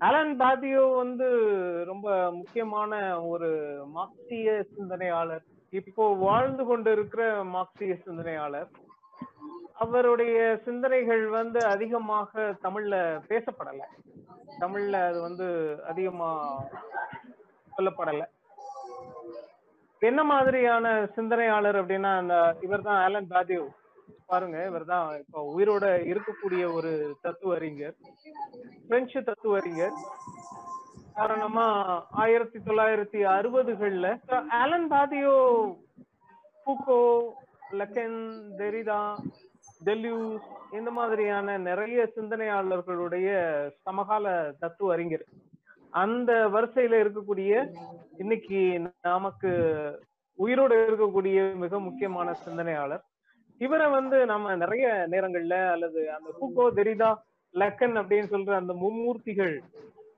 Alan பாதியோ வந்து ரொம்ப முக்கியமான ஒரு மார்க்சிய சிந்தனையாளர். இப்போ வாழ்ந்து கொண்டிருக்கிற மார்க்சிய சிந்தனையாளர். அவருடைய சிந்தனைகள் வந்து அதிகமாக தமிழ்ல பேசப்படல. தமிழ்ல அது வந்து அதிகமா சொல்லப்படல. என்ன மாதிரியான சிந்தனையாளர் அப்படின்னா அந்த இவர் தான் ஆலன் பாதியோ. பாருங்க இவர் தான் இப்போ உயிரோட இருக்கக்கூடிய ஒரு தத்துவ அறிஞர் பிரெஞ்சு தத்துவ அறிஞர் காரணமா ஆயிரத்தி தொள்ளாயிரத்தி அறுபதுகள்ல ஆலன் பாதியோ பூக்கோ லக்கன் தெரிதா டெல்யூஸ் இந்த மாதிரியான நிறைய சிந்தனையாளர்களுடைய சமகால தத்துவ அறிஞர் அந்த வரிசையில இருக்கக்கூடிய இன்னைக்கு நமக்கு உயிரோடு இருக்கக்கூடிய மிக முக்கியமான சிந்தனையாளர் இவரை வந்து நம்ம நிறைய நேரங்கள்ல அல்லது அந்த பூக்கோ தெரிதா லக்கன் அப்படின்னு சொல்ற அந்த மும்மூர்த்திகள்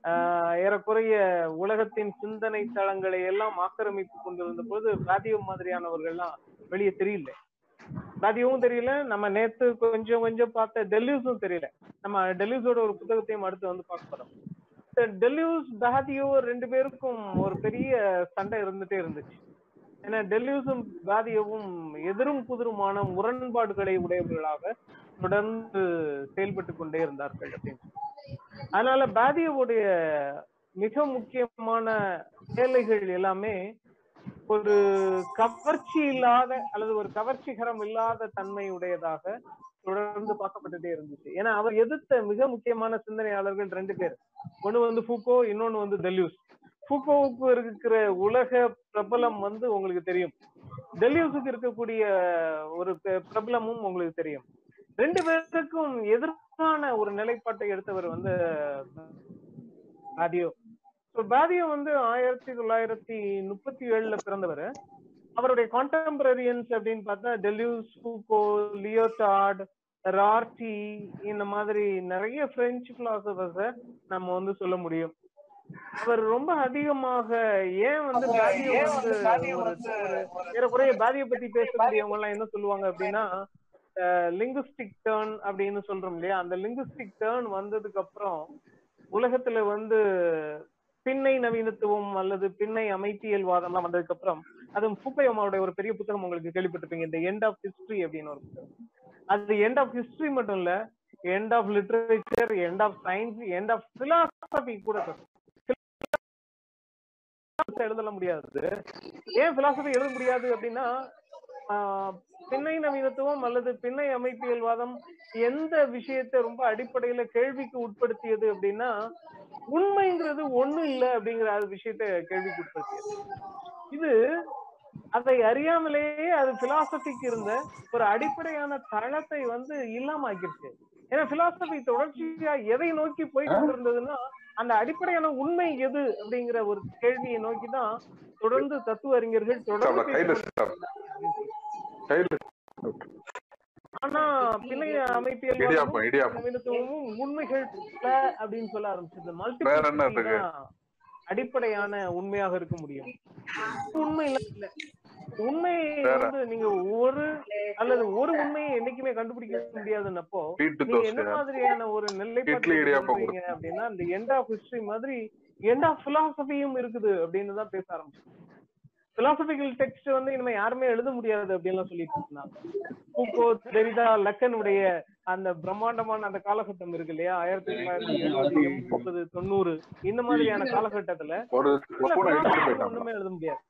ஆஹ் ஏறக்குறைய உலகத்தின் சிந்தனை தளங்களை எல்லாம் ஆக்கிரமித்து கொண்டிருந்த போது பாதியோ மாதிரியானவர்கள்லாம் வெளியே தெரியல. பாதியவும் தெரியல நம்ம நேத்து கொஞ்சம் கொஞ்சம் பார்த்த டெல்யூஸும் தெரியல. நம்ம டெல்லியூஸோட ஒரு புத்தகத்தையும் அடுத்து வந்து பார்க்க போறோம். டெல்லியூஸ் பாதியோ ரெண்டு பேருக்கும் ஒரு பெரிய சண்டை இருந்துட்டே இருந்துச்சு. ஏன்னா டெல்லியூஸும் பாதியவும் எதிரும் புதிருமான முரண்பாடுகளை உடையவர்களாக தொடர்ந்து செயல்பட்டு கொண்டே இருந்தார்கள் அப்படின்னு. அதனால பாதியவுடைய மிக முக்கியமான வேலைகள் எல்லாமே ஒரு கவர்ச்சி இல்லாத அல்லது ஒரு கவர்ச்சிகரம் இல்லாத தன்மை உடையதாக தொடர்ந்து பார்க்கப்பட்டுட்டே இருந்துச்சு. ஏன்னா அவர் எதிர்த்த மிக முக்கியமான சிந்தனையாளர்கள் ரெண்டு பேர். ஒண்ணு வந்து ஃபூக்கோ இன்னொன்னு வந்து தெல்யூஸ் ஃபுகோவுக்கு இருக்கிற உலக பிரபலம் வந்து உங்களுக்கு தெரியும். டெல்யூஸுக்கு இருக்கக்கூடிய ஒரு பிரபலமும் உங்களுக்கு தெரியும். ரெண்டு பேருக்கும் எதிரான ஒரு நிலைப்பாட்டை எடுத்தவர் வந்து பாதியோ. பாதியோ வந்து ஆயிரத்தி தொள்ளாயிரத்தி முப்பத்தி ஏழுல பிறந்தவர். அவருடைய கான்டெம்பரரியன்ஸ் அப்படின்னு பார்த்தா டெல்யூஸ் ஃபூக்கோ லியோடார்ட் ரார்டி இந்த மாதிரி நிறைய பிரெஞ்சு பிலாசபர்ஸ நம்ம வந்து சொல்ல முடியும். அவர் ரொம்ப அதிகமாக ஏன் வந்து பாதியோ வந்து ஒரு ஏறக்குறைய பாதியை பத்தி பேசக்கூடியவங்க எல்லாம் என்ன சொல்லுவாங்க அப்படின்னா லிங்குஸ்டிக் டேர்ன் அப்படின்னு சொல்றோம் இல்லையா? அந்த லிங்குஸ்டிக் டேர்ன் வந்ததுக்கு அப்புறம் உலகத்துல வந்து பின்னை நவீனத்துவம் அல்லது பின்னை அமைப்பியல்வாதம்லாம் வந்ததுக்கு அப்புறம் அது ஃபுக்கையம்மாவுடைய ஒரு பெரிய புத்தகம் உங்களுக்கு கேள்விப்பட்டிருப்பீங்க இந்த எண்ட் ஆஃப் ஹிஸ்டரி அப்படின்னு ஒரு புத்தகம். அது எண்ட் ஆஃப் ஹிஸ்டரி மட்டும் இல்ல end of literature end of science end of philosophy கூட எழுதல முடியாது. ஏன் பிலாசபி எழுத முடியாது அப்படின்னா பின்னை நவீனத்துவம் அல்லது பின்னை அமைப்பியல்வாதம் எந்த விஷயத்தை ரொம்ப அடிப்படையில கேள்விக்கு உட்படுத்தியது அப்படின்னா உண்மைங்கிறது ஒண்ணு இல்ல அப்படிங்கிற விஷயத்த கேள்விக்கு உட்படுத்தியது. இது அதை அறியாமலேயே அது பிலாசபிக்கு இருந்த ஒரு அடிப்படையான தளத்தை வந்து இல்லாம ஆக்கிருச்சு ஏன்னா பிலாசபி தொடர்ச்சியா எதை நோக்கி போய் கொண்டிருந்ததுன்னா அந்த அடிப்படையான உண்மை எது அப்படிங்கிற ஒரு கேள்வியை நோக்கி தான் தொடர்ந்து தத்துவ அறிஞர்கள் தொடர்ந்து ஆனா பிணைய அமைப்பியல் உண்மைகள் அப்படின்னு சொல்ல ஆரம்பிச்சது. மல்டி அடிப்படையான உண்மையாக இருக்க முடியும். உண்மை இல்ல. உண்மை வந்து நீங்க ஒரு அல்லது ஒரு உண்மையை என்னைக்குமே கண்டுபிடிக்க முடியாதுன்னப்போ நீங்க என்ன மாதிரியான ஒரு நிலைப்பாடு அப்படின்னா இந்த எண்ட் ஆஃப் ஹிஸ்டரி மாதிரி எண்ட் ஆஃப் பிலாசபியும் இருக்குது அப்படின்னு தான் பேச ஆரம்பிச்சோம். பிலாசபிக்கல் டெக்ஸ்ட் வந்து இனிமே யாருமே எழுத முடியாது அப்படின்னு சொல்லிட்டு இருந்தாங்க. பூக்கோ தெரிதா லக்கனுடைய அந்த பிரம்மாண்டமான அந்த காலகட்டம் இருக்கு இல்லையா ஆயிரத்தி தொள்ளாயிரத்தி எழுபது முப்பது தொண்ணூறு இந்த மாதிரியான காலகட்டத்துல ஒண்ணுமே எழுத முடியாது.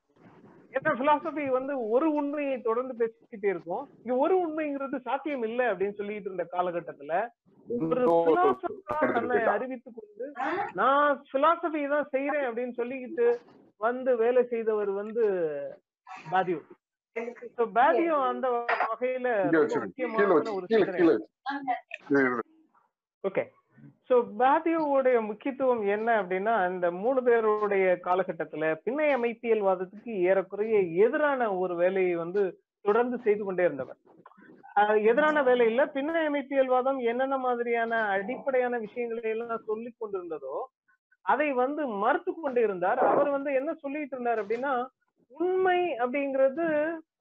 ஏன்னா பிலாசபி வந்து ஒரு உண்மையை தொடர்ந்து பேசிக்கிட்டே இருக்கும். இங்க ஒரு உண்மைங்கிறது சாத்தியம் இல்லை அப்படின்னு சொல்லிட்டு இருந்த காலகட்டத்துல ஒரு தன்னை அறிவித்து கொண்டு நான் பிலாசபி தான் செய்யறேன் அப்படின்னு சொல்லிக்கிட்டு வந்து வேலை செய்தவர் வந்து பாதியோ பாதியோ அந்த வகையில முக்கியமான ஒரு ஓகே சோ பாதியோவுடைய முக்கியத்துவம் என்ன அப்படின்னா இந்த மூணு பேருடைய காலகட்டத்துல பின்னை அமைப்பியல்வாதத்துக்கு ஏறக்குறைய எதிரான ஒரு வேலையை வந்து தொடர்ந்து செய்து கொண்டே இருந்தவர். எதிரான வேலை இல்ல பின்னை அமைப்பியல்வாதம் என்னென்ன மாதிரியான அடிப்படையான விஷயங்களை எல்லாம் சொல்லி கொண்டிருந்ததோ அதை வந்து மறுத்து கொண்டு இருந்தார். அவர் வந்து என்ன சொல்லிட்டு இருந்தார் அப்படின்னா உண்மை அப்படிங்கிறது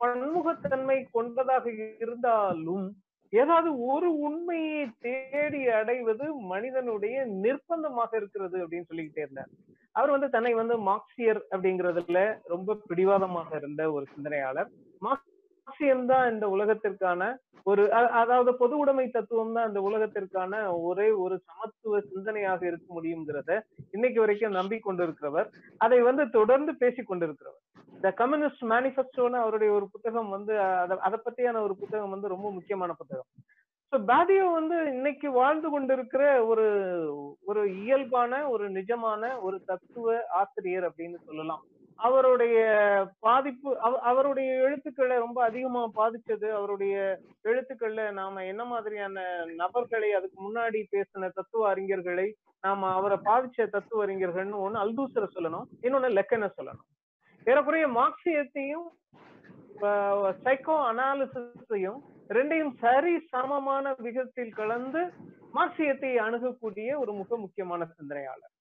பன்முகத்தன்மை கொண்டதாக இருந்தாலும் ஏதாவது ஒரு உண்மையை தேடி அடைவது மனிதனுடைய நிர்பந்தமாக இருக்கிறது அப்படின்னு சொல்லிக்கிட்டே இருந்தார். அவர் வந்து தன்னை வந்து மார்க்சியர் அப்படிங்கிறதுல ரொம்ப பிடிவாதமாக இருந்த ஒரு சிந்தனையாளர். மார்க்ஸ் தான் இந்த உலகத்திற்கான ஒரு அதாவது பொது உடைமை தத்துவம் தான் இந்த உலகத்திற்கான ஒரே ஒரு சமத்துவ சிந்தனையாக இருக்க முடியுங்கிறத இன்னைக்கு வரைக்கும் நம்பிக்கொண்டிருக்கிறவர் அதை வந்து தொடர்ந்து பேசி கொண்டிருக்கிறவர். த கம்யூனிஸ்ட் மேனிஃபெஸ்டோன்னு அவருடைய ஒரு புத்தகம் வந்து அதை பத்தியான ஒரு புத்தகம் வந்து ரொம்ப முக்கியமான புத்தகம். ஸோ பாதியோ வந்து இன்னைக்கு வாழ்ந்து கொண்டிருக்கிற ஒரு ஒரு இயல்பான ஒரு நிஜமான ஒரு தத்துவ ஆசிரியர் அப்படின்னு சொல்லலாம். அவருடைய பாதிப்பு அவருடைய எழுத்துக்களை ரொம்ப அதிகமா பாதிச்சது. அவருடைய எழுத்துக்கள்ல நாம என்ன மாதிரியான நபர்களை அதுக்கு முன்னாடி பேசின தத்துவ அறிஞர்களை நாம அவரை பாதிச்ச தத்துவ அறிஞர்கள்னு ஒண்ணு அல்தூசரை சொல்லணும். இன்னொன்னு லெக்கனை சொல்லணும். ஏறக்குறைய மார்க்சியத்தையும் சைக்கோ அனாலிசிஸையும் ரெண்டையும் சரி சமமான விகிதத்தில் கலந்து மார்க்சியத்தை அணுகக்கூடிய ஒரு மிக முக்கியமான சிந்தனையாளர்.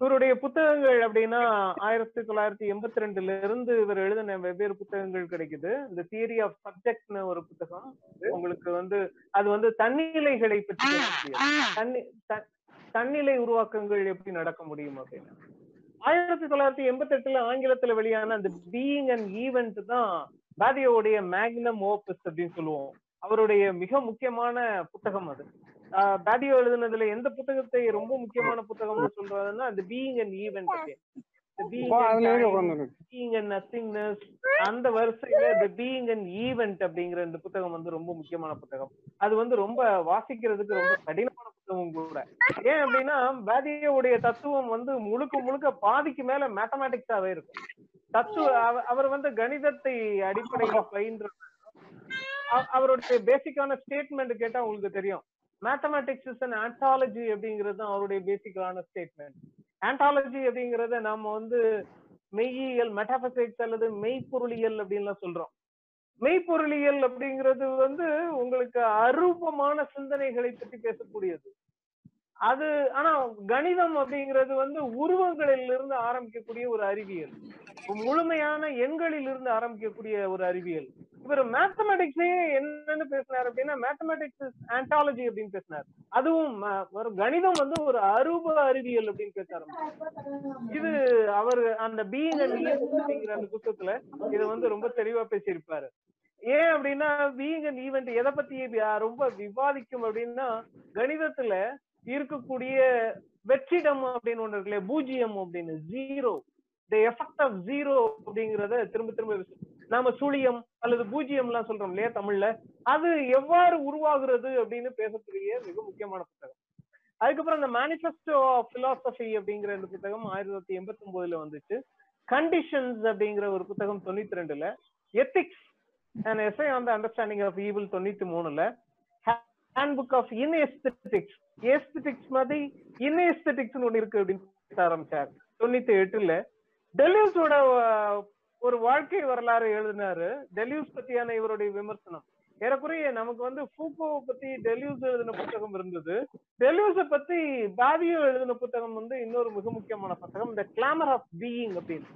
இவருடைய புத்தகங்கள் அப்படின்னா ஆயிரத்தி தொள்ளாயிரத்தி எண்பத்தி ரெண்டுல இருந்து இவர் எழுதின வெவ்வேறு புத்தகங்கள் கிடைக்குது. இந்த தியரி ஆஃப் சப்ஜெக்ட்னு ஒரு புத்தகம். உங்களுக்கு வந்து அது வந்து தன்னிலைகளை பற்றி பேசக்கூடியது. தன்னி த- தன்னிலை உருவாக்கங்கள் எப்படி நடக்க முடியும் அப்படின்னு. ஆயிரத்தி தொள்ளாயிரத்தி எண்பத்தி எட்டுல ஆங்கிலத்துல வெளியான அந்த பீயிங் அண்ட் ஈவென்ட் தான் பாதியோடைய மேக்னம் ஓபஸ் அப்படின்னு சொல்லுவோம். அவருடைய மிக முக்கியமான புத்தகம் அது. பாதியோ எழுதுனதுல எந்த புத்தகத்தை ரொம்ப முக்கியமான புத்தகம்னு சொல்றதுன்னா அந்த being and event being and nothingness அந்த வரிசையில த பீயிங் அண்ட் ஈவென்ட் அப்படிங்கிற இந்த புத்தகம் வந்து ரொம்ப முக்கியமான புத்தகம். அது வந்து ரொம்ப வாசிக்கிறதுக்கு ரொம்ப கடினமான புத்தகம் கூட. ஏன் அப்படின்னா பாதியோடைய தத்துவம் வந்து முழுக்க முழுக்க பாதிக்கு மேல மேத்தமேட்டிக்ஸாவே இருக்கும். தத்துவ அவ- அவர் வந்து கணிதத்தை அடிப்படையில பயின்ற அவருடைய பேசிக்கான ஸ்டேட்மெண்ட் கேட்டா உங்களுக்கு தெரியும். மேத்தமேட்டிக்ஸ் இஸ் அன் ஆன்டாலஜி அப்படிங்கிறது தான் அவருடைய பேசிக்கான ஸ்டேட்மெண்ட் ஆன்டாலஜி அப்படிங்கறத நாம வந்து மெய்யியல் மெட்டாபிசிக்ஸ் அல்லது மெய்ப்பொருளியல் அப்படின்லாம் சொல்றோம். மெய்ப்பொருளியல் அப்படிங்கிறது வந்து உங்களுக்கு அரூபமான சிந்தனைகளை பற்றி பேசக்கூடியது. அது ஆனா கணிதம் அப்படிங்கிறது வந்து உருவங்களில் இருந்து ஆரம்பிக்கக்கூடிய ஒரு அறிவியல். முழுமையான எண்களில் இருந்து ஆரம்பிக்கக்கூடிய ஒரு அறிவியல். இவர் மேத்தமெட்டிக்ஸே என்னன்னு பேசினார் அப்படின்னா மேத்தமெட்டிக்ஸ் ஆண்டாலஜி அப்படின்னு பேசினார். அதுவும் ஒரு கணிதம் வந்து ஒரு அரூப அறிவியல் அப்படின்னு பேச இது அவர் அந்த பீயிங் அண்ட் அப்படிங்கிற அந்த புத்தகத்துல இதை வந்து ரொம்ப தெளிவா பேசியிருப்பாரு. ஏன் அப்படின்னா பீயிங் அண்ட் ஈவெண்ட் எதை பத்தி ரொம்ப விவாதிக்கும் அப்படின்னா கணிதத்துல இருக்கக்கூடிய வெற்றிடம் அப்படின்னு ஒண்ணு இருக்குல்ல பூஜ்ஜியம் அப்படின்னு zero the effect of zero அப்படிங்கறத திரும்ப திரும்ப நாம சுழியம் அல்லது பூஜ்ஜியம் எல்லாம் சொல்றோம் இல்லையா தமிழ்ல அது எவ்வாறு உருவாகுறது அப்படின்னு பேசக்கூடிய மிக முக்கியமான புத்தகம். அதுக்கப்புறம் இந்த மேனிஃபெஸ்டோ ஆஃப் பிலாசபி அப்படிங்கிற இந்த புத்தகம் ஆயிரத்தி தொள்ளாயிரத்தி எண்பத்தி ஒன்பதுல வந்துச்சு. கண்டிஷன்ஸ் அப்படிங்கிற ஒரு புத்தகம் தொண்ணூத்தி ரெண்டுல ethics and essay on the understanding of evil தொண்ணூத்தி மூணுல handbook of inaesthetics aesthetics மாதிரி இன்எஸ்தெட்டிக்ஸ் ஒன்று இருக்கு அப்படின்னு ஆரம்பிச்சார். தொண்ணூத்தி எட்டுல டெலியூஸோட ஒரு வாழ்க்கை வரலாறு எழுதினாரு. டெலியூஸ் பத்தியான இவருடைய விமர்சனம். ஏறக்குறைய நமக்கு வந்து ஃபூகோவை பத்தி டெலியூஸ் எழுதின புத்தகம் இருந்தது. டெலியூஸ பத்தி பாதியோ எழுதின புத்தகம் வந்து இன்னொரு மிக முக்கியமான புத்தகம் இந்த கிளாமர் ஆஃப் பீயிங் அப்படின்னு.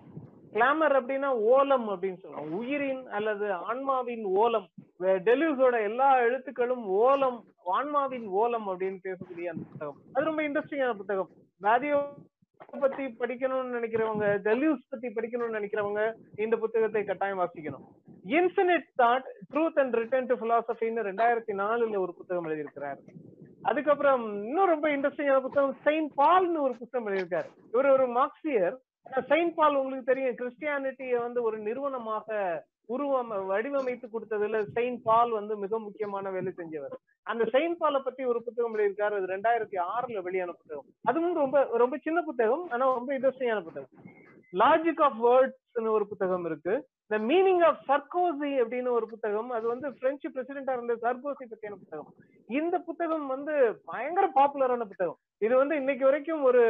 கிளாமர் அப்படின்னா ஓலம் அப்படின்னு சொல்லுவோம் உயிரின் அல்லது ஆன்மாவின் ஓலம். வே- டெலியூஸோட எல்லா எழுத்துக்களும் ஓலம் ஆன்மாவின் ஓலம் அப்படின்னு பேசக்கூடிய அந்த புத்தகம். அது ரொம்ப இன்ட்ரெஸ்டிங்கான புத்தகம். வேதியோ பத்தி படிக்கணும்னு நினைக்கிறவங்க டெலியூஸ் பத்தி படிக்கணும்னு நினைக்கிறவங்க இந்த புத்தகத்தை கட்டாயம் வாசிக்கணும். Infinite thought truth and return to பிலாசபின்னு ரெண்டாயிரத்தி நாலுல ஒரு புத்தகம் எழுதியிருக்கிறார். அதுக்கப்புறம் இன்னும் ரொம்ப இன்ட்ரெஸ்டிங்கான புத்தகம் செயின்ட் பால்னு ஒரு புத்தகம் எழுதியிருக்காரு. இவர் ஒரு மார்க்சியர். செயின்ட் பால் உங்களுக்கு தெரியும் கிறிஸ்டியானிட்டியை வந்து ஒரு நிறுவனமாக உருவம் வடிவமைத்து கொடுத்ததுல செயின்ட் பால் வந்து மிக முக்கியமான வேலை செஞ்சவர். அந்த செயின்ட் பாலை பத்தி ஒரு புத்தகம் எழுதியிருக்காரு அது ரெண்டாயிரத்தி ஆறுல வெளியான புத்தகம். அதுவும் ரொம்ப ரொம்ப சின்ன புத்தகம் ஆனா ரொம்ப இன்ட்ரெஸ்டிங்கான புத்தகம். லாஜிக் ஆஃப் வேர்ட்ஸ் ஒரு புத்தகம் இருக்கு. த மீனிங் ஆஃப் சர்கோசி அப்படின்னு ஒரு புத்தகம் அது வந்து பிரெஞ்சு பிரசிடென்டா இருந்த சர்கோசி பத்தியான புத்தகம். இந்த புத்தகம் வந்து பயங்கர பாப்புலரான புத்தகம். இது வந்து இன்னைக்கு வரைக்கும் ஒரு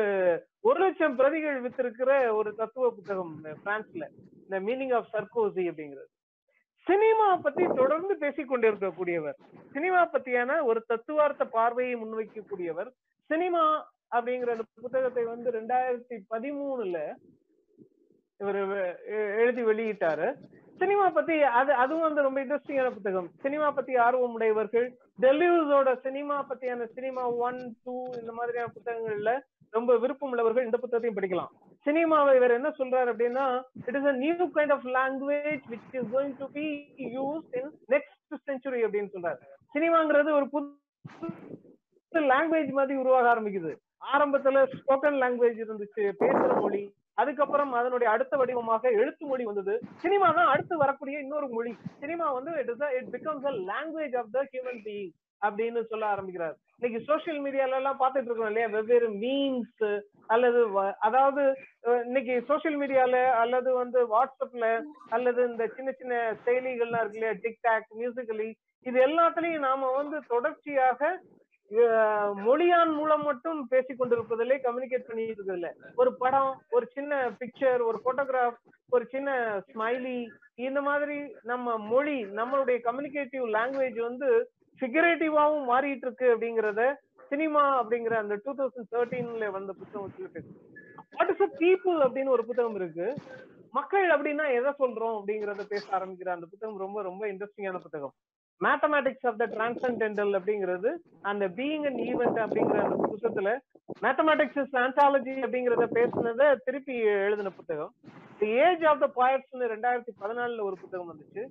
ஒரு லட்சம் பிரதிகள் வித்திருக்கிற ஒரு தத்துவ புத்தகம் பிரான்ஸ்ல இந்த மீனிங் ஆஃப் சர்கோசி அப்படிங்கிறது. சினிமா பத்தி தொடர்ந்து பேசிக்கொண்டிருக்கக்கூடியவர் சினிமா பத்தியான ஒரு தத்துவார்த்த பார்வையை முன்வைக்கக்கூடியவர் சினிமா அப்படிங்கிற அந்த புத்தகத்தை வந்து ரெண்டாயிரத்தி பதிமூணுல இவர் எழுதி வெளியிட்டாரு. சினிமா பத்தி அது அதுவும் வந்து ரொம்ப இன்ட்ரெஸ்டிங்கான புத்தகம். சினிமா பத்தி ஆர்வம் உடையவர்கள் டெலியூஸோட சினிமா பத்தியான சினிமா ஒன் டூ இந்த மாதிரியான புத்தகங்கள்ல ரொம்ப விருப்பம் உள்ளவர்கள் இந்த புத்தகத்தையும் படிக்கலாம். சினிமாவை இவர் என்ன சொல்றாரு அப்படின்னா it is a new kind of language which is going to be use in next century அப்படின்னு சொல்றாரு. சினிமாங்கிறது ஒரு புது லாங்குவேஜ் மாதிரி உருவாக ஆரம்பிக்குது. ஆரம்பத்துல ஸ்போக்கன் லாங்குவேஜ் இருந்துச்சு பேசுற மொழி அதுக்கப்புறம் அதனுடைய அடுத்த வடிவமாக எழுத்து மொழி வந்தது. சினிமா தான் அடுத்து வரக்கூடிய இன்னொரு மொழி. சினிமா வந்து it is it becomes a language of the human being அப்படின்னு சொல்ல ஆரம்பிக்கிறார். இன்னைக்கு சோசியல் மீடியால எல்லாம் பார்த்துட்டு இருக்கோம் இல்லையா? வெவ்வேறு மீன்ஸ் அல்லது அதாவது இன்னைக்கு சோசியல் மீடியால அல்லது வந்து வாட்ஸ்அப்ல அல்லது இந்த சின்ன சின்ன செயலிகள்லாம் இருக்கு இல்லையா? டிக்டாக் மியூசிக்கலி இது எல்லாத்துலயும் நாம வந்து தொடர்ச்சியாக மொழியான் மூலம் மட்டும் பேசிக்கொண்டிருப்பதிலே கம்யூனிகேட் பண்ணிட்டு இருக்கிறதில்ல ஒரு படம் ஒரு சின்ன பிக்சர் ஒரு போட்டோகிராஃப் ஒரு சின்ன ஸ்மைலி இந்த மாதிரி நம்ம மொழி நம்மளுடைய கம்யூனிகேட்டிவ் லாங்குவேஜ் வந்து ஃபிகரேட்டிவாவும் மாறிட்டு இருக்கு அப்படிங்கறத சினிமா அப்படிங்கிற அந்த டூ தௌசண்ட் தேர்ட்டீன்ல வந்த புத்தகம் சொல்லிட்டு வாட் இஸ் அ பீப்புள் அப்படின்னு ஒரு புத்தகம் இருக்கு. மக்கள் அப்படின்னா எதை சொல்றோம் அப்படிங்கறத பேச ஆரம்பிக்கிற அந்த புத்தகம் ரொம்ப ரொம்ப இன்ட்ரெஸ்டிங்கான புத்தகம். மேத்தமேட்டிக்ஸ் ஆஃப் த டிரான்சன்டென்டல் அப்படிங்கிறது அந்த பீயிங் அண்ட் ஈவெண்ட் அப்படிங்கிற அந்த புத்தகத்துல மேத்தமேட்டிக்ஸ் இஸ் ஆன்டாலஜி அப்படிங்கறத பேசுனத திருப்பி எழுதின புத்தகம். தி ஏஜ் ஆஃப் த பாயட்ஸ்னு ரெண்டாயிரத்தி பதினாலுல ஒரு புத்தகம் வந்துச்சு.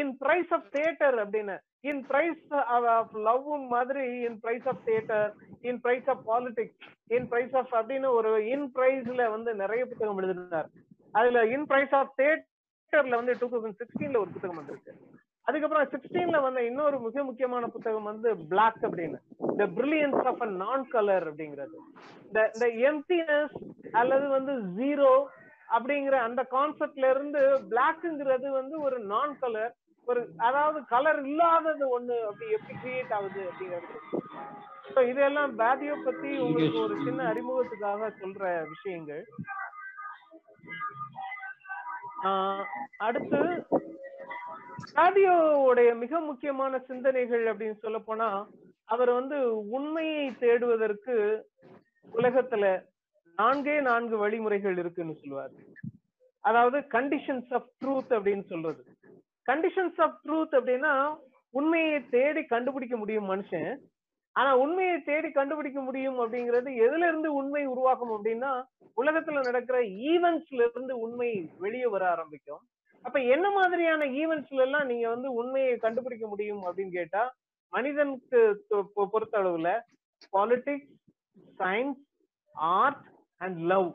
இன் பிரைஸ் ஆஃப் தியேட்டர் அப்படின்னு. இன் பிரைஸ் ஆஃப் லவ் மாதிரி in praise of theatre in praise of politics in praise of அப்படின்னு ஒரு இன் பிரைஸ்ல வந்து நிறைய புத்தகம் எழுதினார். அதுல இன் பிரைஸ் ஆஃப் தியேட்டர்ல வந்து டூ தௌசண்ட் சிக்ஸ்டீன்ல ஒரு புத்தகம் வந்திருக்கு அதுக்கப்புறம் சிக்ஸ்டீன்ல வந்த இன்னொரு மிக முக்கியமான புத்தகம் வந்து பிளாக் அப்படின்னு. த பிரில்லியன்ஸ் ஆஃப் அ நான் கலர் அப்படிங்கிறது. இந்த இந்த எம்டினஸ் அல்லது வந்து ஜீரோ அப்படிங்கிற அந்த கான்செப்ட்ல இருந்து பிளாக்ங்கிறது வந்து ஒரு நான் கலர் ஒரு அதாவது கலர் இல்லாதது ஒண்ணு அப்படி எப்படி கிரியேட் ஆகுது அப்படிங்கிறது. So இதெல்லாம் பேதியோ பத்தி உங்களுக்கு ஒரு சின்ன அறிமுகத்துக்காக சொல்ற விஷயங்கள். ஆஹ் அடுத்து சாதியோடைய மிக முக்கியமான சிந்தனைகள் அப்படின்னு சொல்ல போனா அவர் வந்து உண்மையை தேடுவதற்கு உலகத்துல நான்கே நான்கு வழிமுறைகள் இருக்குன்னு சொல்லுவார். அதாவது கண்டிஷன்ஸ் ஆஃப் ட்ரூத் அப்படின்னு சொல்றது. கண்டிஷன்ஸ் ஆஃப் ட்ரூத் அப்படின்னா உண்மையை தேடி கண்டுபிடிக்க முடியும் மனுஷன். ஆனா உண்மையை தேடி கண்டுபிடிக்க முடியும் அப்படிங்கிறது எதுல இருந்து உண்மை உருவாக்கும் அப்படின்னா உலகத்துல நடக்கிற ஈவெண்ட்ஸ்ல இருந்து உண்மை வெளியே வர ஆரம்பிக்கும். அப்ப என்ன மாதிரியான ஈவெண்ட்ஸ்ல எல்லாம் நீங்க வந்து உண்மையை கண்டுபிடிக்க முடியும் அப்படின்னு கேட்டா மனிதனுக்கு பொறுத்த அளவுல politics science art and love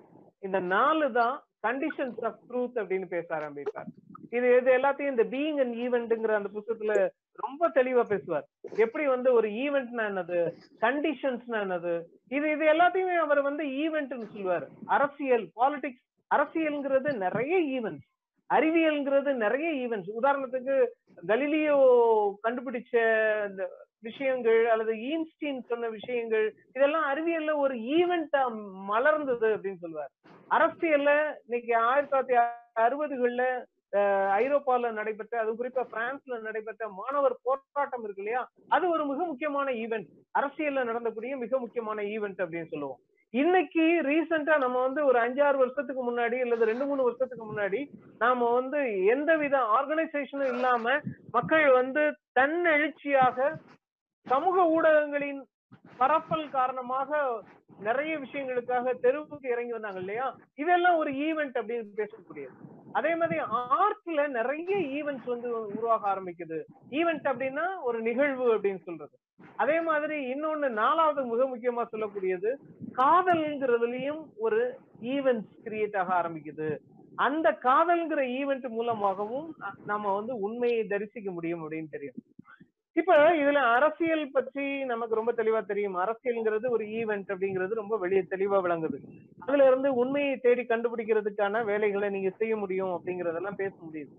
இந்த நாலு தான் கண்டிஷன்ஸ் ஆஃப் ட்ரூத் அப்படின்னு பேச ஆரம்பிப்பார். இது இது எல்லாத்தையும் இந்த பீயிங் அண்ட் ஈவெண்ட்ங்கிற அந்த புத்தகத்துல ரொம்ப தெளிவா பேசுவார். எப்படி வந்து ஒரு ஈவெண்ட்னா என்னது? கண்டிஷன்ஸ்னா என்னது? இது இது எல்லாத்தையுமே அவர் வந்து ஈவெண்ட்னு சொல்லுவார். அரசியல் பாலிடிக்ஸ் அரசியல்ங்கிறது நிறைய ஈவெண்ட்ஸ் அறிவியல்ங்கிறது நிறைய ஈவெண்ட்ஸ் உதாரணத்துக்கு கலிலியோ கண்டுபிடிச்ச விஷயங்கள் அல்லது ஈன்ஸ்டீன் சொன்ன விஷயங்கள் இதெல்லாம் அறிவியல்ல ஒரு ஈவெண்டா மலர்ந்தது அப்படின்னு சொல்லுவார். அரசியல்ல இன்னைக்கு ஆயிரத்தி தொள்ளாயிரத்தி அறுபதுகள்ல அஹ், ஐரோப்பால நடைபெற்ற அது குறிப்பா பிரான்ஸ்ல நடைபெற்ற மாணவர் போராட்டம் இருக்கு இல்லையா? அது ஒரு மிக முக்கியமான ஈவெண்ட் அரசியல்ல நடந்தக்கூடிய மிக முக்கியமான ஈவெண்ட் அப்படின்னு சொல்லுவோம். இன்னைக்கு ரீசெண்டா நம்ம வந்து ஒரு அஞ்சாறு வருஷத்துக்கு முன்னாடி அல்லது ரெண்டு மூணு வருஷத்துக்கு முன்னாடி நாம வந்து எந்தவித ஆர்கனைசேஷனும் இல்லாம மக்கள் வந்து தன்னெழுச்சியாக சமூக ஊடகங்களின் பரப்பல் காரணமாக நிறைய விஷயங்களுக்காக தெருவுக்கு இறங்கி வந்தாங்க இல்லையா? இதெல்லாம் ஒரு ஈவெண்ட் அப்படின்னு பேசக்கூடியது. அதே மாதிரி ஆர்ட்ல நிறைய ஈவெண்ட்ஸ் வந்து உருவாக ஆரம்பிக்குது. ஈவெண்ட் அப்படின்னா ஒரு நிகழ்வு அப்படின்னு சொல்றது. அதே மாதிரி இன்னொன்னு நாலாவது மிக முக்கியமா சொல்லக்கூடியது காதல்ங்கிறதுலயும் ஒரு ஈவெண்ட்ஸ் கிரியேட் ஆக ஆரம்பிக்குது. அந்த காதல்ங்கிற ஈவெண்ட் மூலமாகவும் நம்ம வந்து உண்மையை தரிசிக்க முடியும் அப்படின்னு தெரியும். இப்ப இதுல அரசியல் பற்றி நமக்கு ரொம்ப தெளிவா தெரியும். அரசியல்ங்கிறது ஒரு ஈவெண்ட் அப்படிங்கிறது ரொம்ப வெளியே தெளிவா விளங்குது. அதுல இருந்து உண்மையை தேடி கண்டுபிடிக்கிறதுக்கான வேலைகளை நீங்க செய்ய முடியும் அப்படிங்கறதெல்லாம் பேச முடியுது.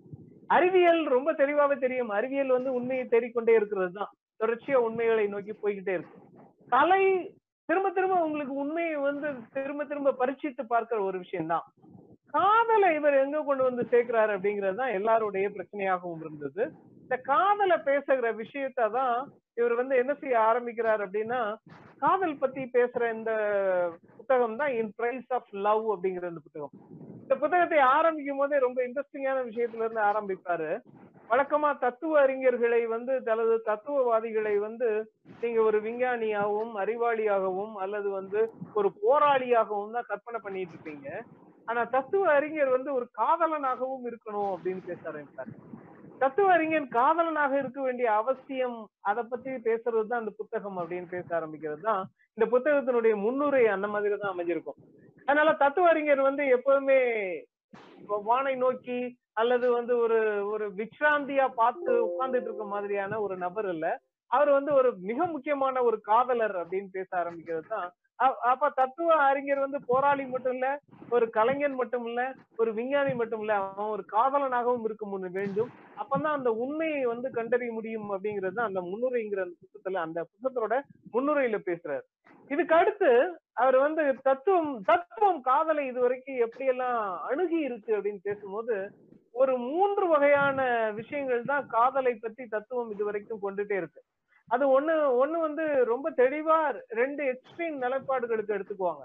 அறிவியல் ரொம்ப தெளிவாவே தெரியும். அறிவியல் வந்து உண்மையை தேடிக்கொண்டே இருக்கிறது தான் தொடர்ச்சியா உண்மைகளை நோக்கி போய்கிட்டே இருக்கு. கலை திரும்ப திரும்ப உங்களுக்கு உண்மையை வந்து திரும்ப திரும்ப பரீட்சித்து பார்க்கிற ஒரு விஷயம்தான். காதலை இவர் எங்க கொண்டு வந்து சேர்க்கிறாரு அப்படிங்கிறது தான் எல்லாருடைய பிரச்சனையாகவும் இருந்தது. இந்த காதலை பேசுகிற விஷயத்த தான் இவர் வந்து என்ன செய்ய ஆரம்பிக்கிறார் அப்படின்னா காதல் பத்தி பேசுற இந்த புத்தகம் தான் இன் பிரைஸ் ஆஃப் லவ் அப்படிங்கிற இந்த புத்தகம். இந்த புத்தகத்தை ஆரம்பிக்கும் போதே ரொம்ப இன்ட்ரெஸ்டிங்கான விஷயத்துல இருந்து ஆரம்பிப்பாரு. வழக்கமா தத்துவ அறிஞர்களை வந்து தனது தத்துவவாதிகளை வந்து நீங்க ஒரு விஞ்ஞானியாகவும் அறிவாளியாகவும் அல்லது வந்து ஒரு போராளியாகவும் தான் கற்பனை பண்ணிட்டு இருப்பீங்க. ஆனா தத்துவ அறிஞர் வந்து ஒரு காதலனாகவும் இருக்கணும் அப்படின்னு பேச ஆரம்பித்தார் தத்துவ அறிஞன் காதலனாக இருக்க வேண்டிய அவசியம் அதை பத்தி பேசுறது தான் அந்த புத்தகம் அப்படின்னு பேச ஆரம்பிக்கிறது தான். இந்த புத்தகத்தினுடைய முன்னுரை அந்த மாதிரி தான் அமைஞ்சிருக்கும். அதனால தத்துவ அறிஞர் வந்து எப்பவுமே வானை நோக்கி அல்லது வந்து ஒரு ஒரு விக்ராந்தியா பார்த்து உட்கார்ந்துட்டு இருக்க மாதிரியான ஒரு நபர் இல்ல. அவர் வந்து ஒரு மிக முக்கியமான ஒரு காதலர் அப்படின்னு பேச ஆரம்பிக்கிறது தான் அப்ப தத்துவ அறிஞர் வந்து போராளி மட்டும் இல்ல ஒரு கலைஞன் மட்டும் இல்ல ஒரு விஞ்ஞானி மட்டும் இல்ல அவன் ஒரு காதலனாகவும் இருக்க முன் வேண்டும். அப்பதான் அந்த உண்மையை வந்து கண்டறிய முடியும் அப்படிங்கிறது தான் அந்த முன்னுரைங்கிற அந்த புத்தகத்துல அந்த புத்தகத்தோட முன்னுரையில பேசுறாரு. இதுக்கு அடுத்து அவர் வந்து தத்துவம் தத்துவம் காதலை இது வரைக்கும் எப்படி எப்படியெல்லாம் அணுகி இருக்கு அப்படின்னு பேசும்போது ஒரு மூன்று வகையான விஷயங்கள் தான் காதலை பத்தி தத்துவம் இதுவரைக்கும் கொண்டுட்டே இருக்கு. அது ஒண்ணு ஒண்ணு வந்து ரொம்ப தெளிவா ரெண்டு எக்ஸ்ட்ரீம் நிலைப்பாடுகளுக்கு எடுத்துக்குவாங்க.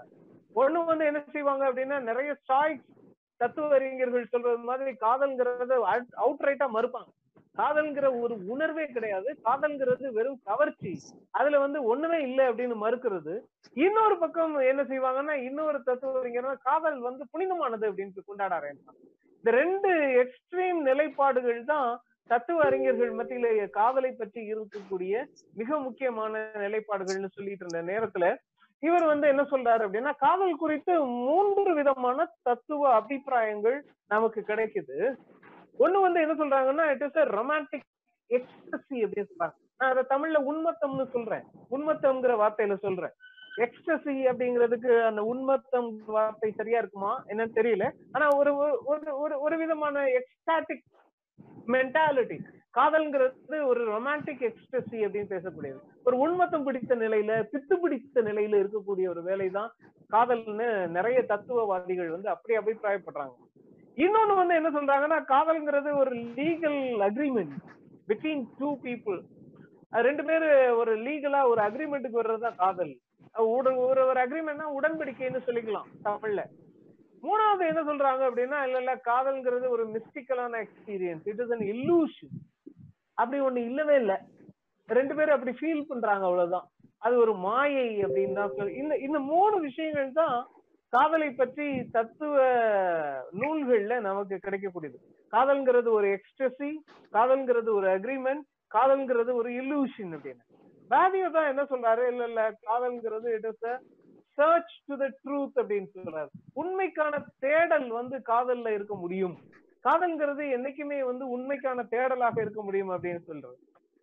ஒண்ணு வந்து என்ன செய்வாங்க அப்படின்னா நிறைய ஸ்டாய்ஸ் தத்துவ அறிஞர்கள் சொல்றது மாதிரி காதல்ங்கிறத அவுட் ரைட்டா மறுப்பாங்க. காதல்ங்கிற ஒரு உணர்வே கிடையாது. காதல்ங்கிறது வெறும் கவர்ச்சி. அதுல வந்து ஒண்ணுமே இல்லை அப்படின்னு மறுக்கிறது. இன்னொரு பக்கம் என்ன செய்வாங்கன்னா இன்னொரு தத்துவ அறிஞர் காதல் வந்து புனிதமானது அப்படின்னு கொண்டாட ஆரம்பிப்பாங்க இந்த ரெண்டு எக்ஸ்ட்ரீம் நிலைப்பாடுகள் தான் தத்துவ அறிஞர்கள் மத்தியில காதலை பற்றி இருக்கக்கூடிய மிக முக்கியமான நிலைப்பாடுகள்னு சொல்லிட்டு இருந்த நேரத்துல இவர் வந்து என்ன சொல்றாரு அப்படின்னா காதல் குறித்து மூன்று விதமான தத்துவ அபிப்பிராயங்கள் நமக்கு கிடைக்குது. ஒண்ணு வந்து என்ன சொல்றாங்கன்னா இட் இஸ் ரொமான்டிக் எக்ஸ்டசி அப்படின்னு சொல்றாங்க. நான் அதை தமிழ்ல உண்மத்தம்னு சொல்றேன். உண்மத்தம்ங்கிற வார்த்தையில சொல்றேன்? எக்ஸ்டசி அப்படிங்கிறதுக்கு அந்த உண்மத்தம் வார்த்தை சரியா இருக்குமா? என்னன்னு தெரியல. ஆனா ஒரு ஒரு ஒரு ஒரு விதமான எக்ஸ்டாட்டிக் மென்டாலிட்டி காதல்ங்கிறது ஒரு ரொமான்டிக் எக்ஸ்டசி அப்படின்னு பேசக்கூடியது. ஒரு உண்மத்தம் பிடித்த நிலையில பித்து பிடித்த நிலையில இருக்கக்கூடிய ஒரு வேலை தான் காதல்னு நிறைய தத்துவவாதிகள் வந்து அப்படி அபிப்பிராயப்படுறாங்க. இன்னொன்னு வந்து என்ன சொல்றாங்கன்னா காதல்ங்கிறது ஒரு legal agreement between two people ரெண்டு பேரு ஒரு லீகலா ஒரு அக்ரிமெண்ட்டுக்கு வர்றதுதான் காதல். ஒரு ஒரு ஒரு அக்ரிமெண்ட்னா உடன்படிக்கைன்னு சொல்லிக்கலாம் தமிழ்ல. மூணாவது என்ன சொல்றாங்க அப்படின்னா இல்ல இல்ல காதல்ங்கிறது ஒரு மிஸ்டிக்கலான experience it is an illusion அப்படி ஒண்ணு இல்லவே இல்லை. ரெண்டு பேரும் அப்படி ஃபீல் பண்றாங்க அவ்வளவுதான். அது ஒரு மாயை அப்படின்னு தான் இந்த இந்த மூணு விஷயங்கள் தான் காதலை பற்றி தத்துவ நூல்கள்ல நமக்கு கிடைக்கக்கூடியது. காதல்ங்கிறது ஒரு எக்ஸ்ட்ரஸி காதல்ங்கிறது ஒரு அக்ரிமெண்ட் காதல்ங்கிறது ஒரு இல்லூஷன் அப்படின்னு. வேதியோ தான் என்ன சொல்றாரு? இல்ல இல்ல காதல்ங்கிறது it is search to the truth அப்படின்னு சொல்றாரு. உண்மைக்கான தேடல் வந்து காதல்ல இருக்க முடியும். காதல்ங்கிறது என்னைக்குமே வந்து உண்மைக்கான தேடலாக இருக்க முடியும் அப்படின்னு சொல்றாரு.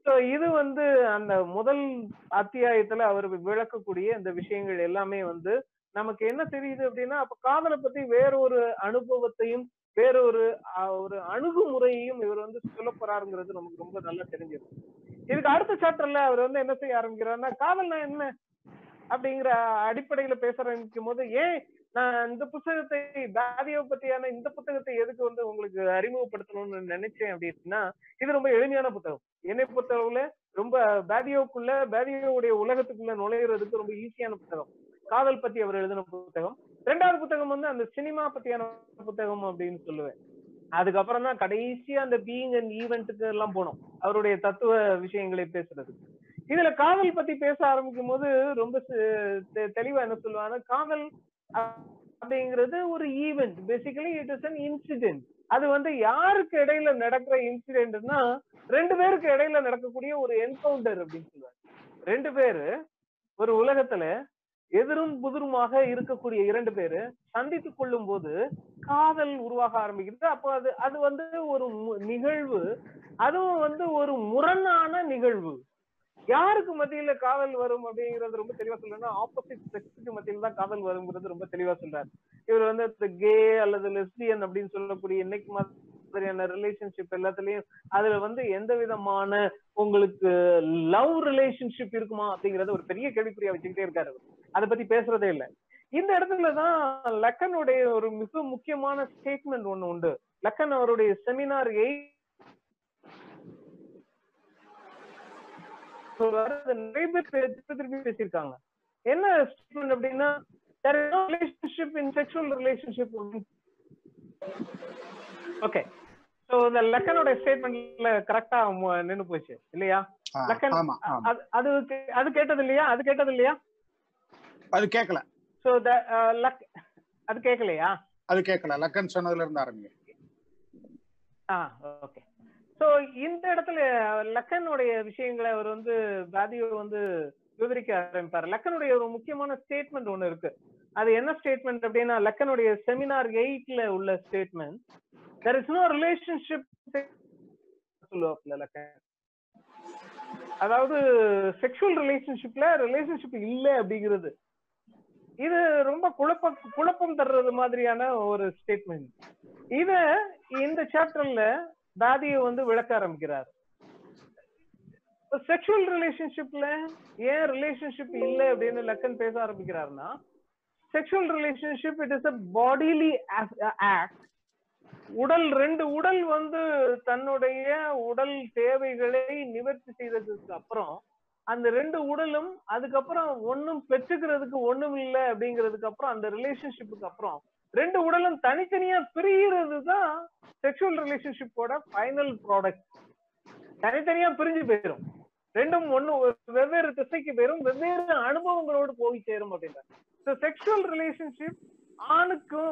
சோ இது வந்து அந்த முதல் அத்தியாயத்துல அவர் விளக்கக்கூடிய இந்த விஷயங்கள் எல்லாமே வந்து நமக்கு என்ன தெரியுது அப்படின்னா அப்ப காதலை பத்தி வேறொரு அனுபவத்தையும் வேறொரு அஹ், ஒரு அணுகுமுறையையும் இவர் வந்து சொல்ல போறாருங்கிறது நமக்கு ரொம்ப நல்லா தெரிஞ்சது இதுக்கு அடுத்த சாப்டர்ல அவர் வந்து என்ன செய்ய ஆரம்பிக்கிறாருன்னா காதல்னா என்ன? அப்படிங்கிற அடிப்படையில பேச ஆரம்பிக்கும் போது ஏன் நான் இந்த புத்தகத்தை தாதியை பத்தியான இந்த புத்தகத்தை எதுக்கு வந்து உங்களுக்கு அறிமுகப்படுத்தணும்னு நினைச்சேன் அப்படின்னா இது ரொம்ப எளிமையான புத்தகம். என்னை பொறுத்தளவுல ரொம்ப பேதியோக்குள்ள பேதியோவுடைய உலகத்துக்குள்ள நுழையிறதுக்கு ரொம்ப ஈஸியான புத்தகம். காதல் பத்தி அவர் எழுதின புத்தகம். ரெண்டாவது புத்தகம் வந்து அந்த சினிமா பத்தியான புத்தகம் அப்படின்னு சொல்லுவேன். அதுக்கப்புறம் தான் கடைசியா அந்த பீயிங் அண்ட் ஈவெண்ட்டுக்கு எல்லாம் போனோம். அவருடைய தத்துவ விஷயங்களை பேசுறது. இதுல காதல் பத்தி பேச ஆரம்பிக்கும் போது ரொம்ப தெளிவா என்ன சொல்லுவாங்க காதல் அப்படிங்கிறது ஒரு event basically it is an incident அது வந்து யாருக்கு இடையில நடக்கிற இன்சிடென்ட்னா ரெண்டு பேருக்கு இடையில நடக்கக்கூடிய ஒரு என்கவுண்டர் அப்படின்னு சொல்லுவாங்க. ரெண்டு பேரு ஒரு உலகத்துல எதிரும் புதிருமாக இருக்கக்கூடிய இரண்டு பேரு சந்தித்துக் கொள்ளும் போது காதல் உருவாக ஆரம்பிக்கிறது அப்போ அது அது வந்து ஒரு நிகழ்வு. அதுவும் வந்து ஒரு முரணான நிகழ்வு. யாருக்கு மத்தியில காதல் வரும் அப்படிங்கறது ரொம்ப தெளிவா சொல்லணும்னா ஆப்போசிட் செக்ஸுக்கு மத்தியில தான் காதல் வருங்கிறது ரொம்ப தெளிவா சொல்றாரு. இவர் வந்து கே அல்லது லெஸ்பியன் அப்படின்னு சொல்லக்கூடிய இன்னைக்கு மாதிரியான ரிலேஷன்ஷிப் எல்லாத்துலயும் அதுல வந்து எந்த விதமான உங்களுக்கு லவ் ரிலேஷன்ஷிப் இருக்குமா அப்படிங்கறத ஒரு பெரிய கேள்விக்குறியா வச்சுக்கிட்டே இருக்காரு அதை பத்தி பேசுறதே இல்ல. இந்த இடத்துலதான் லக்கனுடைய ஒரு மிக முக்கியமான ஸ்டேட்மெண்ட் ஒண்ணு உண்டு. லக்கன் அவருடைய செமினார் நிறைய பேர் திருப்பி பேசியிருக்காங்க. என்ன ஸ்டேட்மெண்ட் அப்படின்னா relationship in sexual relationship okay so இந்த லக்கனோட ஸ்டேட்மெண்ட்ல கரெக்டா நின்னு போச்சு இல்லையா? லக்கன் அது அது கேட்டது இல்லையா? அது கேட்டது இல்லையா? அது கேட்கல சோ த லக் அது கேட்கலையா அது கேட்கல லக்கன் சொன்னதுல இருந்து ஆரம்பிங்க. ஆ ஓகே சோ இந்த இடத்துல லக்கனுடைய விஷயங்களை அவர் வந்து பாதியோ வந்து விவரிக்க ஆரம்பிப்பார். லக்கனுடைய ஒரு முக்கியமான ஸ்டேட்மெண்ட் ஒண்ணு இருக்கு. அது என்ன ஸ்டேட்மெண்ட் அப்படின்னா லக்கனுடைய செமினார் எயிட்ல உள்ள statement there is no relationship சொல்லுவாப்ல Lacan. அதாவது செக்ஷுவல் ரிலேஷன்ஷிப்ல ரிலேஷன்ஷிப் இல்ல அப்படிங்கிறது. இது ரொம்ப குழப்ப குழப்பம் தர்றது மாதிரியான ஒரு ஸ்டேட்மெண்ட் இத இந்த சாப்டர்ல தாதிய வந்து விளக்க ஆரம்பிக்கிறார். செக்ஷுவல் ரிலேஷன்ஷிப்ல ஏன் ரிலேஷன்ஷிப் இல்ல அப்படின்னு லக்கன் பேச ஆரம்பிக்கிறாருன்னா sexual relationship it is a bodily act உடல் ரெண்டு உடல் வந்து தன்னுடைய உடல் தேவைகளை நிவர்த்தி செய்ததுக்கு அப்புறம் அந்த ரெண்டு உடலும் அதுக்கப்புறம் ஒன்னும் பெற்றுக்கிறதுக்கு ஒண்ணும் இல்லை அப்படிங்கிறதுக்கு அப்புறம் அந்த ரிலேஷன்ஷிப்புக்கு அப்புறம் ரெண்டு உடலும் தனித்தனியா பிரிகிறது தான் செக்ஷுவல் ரிலேஷன்ஷிப்போட ஃபைனல் ப்ராடக்ட் தனித்தனியா பிரிஞ்சு போயிடும் ரெண்டும் ஒண்ணு வெவ்வேறு திசைக்கு போயிரும் வெவ்வேறு அனுபவங்களோடு போய் சேரும் அப்படின்றார் செக்ஷுவல் ரிலேஷன்ஷிப் ஆணுக்கு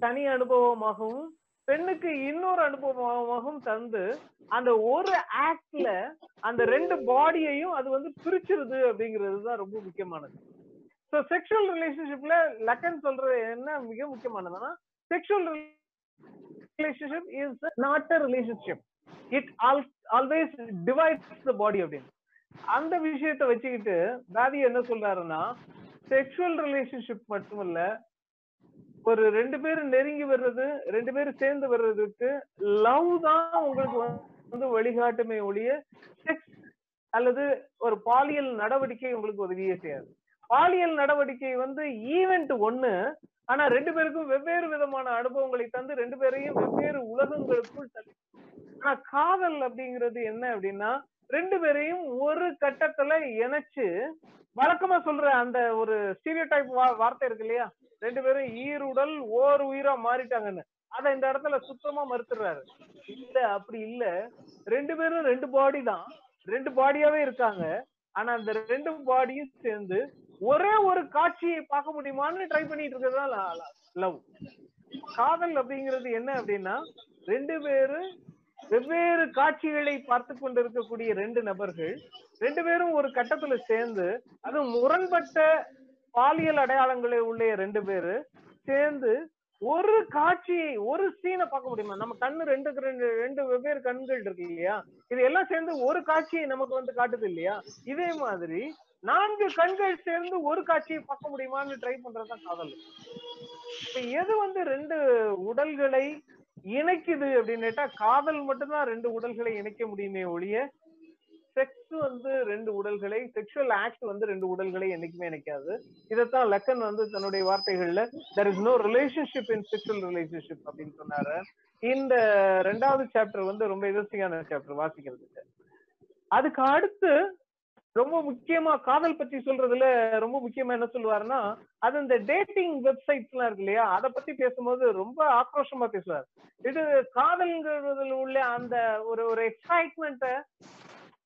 தனி அனுபவமாகவும் பெண்ணுக்கு இன்னொரு அனுபவமாகவும் தந்து அந்த ஒரு ஆக்ட்ல அந்த ரெண்டு பாடியையும் அது வந்து பிரிச்சிருது அப்படிங்கிறது தான் ரொம்ப முக்கியமானது. ஸோ செக்ஷுவல் ரிலேஷன்ஷிப்ல லக்கன் சொல்றது என்ன மிக முக்கியமானதுன்னா sexual relationship is not a relationship it all always divides the body அப்படின்னு. அந்த விஷயத்த வச்சுக்கிட்டு தாதி என்ன சொல்றாருன்னா செக்ஷுவல் ரிலேஷன்ஷிப் மட்டும் இல்லை ஒரு ரெண்டு பேரும் நெருங்கி வர்றது ரெண்டு பேரும் சேர்ந்து வர்றதுக்கு லவ் தான் உங்களுக்கு வந்து வழிகாட்டுமே ஒழிய செக்ஸ் அல்லது ஒரு பாலியல் நடவடிக்கை உங்களுக்கு உதவியே செய்யாது. பாலியல் நடவடிக்கை வந்து ஈவெண்ட் ஒண்ணு ஆனா ரெண்டு பேருக்கும் வெவ்வேறு விதமான அனுபவங்களை தந்து ரெண்டு பேரையும் வெவ்வேறு உலகங்களுக்குள் தள்ளி. ஆனா காதல் அப்படிங்கிறது என்ன அப்படின்னா ரெண்டு பேரையும் ஒரு கட்டத்துல இணைச்சு வழக்கமா சொல்ற அந்த ஒரு ஸ்டீரியோ டைப் வார்த்தை இருக்கு இல்லையா? ரெண்டு பேரும் ஈருடல் ஓர் உயிரா மாறிட்டாங்கன்னு. அதை இந்த இடத்துல சுத்தமா மறுத்துறாரு இல்ல அப்படி இல்ல. ரெண்டு பேரும் ரெண்டு பாடி தான். ரெண்டு பாடியாவே இருக்காங்க. ஆனா அந்த ரெண்டு பாடியும் சேர்ந்து ஒரே ஒரு காட்சியை பார்க்க முடியுமான்னு ட்ரை பண்ணிட்டு இருக்கிறது லவ் காதல் அப்படிங்கிறது என்ன அப்படின்னா ரெண்டு பேரும் வெவ்வேறு காட்சிகளை பார்த்து கொண்டிருக்கக்கூடிய ரெண்டு நபர்கள் ரெண்டு பேரும் ஒரு கட்டத்துல சேர்ந்து அது முரண்பட்ட பாலியல் அடையாளங்களை உள்ள ரெண்டு பேரு சேர்ந்து ஒரு காட்சியை ஒரு சீனை பார்க்க முடியுமா? நம்ம கண்ணு ரெண்டு ரெண்டு ரெண்டு வெவ்வேறு கண்கள் இருக்கு இல்லையா? இது எல்லாம் சேர்ந்து ஒரு காட்சியை நமக்கு வந்து காட்டுது இல்லையா? இதே மாதிரி நான்கு கண்கள் சேர்ந்து ஒரு காட்சியை பார்க்க முடியுமான்னு ட்ரை பண்றதுதான் காதல். இப்ப எது வந்து ரெண்டு உடல்களை இணைக்குது அப்படின்னு கேட்டா காதல் மட்டும்தான் ரெண்டு உடல்களை இணைக்க முடியுமே ஒழிய செக்ஸ் வந்து ரெண்டு உடல்களை செக்ஷுவல் ஆக்ட் வந்து ரெண்டு உடல்களை என்னைக்குமே நினைக்காது இதைத்தான் லக்கன் வந்து தன்னுடைய வார்த்தைகள்ல there is no relationship in sexual relationship அப்படின்னு சொன்னாரு. இந்த ரெண்டாவது சாப்டர் வந்து ரொம்ப இன்ட்ரெஸ்டிங்கான சாப்டர் வாசிக்கிறதுக்கு. அதுக்கு அடுத்து ரொம்ப முக்கியமா காதல் பத்தி சொல்றதுல ரொம்ப முக்கியமா என்ன சொல்லுவாருன்னா அது இந்த டேட்டிங் வெப்சைட்ஸ் எல்லாம் இருக்கு இல்லையா அதை பத்தி பேசும்போது ரொம்ப ஆக்ரோஷமா பேசுவார். இது காதல்ங்கிறதுல உள்ள அந்த ஒரு ஒரு எக்ஸைட்மெண்ட்டை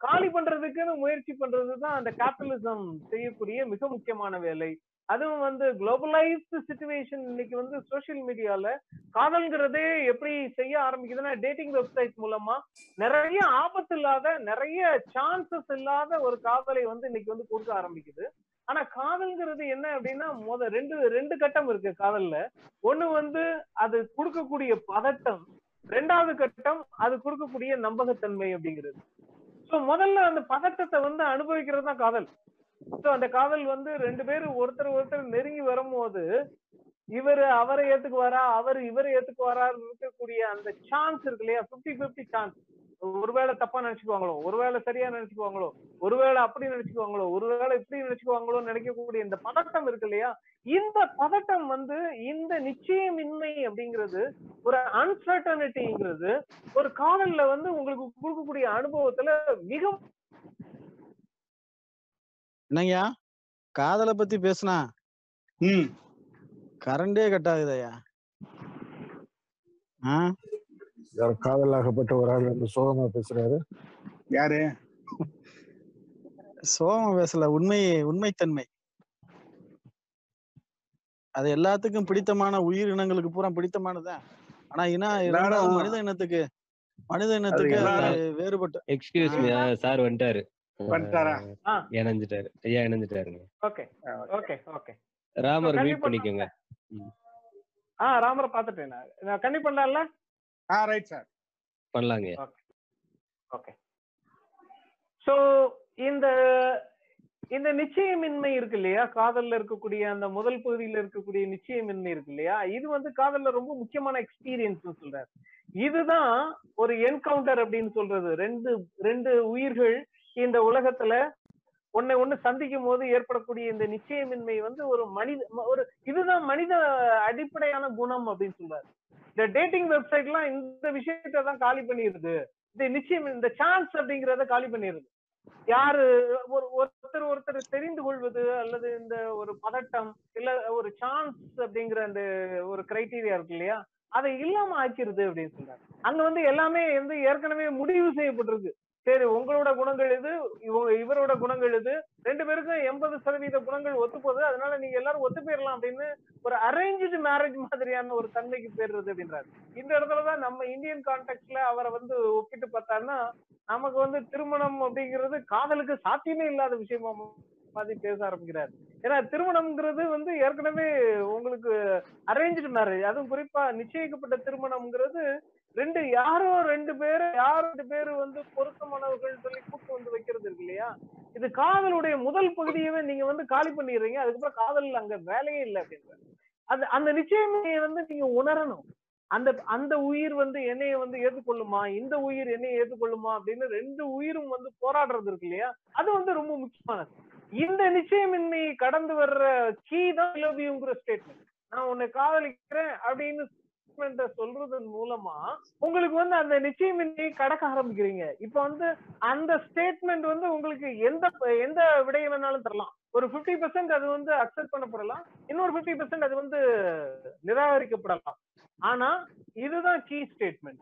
காலி பண்றதுக்குன்னு முயற்சி பண்றதுதான் அந்த கேபிட்டலிசம் செய்யக்கூடிய மிக முக்கியமான வேலை. அதுவும் வந்து குளோபலைஸ்டு சுச்சுவேஷன் இன்னைக்கு வந்து சோசியல் மீடியால காதல்ங்கிறதே எப்படி செய்ய ஆரம்பிக்குதுன்னா டேட்டிங் வெப்சைட் மூலமா நிறைய ஆபத்து இல்லாத நிறைய சான்சஸ் இல்லாத ஒரு காதலை வந்து இன்னைக்கு வந்து கொடுக்க ஆரம்பிக்குது. ஆனா காதல்ங்கிறது என்ன அப்படின்னா முத ரெண்டு ரெண்டு கட்டம் இருக்கு காதல்ல. ஒண்ணு வந்து அது கொடுக்கக்கூடிய பதட்டம் ரெண்டாவது கட்டம் அது கொடுக்கக்கூடிய நம்பகத்தன்மை அப்படிங்கிறது. முதல்ல அந்த பதட்டத்தை வந்து அனுபவிக்கிறது தான் காதல். சோ அந்த காதல் வந்து ரெண்டு பேரும் ஒருத்தர் ஒருத்தர் நெருங்கி வரும்போது இவர் அவரை ஏத்துக்குவாரா அவர் இவரை ஏத்துக்குவாரா இருக்கக்கூடிய அந்த சான்ஸ் இருக்கு இல்லையா? பிப்டி பிப்டி சான்ஸ் ஒருவேளை தப்பா நினைச்சுக்குவாங்களோ ஒருவேளை சரியா நினைச்சுக்குவாங்களோ ஒருவேளை அப்படி நினைச்சுக்குவாங்களோ ஒருவேளை இப்படி நினைச்சுக்குவாங்களோ நினைக்கக்கூடிய இந்த பதட்டம் இருக்கு இல்லையா? இந்த பதட்டம் வந்து இந்த நிச்சயமின்மை அப்படிங்கிறது ஒரு அன்சர்டனிட்டிங்கிறது ஒரு காதல்ல வந்து உங்களுக்கு கொடுக்கக்கூடிய அனுபவத்துல மிக என்னங்கய்யா? காதலை பத்தி பேசுனா? ம். கரண்டே கட் ஆகுதய்யா ஆ? யார் காதலாகப்பட்ட ஒரு ஆள் வந்து சோகமா பேசுறாரு. யாரு? சோகமா பேசல. உண்மை உண்மைத்தன்மை. அது எல்லாத்துக்கும் பிடித்தமான உயிரினங்களுக்கு பூரா பிடித்தமானதுதான் ஆனா இன எல்லாரும் மனித இனத்துக்கு மனித இனத்துக்கு வேறுபட்ட. எக்ஸ்கியூஸ் மீ சார் வந்துட்டாரு. இணைஞ்சிட்டாரு. ஐயா இணைஞ்சிட்டாருங்க. Okay okay okay. ராமர் கண்டிப்பா மீட் பண்ணிக்கோங்க. ஆ ராமரை பார்த்துட்டேன் நான். கண்ணி பண்ணலாம்ல? ஆ ரைட் சார் பண்ணலாங்க. ஓகே சோ இந்த இந்த நிச்சயமின்மை இருக்கு இல்லையா? காதல்ல இருக்கக்கூடிய அந்த முதல் பகுதியில இருக்கக்கூடிய நிச்சயமின்மை இருக்கு இல்லையா? இது வந்து காதல்ல ரொம்ப முக்கியமான எக்ஸ்பீரியன்ஸ் சொல்றாரு. இதுதான் ஒரு என்கவுண்டர் அப்படின்னு சொல்றது. ரெண்டு ரெண்டு உயிர்கள் இந்த உலகத்துல ஒண்ணை ஒண்ணு சந்திக்கும் போது ஏற்படக்கூடிய இந்த நிச்சயமின்மை வந்து ஒரு மனித ஒரு இதுதான் மனித அடிப்படையான குணம் அப்படின்னு சொல்றாரு. இந்த டேட்டிங் வெப்சைட் எல்லாம் இந்த விஷயத்தை தான் காலி பண்ணிடுது. இந்த நிச்சயம் இந்த சான்ஸ் அப்படிங்கறத காலி பண்ணிடுது. யாரு ஒரு ஒருத்தர் ஒருத்தர் தெரிந்து கொள்வது அல்லது இந்த ஒரு பதட்டம் இல்ல ஒரு சான்ஸ் அப்படிங்கிற அந்த ஒரு கிரைட்டீரியா இருக்கு இல்லையா? அதை இல்லாம ஆக்கிருது அப்படின்னு சொல்றாங்க அங்க வந்து எல்லாமே வந்து ஏற்கனவே முடிவு செய்யப்பட்டிருக்கு. சரி உங்களோட குணங்கள் இது இவங்க இவரோட குணங்கள் இது ரெண்டு பேருக்கும் எண்பது சதவீத குணங்கள் ஒத்து போகுது அதனால நீங்க எல்லாரும் ஒத்து போயிடலாம் அப்படின்னு ஒரு அரேஞ்சு மேரேஜ் மாதிரியான ஒரு தன்மைக்கு போயிடுறது அப்படின்றாரு. இந்த இடத்துலதான் நம்ம இந்தியன் கான்டெக்ட்ல அவரை வந்து ஒப்பிட்டு பார்த்தாருன்னா நமக்கு வந்து திருமணம் அப்படிங்கிறது காதலுக்கு சாத்தியமே இல்லாத விஷயமா மாதிரி பேச ஆரம்பிக்கிறார். ஏன்னா திருமணம்ங்கிறது வந்து ஏற்கனவே உங்களுக்கு அரேஞ்சு மேரேஜ் அதுவும் குறிப்பா நிச்சயிக்கப்பட்ட திருமணம்ங்கிறது ரெண்டு யாரோ ரெண்டு பேரு யார் ரெண்டு பேரு வந்து பொருத்தமானவர்கள் சொல்லி கூட்டு வந்து வைக்கிறது இருக்கு இல்லையா? இது காதலுடைய முதல் பகுதியவே நீங்க வந்து காலி பண்ணிடுறீங்க. அதுக்கப்புறம் காதல் அங்க வேலையே இல்லை அப்படின்ற அது அந்த நிச்சயமையை வந்து நீங்க உணரணும். அந்த அந்த உயிர் வந்து என்னைய வந்து ஏற்றுக்கொள்ளுமா? இந்த உயிர் என்னைய ஏற்றுக்கொள்ளுமா? அப்படின்னு ரெண்டு உயிரும் வந்து போராடுறது இருக்கு இல்லையா? அது வந்து ரொம்ப முக்கியமானது. இந்த நிச்சயமின்மையை கடந்து வர்ற கீ தான் லவ்யூங்கிற ஸ்டேட்மெண்ட் நான் உன்னை காதலிக்கிறேன் அப்படின்னு statement-அ சொல்றதன் மூலமா உங்களுக்கு வந்து அந்த நிச்சயமின்மையை கடக்க ஆரம்பிக்கிறீங்க. இப்ப வந்து அந்த ஸ்டேட்மெண்ட் வந்து உங்களுக்கு எந்த எந்த விடையை வேணாலும் தரலாம். ஒரு 50% பெர்சென்ட் அது வந்து அக்செப்ட் பண்ணப்படலாம். இன்னொரு 50% பெர்சென்ட் அது வந்து நிராகரிக்கப்படலாம். ஆனா இதுதான் கீ ஸ்டேட்மெண்ட்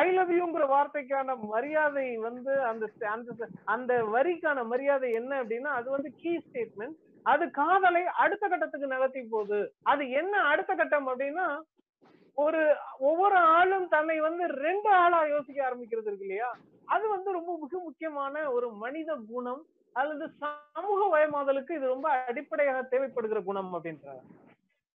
ஐ லவ் யூங்கிற வார்த்தைக்கான மரியாதை வந்து அந்த அந்த அந்த வரிக்கான மரியாதை என்ன அப்படின்னா அது வந்து கீ ஸ்டேட்மெண்ட் அது காதலை அடுத்த கட்டத்துக்கு நகர்த்தி போகுது. அது என்ன அடுத்த கட்டம் அப்படின்னா ஒரு ஒவ்வொரு ஆளும் தன்னை வந்து ரெண்டு ஆளா யோசிக்க ஆரம்பிக்கிறது இருக்கு இல்லையா? அது வந்து ரொம்ப மிக முக்கியமான ஒரு மனித குணம் அல்லது சமூக வயமாதலுக்கு இது ரொம்ப அடிப்படையாக தேவைப்படுகிற குணம் அப்படின்றாங்க.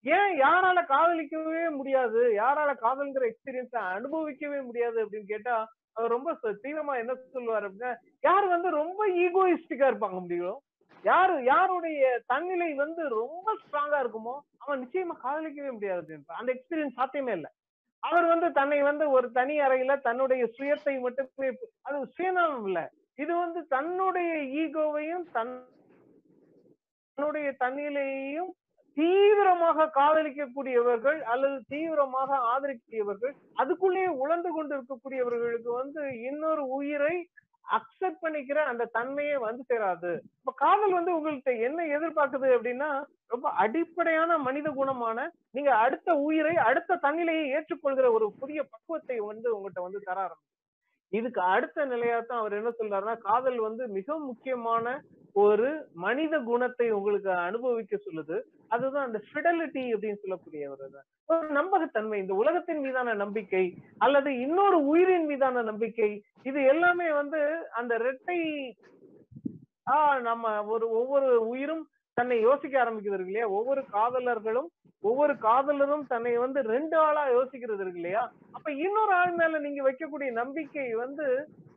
ஏன் யாரால காதலிக்கவே முடியாது? யாரால காதல்ங்கிற எக்ஸ்பீரியன்ஸ அனுபவிக்கவே முடியாது அப்படின்னு கேட்டா அவர் ரொம்ப ச- தீவிரமா என்ன சொல்லுவார் அப்படின்னா யார் வந்து ரொம்ப ஈகோயிஸ்டிக்கா இருப்பாங்க முடியும் யாரு யாருடைய தன்னிலை வந்து ரொம்ப ஸ்ட்ராங்கா இருக்குமோ அவன் நிச்சயமா காதலிக்கவே முடியாது. அந்த எக்ஸ்பீரியன்ஸ் சாத்தியமே இல்லை. அவர் வந்து தன்னை வந்து ஒரு தனி அறையில தன்னுடைய சுயத்தை மட்டுமே அது சுயநலம் இல்ல. இது வந்து தன்னுடைய ஈகோவையும் தன் தன்னுடைய தன்னிலையையும் தீவிரமாக காதலிக்கக்கூடியவர்கள் அல்லது தீவிரமாக ஆதரிக்கக்கூடியவர்கள் அதுக்குள்ளேயே உழந்து கொண்டு இருக்கக்கூடியவர்களுக்கு வந்து இன்னொரு உயிரை அக்செப்ட் பண்ணிக்கிற அந்த தன்மையே வந்து சேராது. இப்ப காதல் வந்து உங்கள்கிட்ட என்ன எதிர்பார்க்குது அப்படின்னா ரொம்ப அடிப்படையான மனித குணமான நீங்க அடுத்த உயிரை அடுத்த தன்னிலையை ஏற்றுக்கொள்கிற ஒரு புதிய பக்குவத்தை வந்து உங்கள்கிட்ட வந்து தர ஆரம்பிக்கும் இதுக்கு அடுத்த நிலையா தான் அவர் என்ன சொல்றாருன்னா காதல் வந்து மிக முக்கியமான ஒரு மனித குணத்தை உங்களுக்கு அனுபவிக்க சொல்லுது. அதுதான் அந்த ஃபிடலிட்டி அப்படின்னு சொல்லக்கூடிய ஒரு ஒரு நம்பகத்தன்மை இந்த உலகத்தின் மீதான நம்பிக்கை அல்லது இன்னொரு உயிரின் மீதான நம்பிக்கை இது எல்லாமே வந்து அந்த இரட்டை ஆஹ் நம்ம ஒரு ஒவ்வொரு உயிரும் தன்னை யோசிக்க ஆரம்பிக்கிறது இருக்கு இல்லையா? ஒவ்வொரு காதலர்களும் ஒவ்வொரு காதலரும் தன்னை வந்து ரெண்டு ஆளா யோசிக்கிறது இருக்கு இல்லையா? அப்ப இன்னொரு ஆள் மேல நீங்க வைக்கக்கூடிய நம்பிக்கை வந்து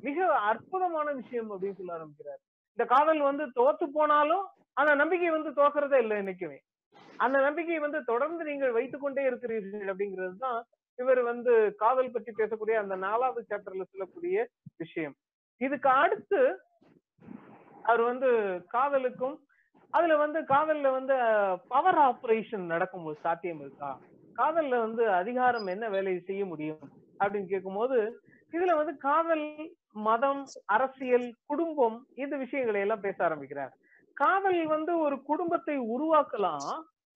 மிக அற்புதமான விஷயம் அப்படின்னு சொல்ல ஆரம்பிக்கிறார். இந்த காதல் வந்து தோத்து போனாலும் அந்த நம்பிக்கை வந்து தோக்குறதே இல்லை என்னைக்குமே. அந்த நம்பிக்கையை வந்து தொடர்ந்து நீங்கள் வைத்துக்கொண்டே இருக்கிறீர்கள் அப்படிங்கிறது தான் இவர் வந்து காதல் பற்றி பேசக்கூடிய அந்த நாலாவது சாப்டர்ல சொல்லக்கூடிய விஷயம். இதுக்கு அடுத்து அவர் வந்து காதலுக்கும் அதுல வந்து காதல்ல வந்து பவர் ஆபரேஷன் நடக்கும்போது சாத்தியம் இருக்கா? காதல்ல வந்து அதிகாரம் என்ன வேலையை செய்ய முடியும்? அப்படின்னு கேட்கும்போது இதுல வந்து காதல் மதம் அரசியல் குடும்பம் இந்த விஷயங்களை எல்லாம் பேச ஆரம்பிக்கிறார். காதல் வந்து ஒரு குடும்பத்தை உருவாக்கலாம்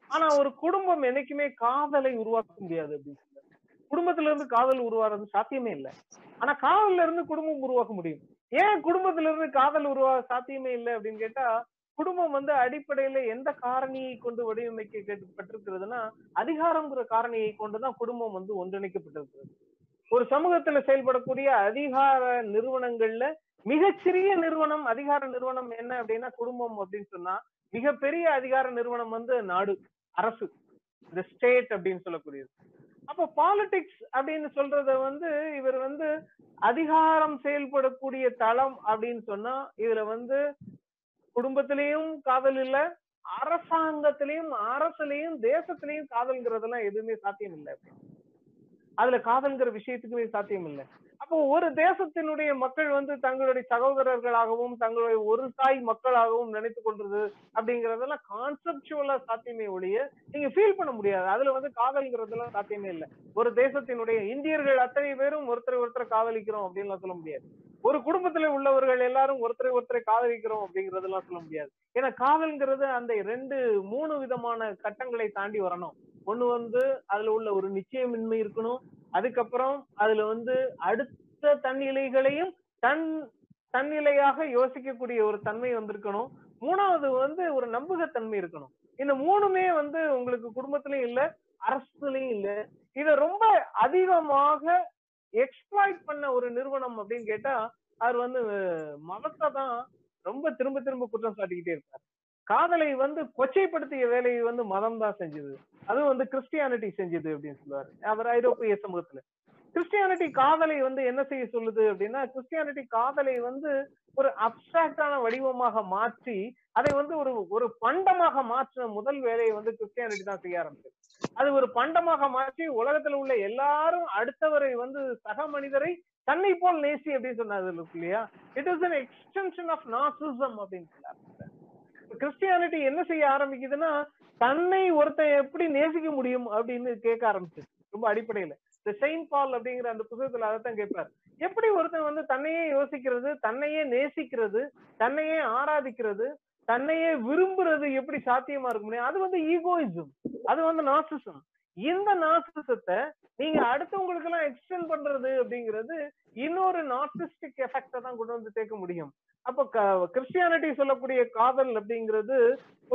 ஆனா ஒரு குடும்பம் என்னைக்குமே காதலை உருவாக்க முடியாது அப்படின்னு சொல்றாரு. குடும்பத்துல இருந்து காதல் உருவாகிறது சாத்தியமே இல்லை. ஆனா காதல்ல இருந்து குடும்பம் உருவாக்க முடியும். ஏன் குடும்பத்துல இருந்து காதல் உருவாக சாத்தியமே இல்லை அப்படின்னு கேட்டா குடும்பம் வந்து அடிப்படையில எந்த காரணியை கொண்டு வடிவமைக்கப்பட்டிருக்கிறதுனா அதிகாரம்ங்கிற காரணியை கொண்டுதான் குடும்பம் வந்து ஒன்றிணைக்கப்பட்டிருக்கிறது. ஒரு சமூகத்துல செயல்படக்கூடிய அதிகார நிறுவனங்கள்ல மிகச்சிறிய நிறுவனம் அதிகார நிறுவனம் என்ன அப்படின்னா குடும்பம் அப்படின்னு சொன்னா மிகப்பெரிய அதிகார நிறுவனம் வந்து நாடு அரசு இந்த ஸ்டேட் அப்படின்னு சொல்லக்கூடியது. அப்போ பாலிடிக்ஸ் அப்படின்னு சொல்றத வந்து இவர் வந்து அதிகாரம் செயல்படக்கூடிய தளம் அப்படின்னு சொன்னா இதுல வந்து குடும்பத்திலையும் காதல் இல்ல அரசாங்கத்திலையும் அரசுலயும் தேசத்திலையும் காதல்ங்கிறதெல்லாம் எதுவுமே சாத்தியம் இல்லை அதுல காதல்ங்கிற விஷயத்துக்குமே சாத்தியம் இல்லை. அப்போ ஒரு தேசத்தினுடைய மக்கள் வந்து தங்களுடைய சகோதரர்களாகவும் தங்களுடைய ஒரு தாய் மக்களாகவும் நினைத்து கொண்டது அப்படிங்கறதெல்லாம் கான்செப்டுவலா சாத்தியமே ஒழிய நீங்க ஃபீல் பண்ண முடியாது. அதுல வந்து காதல்ங்கிறதெல்லாம் சாத்தியமே இல்லை. ஒரு தேசத்தினுடைய இந்தியர்கள் அத்தனை பேரும் ஒருத்தரை ஒருத்தர் காதலிக்கிறோம் அப்படின்னு சொல்ல முடியாது. ஒரு குடும்பத்துல உள்ளவர்கள் எல்லாரும் ஒருத்தரை ஒருத்தரை காதலிக்கிறோம் அப்படிங்கறதெல்லாம் சொல்ல முடியாது. ஏன்னா காதல்ங்கிறது அந்த ரெண்டு மூணு விதமான கட்டங்களை தாண்டி வரணும். ஒண்ணு வந்து அதுல உள்ள ஒரு நிச்சயமின்மை இருக்கணும். அதுக்கப்புறம் அதுல வந்து அடுத்த தன்னிலைகளையும் தன் தன்னிலையாக யோசிக்கக்கூடிய ஒரு தன்மை வந்திருக்கணும். மூணாவது வந்து ஒரு நம்பகத்தன்மை இருக்கணும். இந்த மூணுமே வந்து உங்களுக்கு குடும்பத்திலயும் இல்ல அரசுலயும் இல்ல. இத ரொம்ப அதிகமாக எக்ஸ்பிளாய்ட் பண்ண ஒரு நிறுவனம் அப்படின்னு கேட்டா அவர் வந்து மதத்தை தான் ரொம்ப திரும்ப திரும்ப குற்றம் சாட்டிக்கிட்டே இருப்பார். காதலை வந்து கொச்சைப்படுத்திய வேலையை வந்து மதம் தான் செஞ்சது. அதுவும் வந்து கிறிஸ்டியானிட்டி செஞ்சது அப்படின்னு சொல்லுவாரு. அவர் ஐரோப்பிய சமூகத்துல. கிறிஸ்டியானிட்டி காதலை வந்து என்ன செய்ய சொல்லுது அப்படின்னா கிறிஸ்டியானிட்டி காதலை வந்து ஒரு அப்டிராக்டான வடிவமாக மாற்றி அதை வந்து ஒரு ஒரு பண்டமாக மாற்றின முதல் வேலையை வந்து கிறிஸ்டியானிட்டி தான் செய்ய ஆரம்பிச்சது. அது ஒரு பண்டமாக மாற்றி உலகத்துல உள்ள எல்லாரும் அடுத்தவரை வந்து சக மனிதரை தன்னை போல் நேசி அப்படின்னு சொன்னாரு இல்லையா? It is an extension of Nazism அப்படின்னு சொன்னார். கிறிஸ்டியானிட்டி என்ன செய்ய ஆரம்பிக்குதுன்னா தன்னை ஒருத்தன் எப்படி நேசிக்க முடியும் அப்படின்னு கேட்க ஆரம்பிச்சது. ரொம்ப அடிப்படையில. இந்த செயின்ட் பால் அப்படிங்கிற அந்த புத்தகத்துல அதைத்தான் கேட்பாரு. எப்படி ஒருத்தன் வந்து தன்னையே யோசிக்கிறது தன்னையே நேசிக்கிறது தன்னையே ஆராதிக்கிறது தன்னையே விரும்புறது எப்படி சாத்தியமா இருக்க முடியும்? அது வந்து ஈகோயிசம் அது வந்து நாசிசம் இந்த நாசிசத்தை நீங்க அடுத்தவங்களுக்கு எல்லாம் எக்ஸ்டென்ட் பண்றது அப்படிங்கிறது இன்னொரு நாசிஸ்டிக் எஃபெக்ட தான் கொண்டு வந்து சேர்க்க முடியும். அப்ப கிறிஸ்டியானிட்டி சொல்லக்கூடிய காதல் அப்படிங்கிறது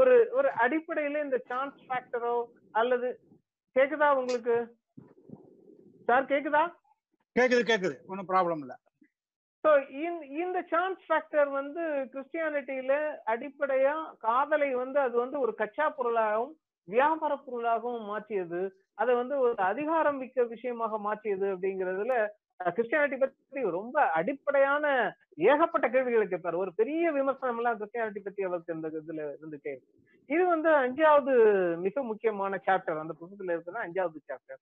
ஒரு ஒரு அடிப்படையில இந்த சான்ஸ் ஃபேக்டரோ அல்லது கேக்குதா உங்களுக்கு? சார் கேக்குதா? கேக்குது கேக்குது. ஒன்றும் ப்ராப்ளம் இல்லை. ஸோ இந்த சான்ஸ் ஃபேக்டர் வந்து கிறிஸ்டியானிட்டியில அடிப்படையா காதலை வந்து அது வந்து ஒரு கச்சா பொருளாகவும் வியாபார பொருளாகவும் மாற்றியது. அதை வந்து ஒரு அதிகாரம் மிக்க விஷயமாக மாற்றியது அப்படிங்கிறதுல கிறிஸ்டியானிட்டி பத்தி ரொம்ப அடிப்படையான ஏகப்பட்ட கேள்விகளை கேட்பார் ஒரு பெரிய விமர்சனம் எல்லாம் கிறிஸ்டியானிட்டி பத்தி அவருக்கு இந்த இதுல இருந்துட்டே இருக்கு. இது வந்து அஞ்சாவது மிக முக்கியமான சாப்டர் அந்த புத்தகத்துல இருக்குன்னா அஞ்சாவது சாப்டர்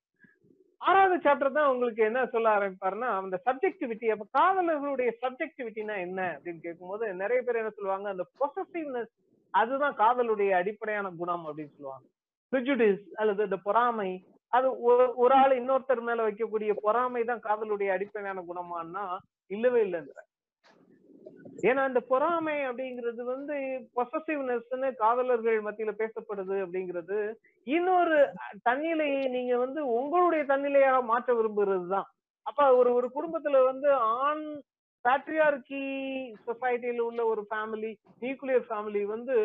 ஆறாவது சாப்டர் தான் உங்களுக்கு என்ன சொல்ல ஆரம்பிப்பாருன்னா அந்த சப்ஜெக்டிவிட்டி அப்ப காதலர்களுடைய சப்ஜெக்டிவிட்டினா என்ன அப்படின்னு கேட்கும்போது நிறைய பேர் என்ன சொல்லுவாங்க அந்த பொசசிவ்னஸ் அதுதான் காதலுடைய அடிப்படையான குணம் அப்படின்னு சொல்லுவாங்க. பிரிஜுடிஸ் அல்லது இந்த பொறாமை அது ஒரு ஆள் இன்னொருத்தர் மேல வைக்கக்கூடிய பொறாமை தான் காதலுடைய அடிப்படையான குணமானா இல்லவே இல்லைங்கிற. ஏன்னா இந்த பொறாமை அப்படிங்கிறது வந்து பொசசிவ்னஸ்ன்னு காதலர்கள் மத்தியில பேசப்படுது அப்படிங்கிறது இன்னொரு தன்னிலையை நீங்க வந்து உங்களுடைய தன்னிலையாக மாற்ற விரும்புறது தான் அப்ப ஒரு ஒரு குடும்பத்துல வந்து ஆண் பேட்ரியார்கி சொசைட்டியில உள்ள ஒரு ஃபேமிலி நியூக்ளியர் ஃபேமிலி வந்து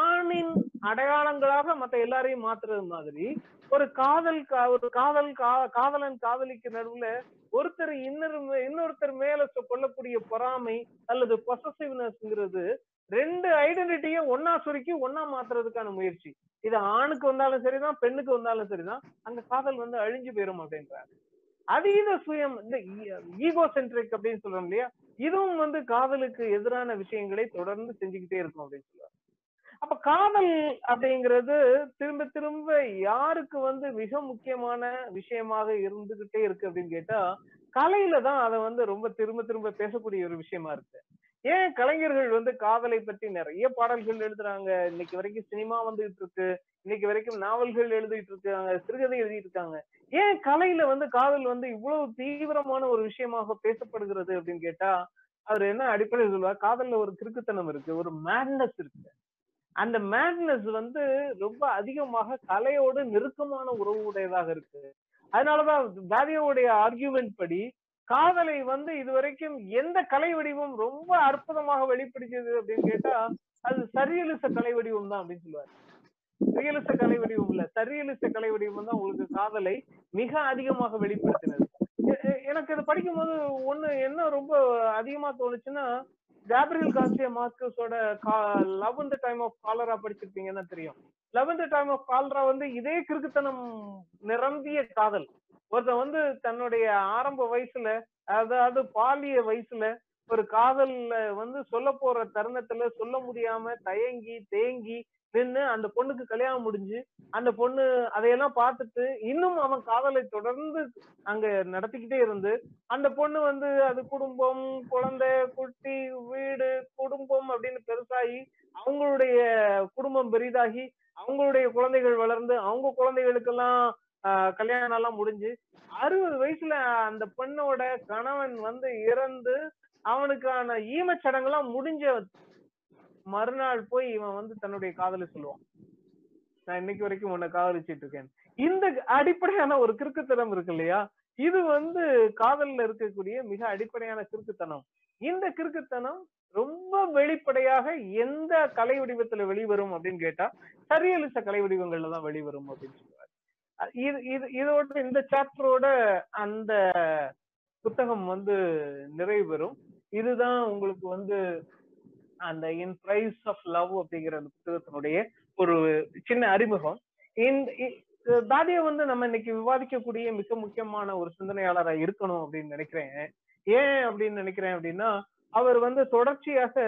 ஆணின் அடையாளங்களாக மத்த எல்லாரையும் மாத்துறது மாதிரி ஒரு காதல் ஒரு காதல் காதலன் காதலிக்கு நடுவுல ஒருத்தர் இன்னொரு இன்னொருத்தர் மேல கொள்ளக்கூடிய பொறாமை அல்லது பொசசிவ்னஸ்ங்கிறது ரெண்டு ஐடென்டிட்டியும் ஒன்னா சுருக்கி ஒன்னா மாத்துறதுக்கான முயற்சி. இது ஆணுக்கு வந்தாலும் சரிதான் பெண்ணுக்கு வந்தாலும் சரிதான். அந்த காதல் வந்து அழிஞ்சு போயிரும் அப்படின்றாரு அதீத சுயம் இந்த e, ஈகோ சென்ட்ரிக் அப்படின்னு சொல்றோம் இல்லையா? இதுவும் வந்து காதலுக்கு எதிரான விஷயங்களை தொடர்ந்து செஞ்சுக்கிட்டே இருக்கும் அப்படின்னு சொல்லுவாங்க அப்ப காதல் அப்படிங்கிறது திரும்ப திரும்ப யாருக்கு வந்து மிக முக்கியமான விஷயமாக இருந்துகிட்டே இருக்கு அப்படின்னு கேட்டா கலையில தான் அதை வந்து ரொம்ப திரும்ப திரும்ப பேசக்கூடிய ஒரு விஷயமா இருக்கு. ஏன் கலைஞர்கள் வந்து காதலை பற்றி நிறைய பாடல்கள் எழுதுறாங்க. இன்னைக்கு வரைக்கும் சினிமா வந்துகிட்டு இருக்கு. இன்னைக்கு வரைக்கும் நாவல்கள் எழுதிட்டு இருக்காங்க சிறுகதை எழுதிட்டு இருக்காங்க. ஏன் கலையில வந்து காதல் வந்து இவ்வளவு தீவிரமான ஒரு விஷயமாக பேசப்படுகிறது அப்படின்னு கேட்டா அவர் என்ன அடிப்படையில் சொல்லுவார்? காதல்ல ஒரு கிறுக்குத்தனம் இருக்கு ஒரு மேட்னஸ் இருக்கு. அந்த மேட்னஸ் வந்து ரொம்ப அதிகமாக கலையோடு நெருக்கமான உறவு உடையதாக இருக்கு. அதனாலதான் தாதியோடைய ஆர்கியூமெண்ட் படி காதலை வந்து இதுவரைக்கும் எந்த கலை வடிவம் ரொம்ப அற்புதமாக வெளிப்படுத்தியது அப்படின்னு கேட்டா அது சரியலிச கலை வடிவம் தான் அப்படின்னு சொல்லுவாரு. சரியலிச கலை வடிவம் இல்ல. சரியலிச கலை வடிவம் தான் உங்களுக்கு காதலை மிக அதிகமாக வெளிப்படுத்தினது. எனக்கு இது படிக்கும்போது ஒண்ணு என்ன ரொம்ப அதிகமா தோணுச்சுன்னா கேப்ரியல் கார்சியா மார்க்கஸோட லவ் டைம் ஆஃப் காலரா படிச்சிருப்பீங்கன்னா தெரியும். லெவன்த் டைம் ஆஃப் காலரா வந்து இதே கிறுக்குத்தனம் நிரம்பிய காதல். ஒருத்தன் வந்து தன்னுடைய ஆரம்ப வயசுல அதாவது பாலிய வயசுல ஒரு காதல்ல வந்து சொல்ல போற தருணத்துல சொல்ல முடியாம தயங்கி தேங்கி நின்னு அந்த பொண்ணுக்கு கல்யாணம் முடிஞ்சு அந்த பொண்ணு அதையெல்லாம் பார்த்துட்டு இன்னும் அவன் காதலை தொடர்ந்து அங்க நடத்திக்கிட்டே இருந்து அந்த பொண்ணு வந்து அது குடும்பம் குழந்தை குட்டி வீடு குடும்பம் அப்படின்னு பெருசாகி அவங்களுடைய குடும்பம் பெரிதாகி அவங்களுடைய குழந்தைகள் வளர்ந்து அவங்க குழந்தைகளுக்கெல்லாம் ஆஹ், கல்யாணம் எல்லாம் முடிஞ்சு அறுபது வயசுல அந்த பெண்ணோட கணவன் வந்து இறந்து அவனுக்கான ஈமச்சடங்கெல்லாம் முடிஞ்ச மறுநாள் போய் இவன் வந்து தன்னுடைய காதலை சொல்லுவான். நான் இன்னைக்கு வரைக்கும் உன்னை காதலிச்சிட்டு இருக்கேன். இந்த அடிப்படையான ஒரு கிறுக்குத்தனம் இருக்கு இல்லையா? இது வந்து காதல்ல இருக்கக்கூடிய மிக அடிப்படையான கிறுக்குத்தனம். இந்த கிறுக்குத்தனம் ரொம்ப வெளிப்படையாக எந்த கலை வடிவத்துல வெளிவரும் அப்படின்னு கேட்டா சரியலிச கலை வடிவங்கள்ல தான் வெளிவரும் அப்படின்னு சொல்லுவாரு. இது இது இதோட இந்த சாப்டரோட அந்த புத்தகம் வந்து நிறைவு பெறும். இதுதான் உங்களுக்கு வந்து அந்த இன் பிரைஸ் ஆஃப் லவ் அப்படிங்கிற அந்த புத்தகத்தினுடைய ஒரு சின்ன அறிமுகம். இந்த இ- வந்து நம்ம இன்னைக்கு விவாதிக்கக்கூடிய மிக முக்கியமான ஒரு சிந்தனையாளரா இருக்கணும் அப்படின்னு நினைக்கிறேன். ஏன் அப்படின்னு நினைக்கிறேன் அப்படின்னா அவர் வந்து தொடர்ச்சியாக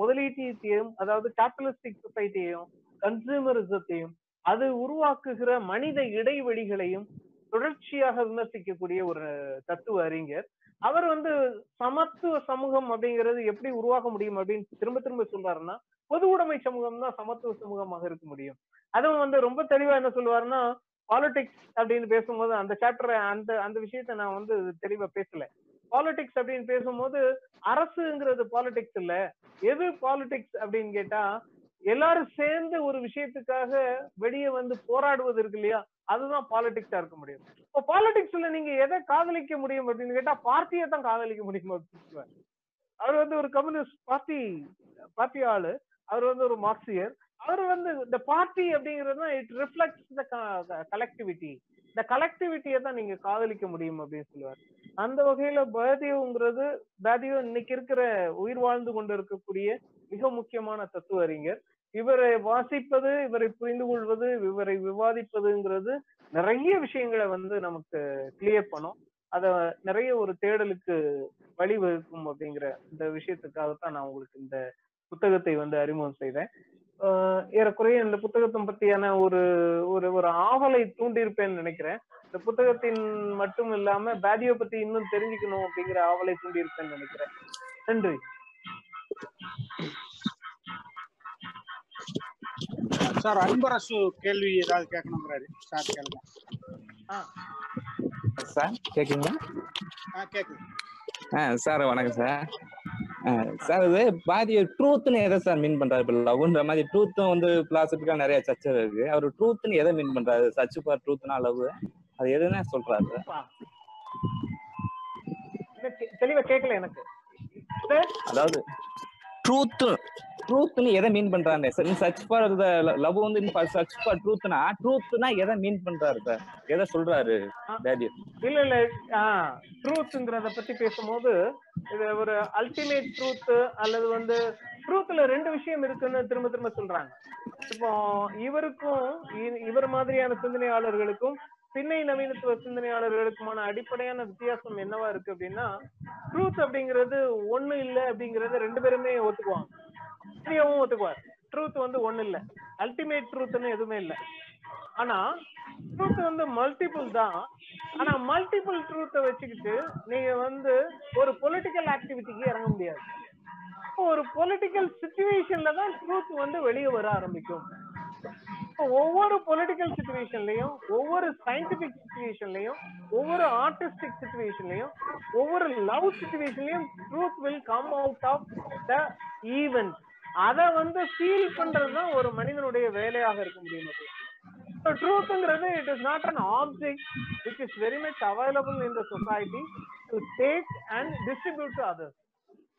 முதலீட்டியத்தையும் அதாவது கேபிட்டலிஸ்டிக் சொசைட்டியையும் கன்சூமரிசத்தையும் அது உருவாக்குகிற மனித இடைவெளிகளையும் தொடர்ச்சியாக விமர்சிக்கக்கூடிய ஒரு தத்துவ அறிஞர். அவர் வந்து சமத்துவ சமூகம் அப்படிங்கிறது எப்படி உருவாக்க முடியும் அப்படின்னு திரும்ப திரும்ப சொல்றாருன்னா பொது உடைமை சமூகம் தான் சமத்துவ சமூகமாக இருக்க முடியும். அதுவும் வந்து ரொம்ப தெளிவா என்ன சொல்லுவாருன்னா பாலிடிக்ஸ் அப்படின்னு பேசும்போது அந்த சாப்டரை அந்த அந்த விஷயத்த நான் வந்து தெளிவா பேசல. பாலிடிக்ஸ் அப்படின்னு பேசும்போது அரசுங்கிறது பாலிடிக்ஸ் இல்ல. எது பாலிடிக்ஸ் அப்படின்னு கேட்டா எல்லாரும் சேர்ந்து ஒரு விஷயத்துக்காக வெளியே வந்து போராடுவது இருக்கு இல்லையா? அதுதான் பாலிடிக்ஸா இருக்க முடியும். இப்போ பாலிடிக்ஸ்ல நீங்க எதை காதலிக்க முடியும் அப்படின்னு கேட்டா பார்ட்டியை தான் காதலிக்க முடியும் அப்படின்னு சொல்லுவார். அவர் வந்து ஒரு கம்யூனிஸ்ட் பார்ட்டி பார்ட்டி ஆளு. அவர் வந்து ஒரு மார்க்சியர். அவர் வந்து இந்த பார்ட்டி அப்படிங்கிறது இட் ரிஃப்ளெக்ட்ஸ் த கலெக்டிவிட்டி இந்த கலெக்டிவிட்டியை தான் நீங்க காதலிக்க முடியும் அப்படின்னு சொல்லுவார். அந்த வகையில பேதியோங்கிறது பேதியோ இன்னைக்கு இருக்கிற உயிர் வாழ்ந்து கொண்டு இருக்கக்கூடிய மிக முக்கியமான தத்துவ அறிஞர் இவரை வாசிப்பது இவரை புரிந்து கொள்வது இவரை விவாதிப்பதுங்கிறது நிறைய விஷயங்களை வந்து நமக்கு கிளியர் பண்ணும். அத நிறைய ஒரு தேடலுக்கு வழிவகுக்கும் அப்படிங்கிற இந்த விஷயத்துக்காகத்தான் நான் உங்களுக்கு இந்த புத்தகத்தை வந்து அறிமுகம் செய்தேன். ஆஹ் ஏறக்குறைய இந்த புத்தகத்தை பத்தியான ஒரு ஒரு ஒரு ஆவலை தூண்டியிருப்பேன்னு நினைக்கிறேன். இந்த புத்தகத்தின் மட்டும் இல்லாம பேதியோ பத்தி இன்னும் தெரிஞ்சுக்கணும் அப்படிங்கிற ஆவலை தூண்டியிருப்பேன்னு நினைக்கிறேன். நன்றி. சார் அன்பரசு கேள்வி ஏதாவது கேட்கணுங்கிறாரு. சார் கேளுங்க. சார் கேக்குங்களா ஆ கேக்குது. ஆ சார் வணக்கம் சார். சார் இது பாதி ட்ரூத்னு எதை சார் மீன் பண்றாரு? இப்போ லவ்ன்ற மாதிரி ட்ரூத்தும் வந்து பிலாசபிக்கா நிறைய சர்ச்சை இருக்கு. அவர் ட்ரூத்னு எதை மீன் பண்றாரு? சர்ச் ஃபார் ட்ரூத்னா லவ். அது எதுன்னு சொல்றாரு? தெளிவா கேட்கல எனக்கு. அதாவது ட்ரூத் ட்ரூத்னு எதை மீன் பண்றாரு சார் சர்ச் ஃபார் லவ் வந்து சர்ச் ஃபார் ட்ரூத்னா ட்ரூத்னா எதை மீன் பண்றாரு சார் எதை சொல்றாரு டேடி இல்ல இல்ல ட்ரூத்ங்கிறத பத்தி பேசும்போது இது ஒரு அல்டிமேட் ட்ரூத் அல்லது வந்து ட்ரூத்ல ரெண்டு விஷயம் இருக்குன்னு திரும்ப திரும்ப சொல்றாங்க. இப்போ இவருக்கும் இவர் மாதிரியான சிந்தனையாளர்களுக்கும் பின்னை நவீனத்துவ சிந்தனையாளர்களுக்குமான அடிப்படையான வித்தியாசம் என்னவா இருக்கு அப்படின்னா ட்ரூத் அப்படிங்கிறது ஒண்ணு இல்ல அப்படிங்கறத ரெண்டு பேருமே ஒத்துக்குவாங்க. சத்தியமும் ஒத்துக்குவார் ட்ரூத் வந்து ஒண்ணு இல்ல. அல்டிமேட் ட்ரூத்னு எதுவுமே இல்ல. ஆனா ட்ரூத் வந்து மல்டிபிள் தான். ஆனா மல்டிபிள் ட்ரூத்தை வச்சுக்கிட்டு நீங்க வந்து ஒரு பொலிட்டிக்கல் ஆக்டிவிட்டிக்கு இறங்க முடியாது. ஒரு பொலிட்டிக்கல் சுச்சுவேஷன்ல தான் ட்ரூத் வந்து வெளியே வர ஆரம்பிக்கும். இப்போ ஒவ்வொரு பொலிட்டிக்கல் சுச்சுவேஷன்லயும் ஒவ்வொரு சயின்டிபிக் சுச்சுவேஷன்லயும் ஒவ்வொரு ஆர்டிஸ்டிக் சுச்சுவேஷன்லயும் ஒவ்வொரு love சுச்சுவேஷன்லயும் truth will come out of the event அத வந்து ஃபீல் பண்றதுதான் ஒரு மனிதனுடைய வேலையாக இருக்க முடியும். ட்ரூத்ங்கிறது it is not an object which is very much available in the society to take and distribute to others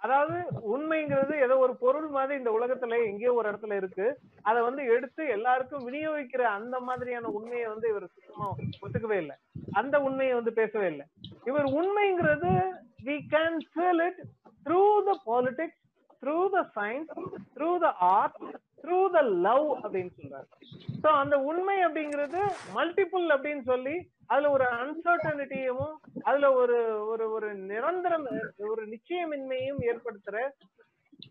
அதாவது உண்மைங்கிறது ஏதோ ஒரு பொருள் மாதிரி இந்த உலகத்துல எங்கேயோ ஒரு இடத்துல இருக்கு. அதை வந்து எடுத்து எல்லாருக்கும் விநியோகிக்கிற அந்த மாதிரியான உண்மையை வந்து இவர் சுத்தமா ஒத்துக்கவே இல்லை. அந்த உண்மையை வந்து பேசவே இல்லை. இவர் உண்மைங்கிறது we can feel it through the politics through the science through the art through the love அப்படின்னு சொல்றாரு. சோ அந்த உண்மை அப்படிங்கிறது மல்டிபிள் அப்படின்னு சொல்லி அதுல ஒரு அன்சர்டனிட்டியும் அதுல ஒரு ஒரு ஒரு நிரந்தரம் ஒரு நிச்சயமின்மையும் ஏற்படுத்துற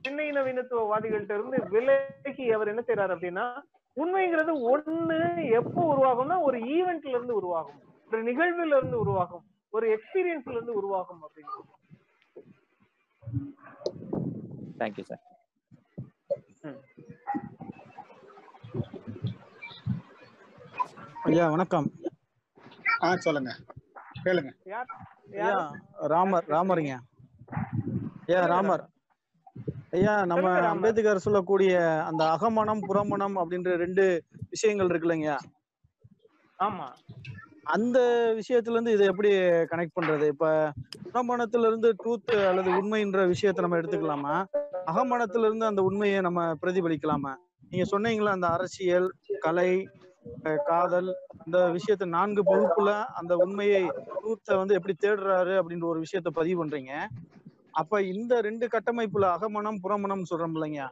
சின்ன நவீனத்துவவாதிகள்ட்ட இருந்து விலகி அவர் என்ன செய்யறாரு அப்படின்னா உண்மைங்கிறது ஒண்ணு எப்போ உருவாகும்னா ஒரு ஈவெண்ட்ல இருந்து உருவாகும். ஒரு நிகழ்வுல இருந்து உருவாகும். ஒரு எக்ஸ்பீரியன்ஸ்ல இருந்து உருவாகும் அப்படின்னு. தேங்க்யூ சார் ஐயா வணக்கம். ஆ சொல்லுங்க. கேளுங்க. ராமர் ராமருங்க. ஐயா ராமர். ஐயா நம்ம. அம்பேத்கர் சொல்லக்கூடிய அந்த அகமனம் புறமணம் அப்படின்ற ரெண்டு விஷயங்கள் இருக்குல்லங்க ஆமா. அந்த விஷயத்துல இருந்து இதை எப்படி கனெக்ட் பண்றது? இப்ப புறமணத்துல இருந்து ட்ரூத் அல்லது உண்மைன்ற விஷயத்தை நம்ம எடுத்துக்கலாமா? அகமனத்துல இருந்து அந்த உண்மையை நம்ம பிரதிபலிக்கலாமா? நீங்க சொன்னீங்களா அந்த அரசியல் கலை காதல் இந்த விஷயத்த நான்கு பகுப்புல அந்த உண்மையை ட்ரூத்தை வந்து எப்படி தேடுறாரு அப்படின்ற ஒரு விஷயத்த பதிவு பண்றீங்க. அப்ப இந்த ரெண்டு கட்டமைப்புல அகமனம் புறமணம் சொல்றோம் இல்லைங்க.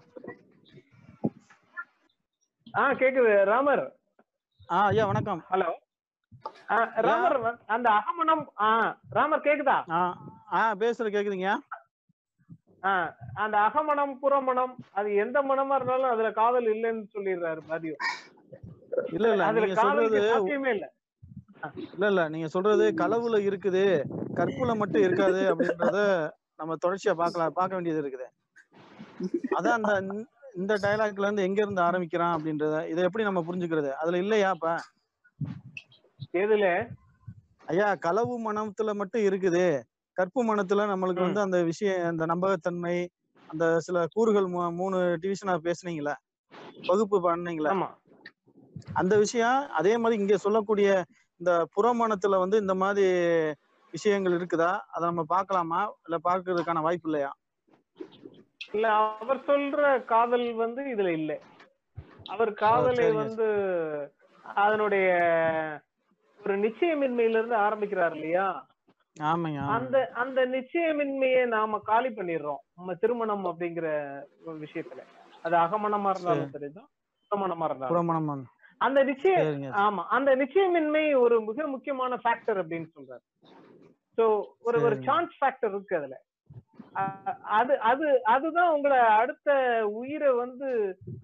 ஆ கேக்குது. ராமர். ஆ ஐயா வணக்கம். ஹலோ. ராமர் அந்த அகமனம் ராமர் கேக்குதா? ஆ ஆ பேசுற கேக்குதுங்க. ஆ, அந்த அகமனம் புறமணம் அது எந்த மனமா இருந்தாலும் அதுல காதல் இல்லைன்னு சொல்லிடுறாரு மதியம் இல்ல இல்ல அதுல காதலுக்கு சாத்தியமே இல்ல. இல்ல இல்ல நீங்க சொல்றது களவுல இருக்குது கற்புல மட்டும் இருக்காது அப்படின்றத நம்ம தொடர்ச்சியா பார்க்கலாம் பார்க்க வேண்டியது இருக்குது. அதான் அந்த இந்த- டயலாக்ல இருந்து எங்க இருந்து ஆரம்பிக்கிறான் அப்படின்றத இதை எப்படி நம்ம புரிஞ்சுக்கிறது? அதுல இல்லையா இப்ப எதுல? ஐயா களவு மனத்துல மட்டும் இருக்குது. கற்பு மனத்துல நம்மளுக்கு வந்து அந்த விஷயம் அந்த நம்பகத்தன்மை அந்த சில கூறுகள் மூணு டிவிஷனா பேசுனீங்களே? வகுப்பு பண்ணீங்களே? அந்த விஷயம் அதே மாதிரி இங்க சொல்லக்கூடிய இந்த புறமணத்துல வந்து இந்த மாதிரி விஷயங்கள் இருக்குதா? அதை நம்ம பார்க்கலாமா? இல்ல பார்க்கறதுக்கான வாய்ப்பு இல்லையா? இல்ல அவர் சொல்ற காதல் வந்து இதுல இல்ல. அவர் காதலை. வந்து அதனுடைய ஒரு நிச்சயமின்மையில இருந்து ஆரம்பிக்கிறார் இல்லையா. அந்த அந்த நிச்சயமின்மையை நாம காலி பண்ணிடுறோம் நம்ம திருமணம் அப்படிங்கிற ஒரு விஷயத்துல. அது அகமணமா இருந்தாலும் சரிதான் புறமணமா இருந்தாலும். அந்த நிச்சயம் ஆமா அந்த நிச்சயமின்மை ஒரு மிக முக்கியமான ஃபேக்டர் அப்படின்னு சொல்றாரு. சோ ஒரு ஒரு. சான்ஸ் ஃபேக்டர் இருக்கு அதுல. அது அது அதுதான் உங்களை அடுத்த உயிரை வந்து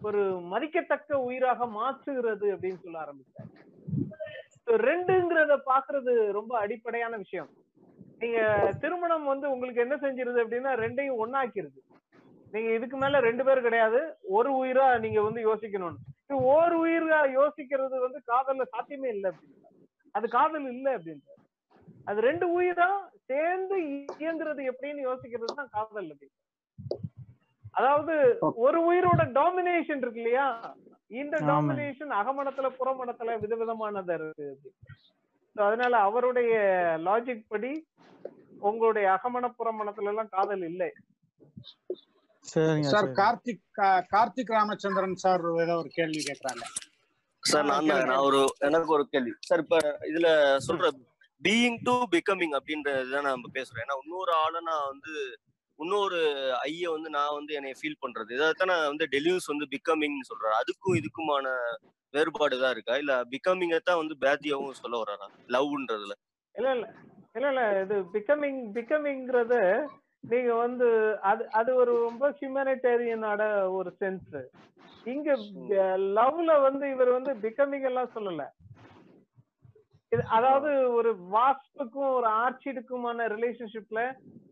ஒரு மதிக்கத்தக்க உயிராக மாற்றுகிறது அப்படின்னு சொல்ல ஆரம்பிச்சாரு. ரெண்டுங்கிறத பாக்குறது ரொம்ப அடிப்படையான விஷயம். நீங்க திருமணம் வந்து உங்களுக்கு என்ன செஞ்சிருது அப்படின்னா ரெண்டையும் ஒண்ணாக்கிருது. நீங்க இதுக்கு மேல ரெண்டு பேர் கிடையாது. ஒரு உயிரா நீங்க வந்து யோசிக்கணும்னு ஓர் உயிரா யோசிக்கிறது வந்து காதல்ல சாத்தியமே இல்லை அப்படின்னு அது காதல் இல்லை அப்படின்றாரு. அது ரெண்டு உயிரா சேர்ந்து இயங்குறது எப்படின்னு யோசிக்கிறது தான் காதல் அப்படின்னு அதாவது ஒரு உயிரோட டாமினேஷன் இருக்கு இல்லையா? இந்த ஆமா. டாமினேஷன் அகமணத்துல புறமணத்துல விதவிதமானதா இருக்கு. அதனால அவருடைய லாஜிக் படி உங்களுடைய அகமண புறமணத்துல எல்லாம் காதல் இல்லை. சார் சரி. கார்த்திக் கா- கார்த்திக் ராமச்சந்திரன் சார் ஏதோ ஒரு கேள்வி கேக்குறாங்க. சார் நான் நான் ஒரு எனக்கு ஒரு கேள்வி. சார் இப்ப இதுல சொல்ற பீயிங் டு பிகமிங் அப்படின்றதுதான் நம்ம பேசுறோம் ஏன்னா இன்னொரு ஆளை நான் வந்து இன்னொரு ஐய வந்து நான் வந்து என்னை ஃபீல் பண்றது. இதைத்தான் நான் வந்து டெலியூஸ் வந்து பிகமிங்னு சொல்றாரு. அதுக்கும் இதுக்குமான வேறுபாடு தான் இருக்கா? இல்ல பிகமிங்கை தான் வந்து பேத்தியாவும் சொல்ல வர்றாரா? லவ்ன்றதுல. இல்ல இல்ல. இல்ல இல்ல. இது பிகமிங் பிகமிங்கிறத நீங்க வந்து அது அது ஒரு ரொம்ப ஹியூமனிடேரியனோட ஒரு சென்ஸ் இங்க லவ்ல வந்து இவர் வந்து பிகமிங் எல்லாம் சொல்லல. இது அதாவது ஒரு வாஸ்புக்கும் ஒரு ஆர்ச்சிடுக்குமான ரிலேஷன்ஷிப்ல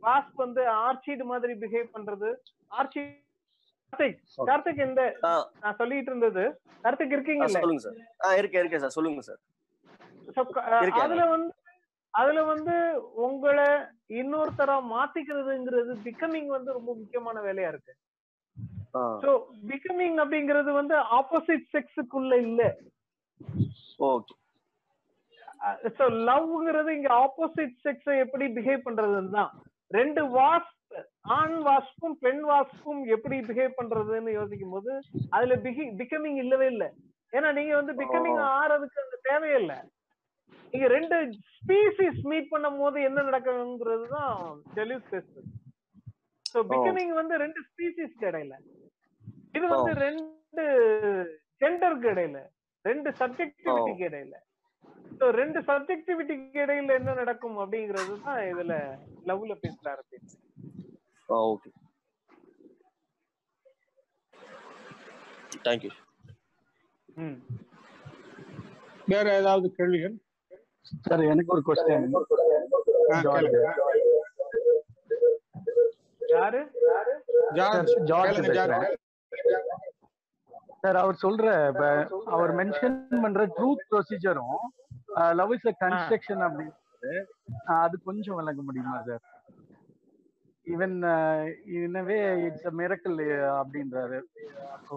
வாஸ்ப் வந்து ஆர்ச்சிடு மாதிரி பிஹேவ் பண்றது. ஆர்ச்சி கார்த்திக் கார்த்திக் இந்த நான் சொல்லிட்டு இருந்தது. கார்த்திக் இருக்கீங்கல்ல? சொல்லுங்க சார். ஆ இருக்கேன் இருக்கேன் சார். சொல்லுங்க சார். அதுல வந்து அதுல வந்து உங்களை இன்னொருத்தரா மாத்திக்கிறதுங்கிறது பிகமிங் வந்து ரொம்ப முக்கியமான வேலையா இருக்கு. சோ பிகமிங் அப்படிங்கிறது வந்து ஆப்போசிட் செக்ஸுக்குள்ள இல்ல. ஓகே. ஸோ லவ்ங்கிறது இங்க ஆப்போசிட் செக்ஸை எப்படி பிஹேவ் பண்றதுன்னு தான் ரெண்டு வாஸ்ப் ஆண் வாஸ்பும் பெண் வாஸ்பும் எப்படி பிஹேவ் பண்றதுன்னு யோசிக்கும் போது அதுல பிகமிங் இல்லவே இல்லை. ஏன்னா நீங்க வந்து பிகமிங் ஆறதுக்கு அந்த தேவையில்லை. நீங்க ரெண்டு ஸ்பீசிஸ் மீட் பண்ணும் போது என்ன நடக்குங்கிறது தான் டெலியூஸ் டெஸ்ட் ஸோ பிகமிங் வந்து ரெண்டு ஸ்பீசிஸ்க்கு இடையில. இது வந்து ரெண்டு ஜெண்டருக்கு இடையில ரெண்டு சப்ஜெக்டிவிட்டிக்கு இடையில. ரெண்டு சப்ஜெக்டிவிட்டிக்கு இடையில என்ன நடக்கும் அப்படிங்கிறது தான் இதுல லவ்ல பேசுறாரு ஓகே தேங்க்யூ ம். வேற ஏதாவது கேள்விகள்? சார் எனக்கு ஒரு கொஸ்டின். யாரு? ஜார்ஜ். சார் அவர் சொல்ற அவர் மென்ஷன் பண்ற ட்ரூத் ப்ரொசீஜரும் லவ் இஸ் அ கன்ஸ்ட்ரக்ஷன் அப்படின்றது அது கொஞ்சம் விளக்க முடியுமா sir even in a way it's a miracle அப்படின்றாரு.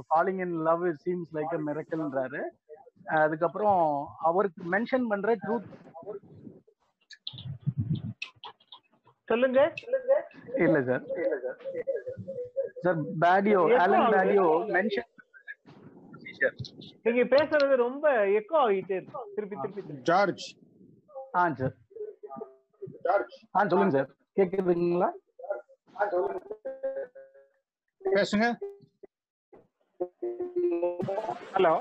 Falling in love seems like a மிரக்கல்ன்றாரு அதுக்கப்புறம் அவருக்கு மென்ஷன் பண்ற ட்ரூத் சொல்லுங்க. இல்ல sir sir Badiou Alain? Badiou mention நீங்க பேசுறது ரொம்ப எக்கோ ஆகிட்டே இருக்கு. திருப்பி திருப்பி. ஜார்ஜ். ஆ சார். ஆ சொல்லுங்க சார். கேக்குதுங்களா? பேசுங்க. ஹலோ.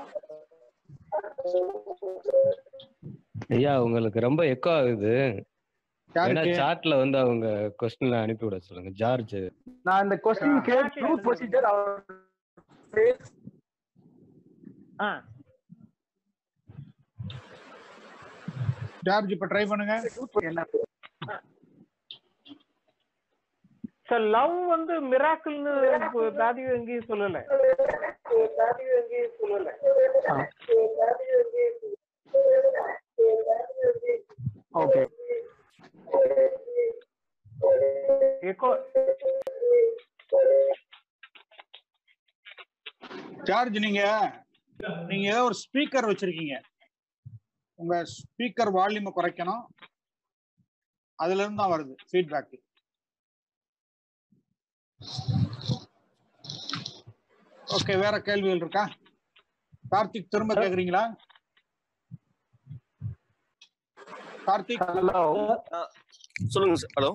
ஐயா உங்களுக்கு ரொம்ப எக்கோ ஆகுது. ஏன்னா சாட்ல வந்து அவங்க கொஸ்டின்ல அனுப்பி விட சொல்லுங்க. ஜார்ஜ். நான் இந்த கொஸ்டின் கேட் ட்ரூத் ப்ரொசீஜர் ஆ ஜார்ஜ் இப்ப ட்ரை பண்ணுங்க. என்ன சார் லவ் வந்து மிராக்கிள்னு தாதி எங்கேயும் சொல்லல. ஓகே ஜார்ஜ் நீங்க? நீங்க ஏதோ ஒரு ஸ்பீக்கர் வச்சிருக்கீங்க. உங்க ஸ்பீக்கர் வால்யூமை குறைக்கணும். அதுல இருந்து தான் வருது ஃபீட்பேக் ஓகே வேற கேள்விகள் இருக்கா? கார்த்திக் திரும்ப கேக்குறீங்களா? கார்த்திக்? ஹலோ சொல்லுங்க சார் ஹலோ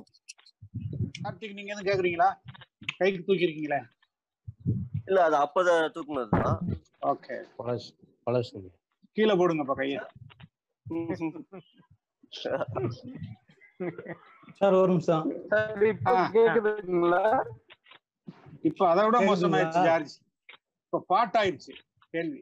கார்த்திக் நீங்க எதுவும் கேக்குறீங்களா? கைக்கு தூக்கி இருக்கீங்களே இல்ல அது அப்பதான் தூக்குனது தான் ஓகே. பழசு பழசுங்க கீழே போடுங்கப்பா கையை. சார் ஒரு நிமிஷம். சார் இப்போ ஆ. கேக்குதுங்களா? இப்ப அதை விட கேக்குதுங்களா? மோசமாயிருச்சு ஜார்ஜ். இப்ப பாட்டாயிருச்சு கேள்வி.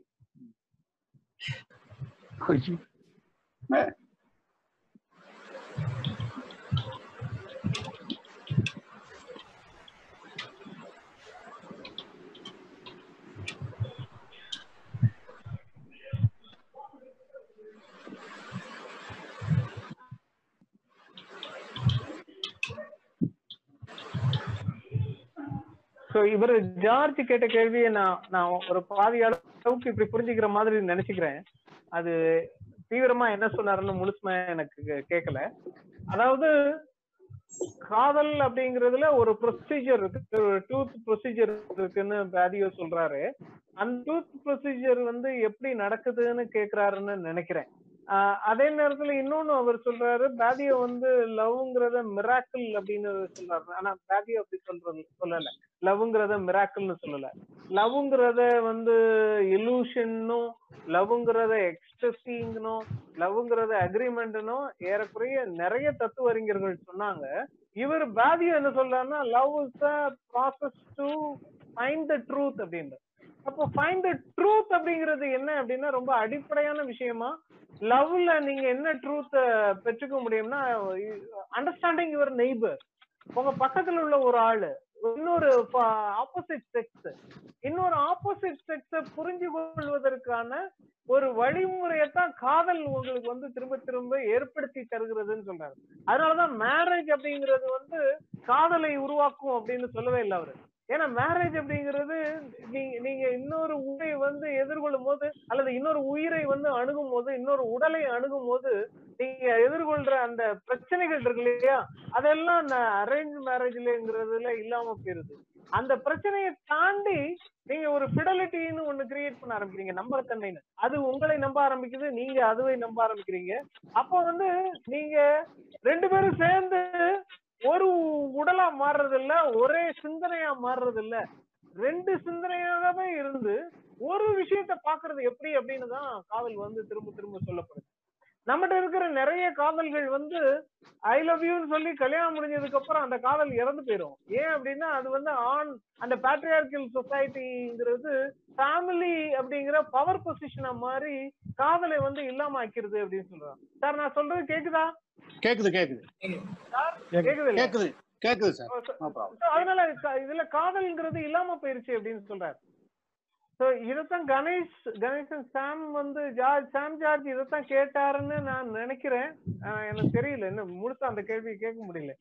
சோ இவர் ஜார்ஜ் கேட்ட கேள்வியை நான் நான் ஒரு பாதி அளவுக்கு இப்படி புரிஞ்சுக்கிற மாதிரி நினைச்சுக்கிறேன். அது தீவிரமா என்ன சொன்னாருன்னு முழுசுமா எனக்கு கேட்கல அதாவது காதல் அப்படிங்கறதுல ஒரு ப்ரொசீஜர் இருக்கு. ஒரு டூத் ப்ரொசீஜர் இருக்குன்னு பேதியோ சொல்றாரு. அந்த டூத் ப்ரொசீஜர் வந்து எப்படி நடக்குதுன்னு கேக்குறாருன்னு நினைக்கிறேன். அதே நேரத்துல இன்னொன்னு அவர் சொல்றாரு பேதிய வந்து லவ்ங்கிறத மிராக்கிள் அப்படின்னு சொல்றாரு. ஆனா பேதிய அப்படி சொல்றது சொல்லல. லவ்ங்கிறத மிராக்கிள்னு சொல்லல. லவ்ங்கிறத வந்து இலூஷன்னும் லவ்ங்கிறத எக்ஸ்டசிங்னும் லவ்ங்கிறத அக்ரிமெண்ட்னும் ஏறக்குறைய நிறைய தத்துவ அறிஞர்கள் சொன்னாங்க. இவர் பேதியோ என்ன சொல்றாருன்னா love is process to find the truth அப்படின்னு அப்போ ஃபைண்ட் த ட்ரூத் அப்படிங்கிறது என்ன அப்படின்னா ரொம்ப அடிப்படையான விஷயமா? லவ்ல நீங்க என்ன ட்ரூத் பெற்றுக்க முடியும்னா அண்டர்ஸ்டாண்டிங் யுவர் நெய்பர் உங்க பக்கத்துல உள்ள ஒரு ஆளு இன்னொரு ஆப்போசிட் செக்ஸ் இன்னொரு ஆப்போசிட் செக்ஸ புரிஞ்சு கொள்வதற்கான ஒரு வழிமுறையத்தான் காதல் உங்களுக்கு வந்து திரும்ப திரும்ப ஏற்படுத்தி தருகிறதுன்னு சொல்றாரு. அதனாலதான் மேரேஜ் அப்படிங்கிறது வந்து காதலை உருவாக்கும் அப்படின்னு சொல்லவே இல்லை அவரு. ஏன்னா மேரேஜ் அப்படிங்கிறது நீங்க நீங்க இன்னொரு உயிரை வந்து எதிர்கொள்ளும் போது அல்லது இன்னொரு உயிரை வந்து அணுகும் போது இன்னொரு உடலை அணுகும் போது நீங்க எதிர்கொள்ற அந்த பிரச்சனைகள் இருக்கு இல்லையா? அதெல்லாம் அரேஞ்ச் மேரேஜ்லங்கிறதுல இல்லாம போயிருது. அந்த பிரச்சனையை தாண்டி நீங்க ஒரு பிடலிட்டின்னு ஒண்ணு கிரியேட் பண்ண ஆரம்பிக்கிறீங்க நம்பகத்தன்மைன்னு. அது உங்களை நம்ப ஆரம்பிக்குது நீங்க அதுவை நம்ப ஆரம்பிக்கிறீங்க. அப்போ வந்து நீங்க ரெண்டு பேரும் சேர்ந்து ஒரு உடலா மாறுறது இல்ல ஒரே சிந்தனையா மாறுறது இல்ல ரெண்டு சிந்தனையாகவே இருந்து ஒரு விஷயத்த பாக்குறது எப்படி அப்படின்னு தான் காதல் வந்து திரும்ப திரும்ப சொல்லப்படுது. நம்மகிட்ட இருக்கிற நிறைய காதல்கள் வந்து ஐ லவ் யூன்னு சொல்லி கல்யாணம் முடிஞ்சதுக்கு அப்புறம் அந்த காதல் இறந்து போயிடும் ஏன் அப்படின்னா அது வந்து ஆன் அந்த பேட்ரியார்கல் சொசைட்டிங்கிறது ஃபேமிலி அப்படிங்கிற பவர் பொசிஷனா மாதிரி காதலை வந்து இல்லாம ஆக்கிருது அப்படின்னு சொல்றாங்க. சார் நான் சொல்றது கேக்குதா? கேக்குது கேக்குது. கேக்குது? கேக்குது கேக்குது சார். அதனால இதுல காதல்ங்கிறது இல்லாம போயிருச்சு அப்படின்னு சொல்றாரு. சோ இதத்தான் கணேஷ் கணேசன் சாம் வந்து ஜார்ஜ் சாம் ஜார்ஜ் இதத்தான் கேட்டாருன்னு நான் நினைக்கிறேன். எனக்கு தெரியல. இன்னும் முழுசா அந்த கேள்வி கேட்க முடியல.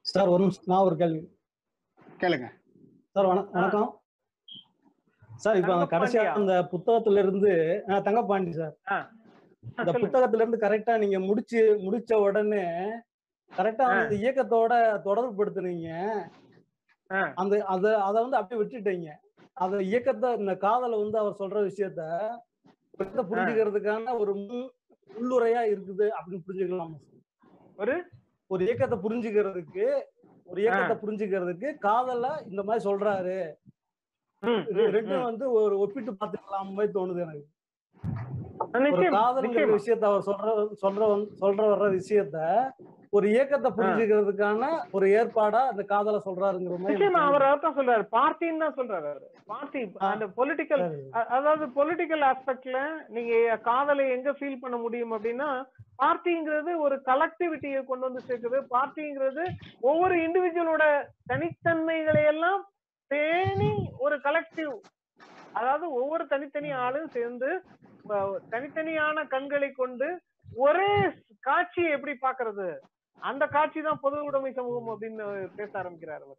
சார் ஒரு நிமிஷம். நான் ஒரு கேள்வி. கேளுங்க. சார் வண- வணக்கம். சார் இப்போ கடைசியா? அந்த புத்தகத்துல இருந்து தங்கப்பாண்டி சார். அந்த. புத்தகத்துல இருந்து கரெக்டா நீங்க முடிச்சு முடிச்ச உடனே கரெக்டா. அந்த இயக்கத்தோட தொடர்பு படுத்துனீங்க. அந்த அத அத வந்து அப்படியே விட்டுட்டீங்க. அந்த இயக்கத்தை இந்த காதலை வந்து அவர் சொல்ற விஷயத்த புரிஞ்சுக்கிறதுக்கான ஒரு முன் உள்ளுரையா இருக்குது அப்படின்னு புரிஞ்சுக்கலாம் ஒரு? ஒரு இயக்கத்தை புரிஞ்சுக்கிறதுக்கு ஒரு இயக்கத்தை புரிஞ்சுக்கிறதுக்கு காதல இந்த மாதிரி சொல்றாரு. ரெண்டும். வந்து ஒரு ஒப்பிட்டு பார்த்துக்கலாம் மாதிரி தோணுது எனக்கு. காதல்ங்கிற நிச்சயமா. விஷயத்த அவர் சொல்ற சொல்ற சொல்ற வர்ற விஷயத்த ஒரு இயக்கத்தை புரிஞ்சுக்கிறதுக்கான ஒரு ஏற்பாடா அந்த காதலை சொல்றாருங்கிற மாதிரி. அவர் அதான் சொல்றாரு பார்ட்டின்னு தான் சொல்றாரு அவரு பார்ட்டி அந்த பொலிட்டிக்கல். அதாவது பொலிட்டிக்கல் ஆஸ்பெக்ட்ல நீங்க காதலை எங்க ஃபீல் பண்ண முடியும் அப்படின்னா பார்ட்டிங்கிறது ஒரு கலெக்டிவிட்டியை கொண்டு வந்து சேர்க்குது பார்ட்டிங்கிறது ஒவ்வொரு இண்டிவிஜுவலோட தனித்தன்மைகளை எல்லாம் பேணி ஒரு கலெக்டிவ் அதாவது ஒவ்வொரு தனித்தனி ஆளும் சேர்ந்து தனித்தனியான கண்களை கொண்டு ஒரே காட்சியை எப்படி பாக்குறது அந்த காட்சி தான் பொது உடைமை சமூகம் அப்படின்னு பேச ஆரம்பிக்கிறார் அவர்.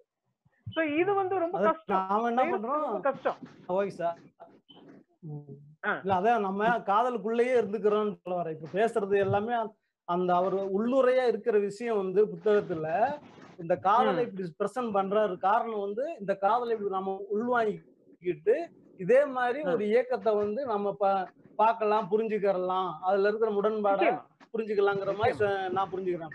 சோ இது வந்து ரொம்ப கஷ்டம். கஷ்டம். Okay sir. இல்ல அதான் நம்ம காதலுக்குள்ளேயே இருந்துக்கிறோம்னு சொல்ல வரேன் இப்ப பேசுறது எல்லாமே அந்த அவர் உள்ளுரையா இருக்கிற விஷயம் வந்து புத்தகத்துல இந்த காதலை இப்படி பிரசன்ட் பண்றாரு. காரணம் வந்து இந்த காதலை நம்ம உள்வாங்கிக்கிட்டு இதே மாதிரி ஒரு இயக்கத்தை வந்து நம்ம பா- பார்க்கலாம் புரிஞ்சுக்கிறலாம். அதுல இருக்கிற முரண்பாடை. புரிஞ்சுக்கலாங்கிற மாதிரி நான் புரிஞ்சுக்கிறேன்.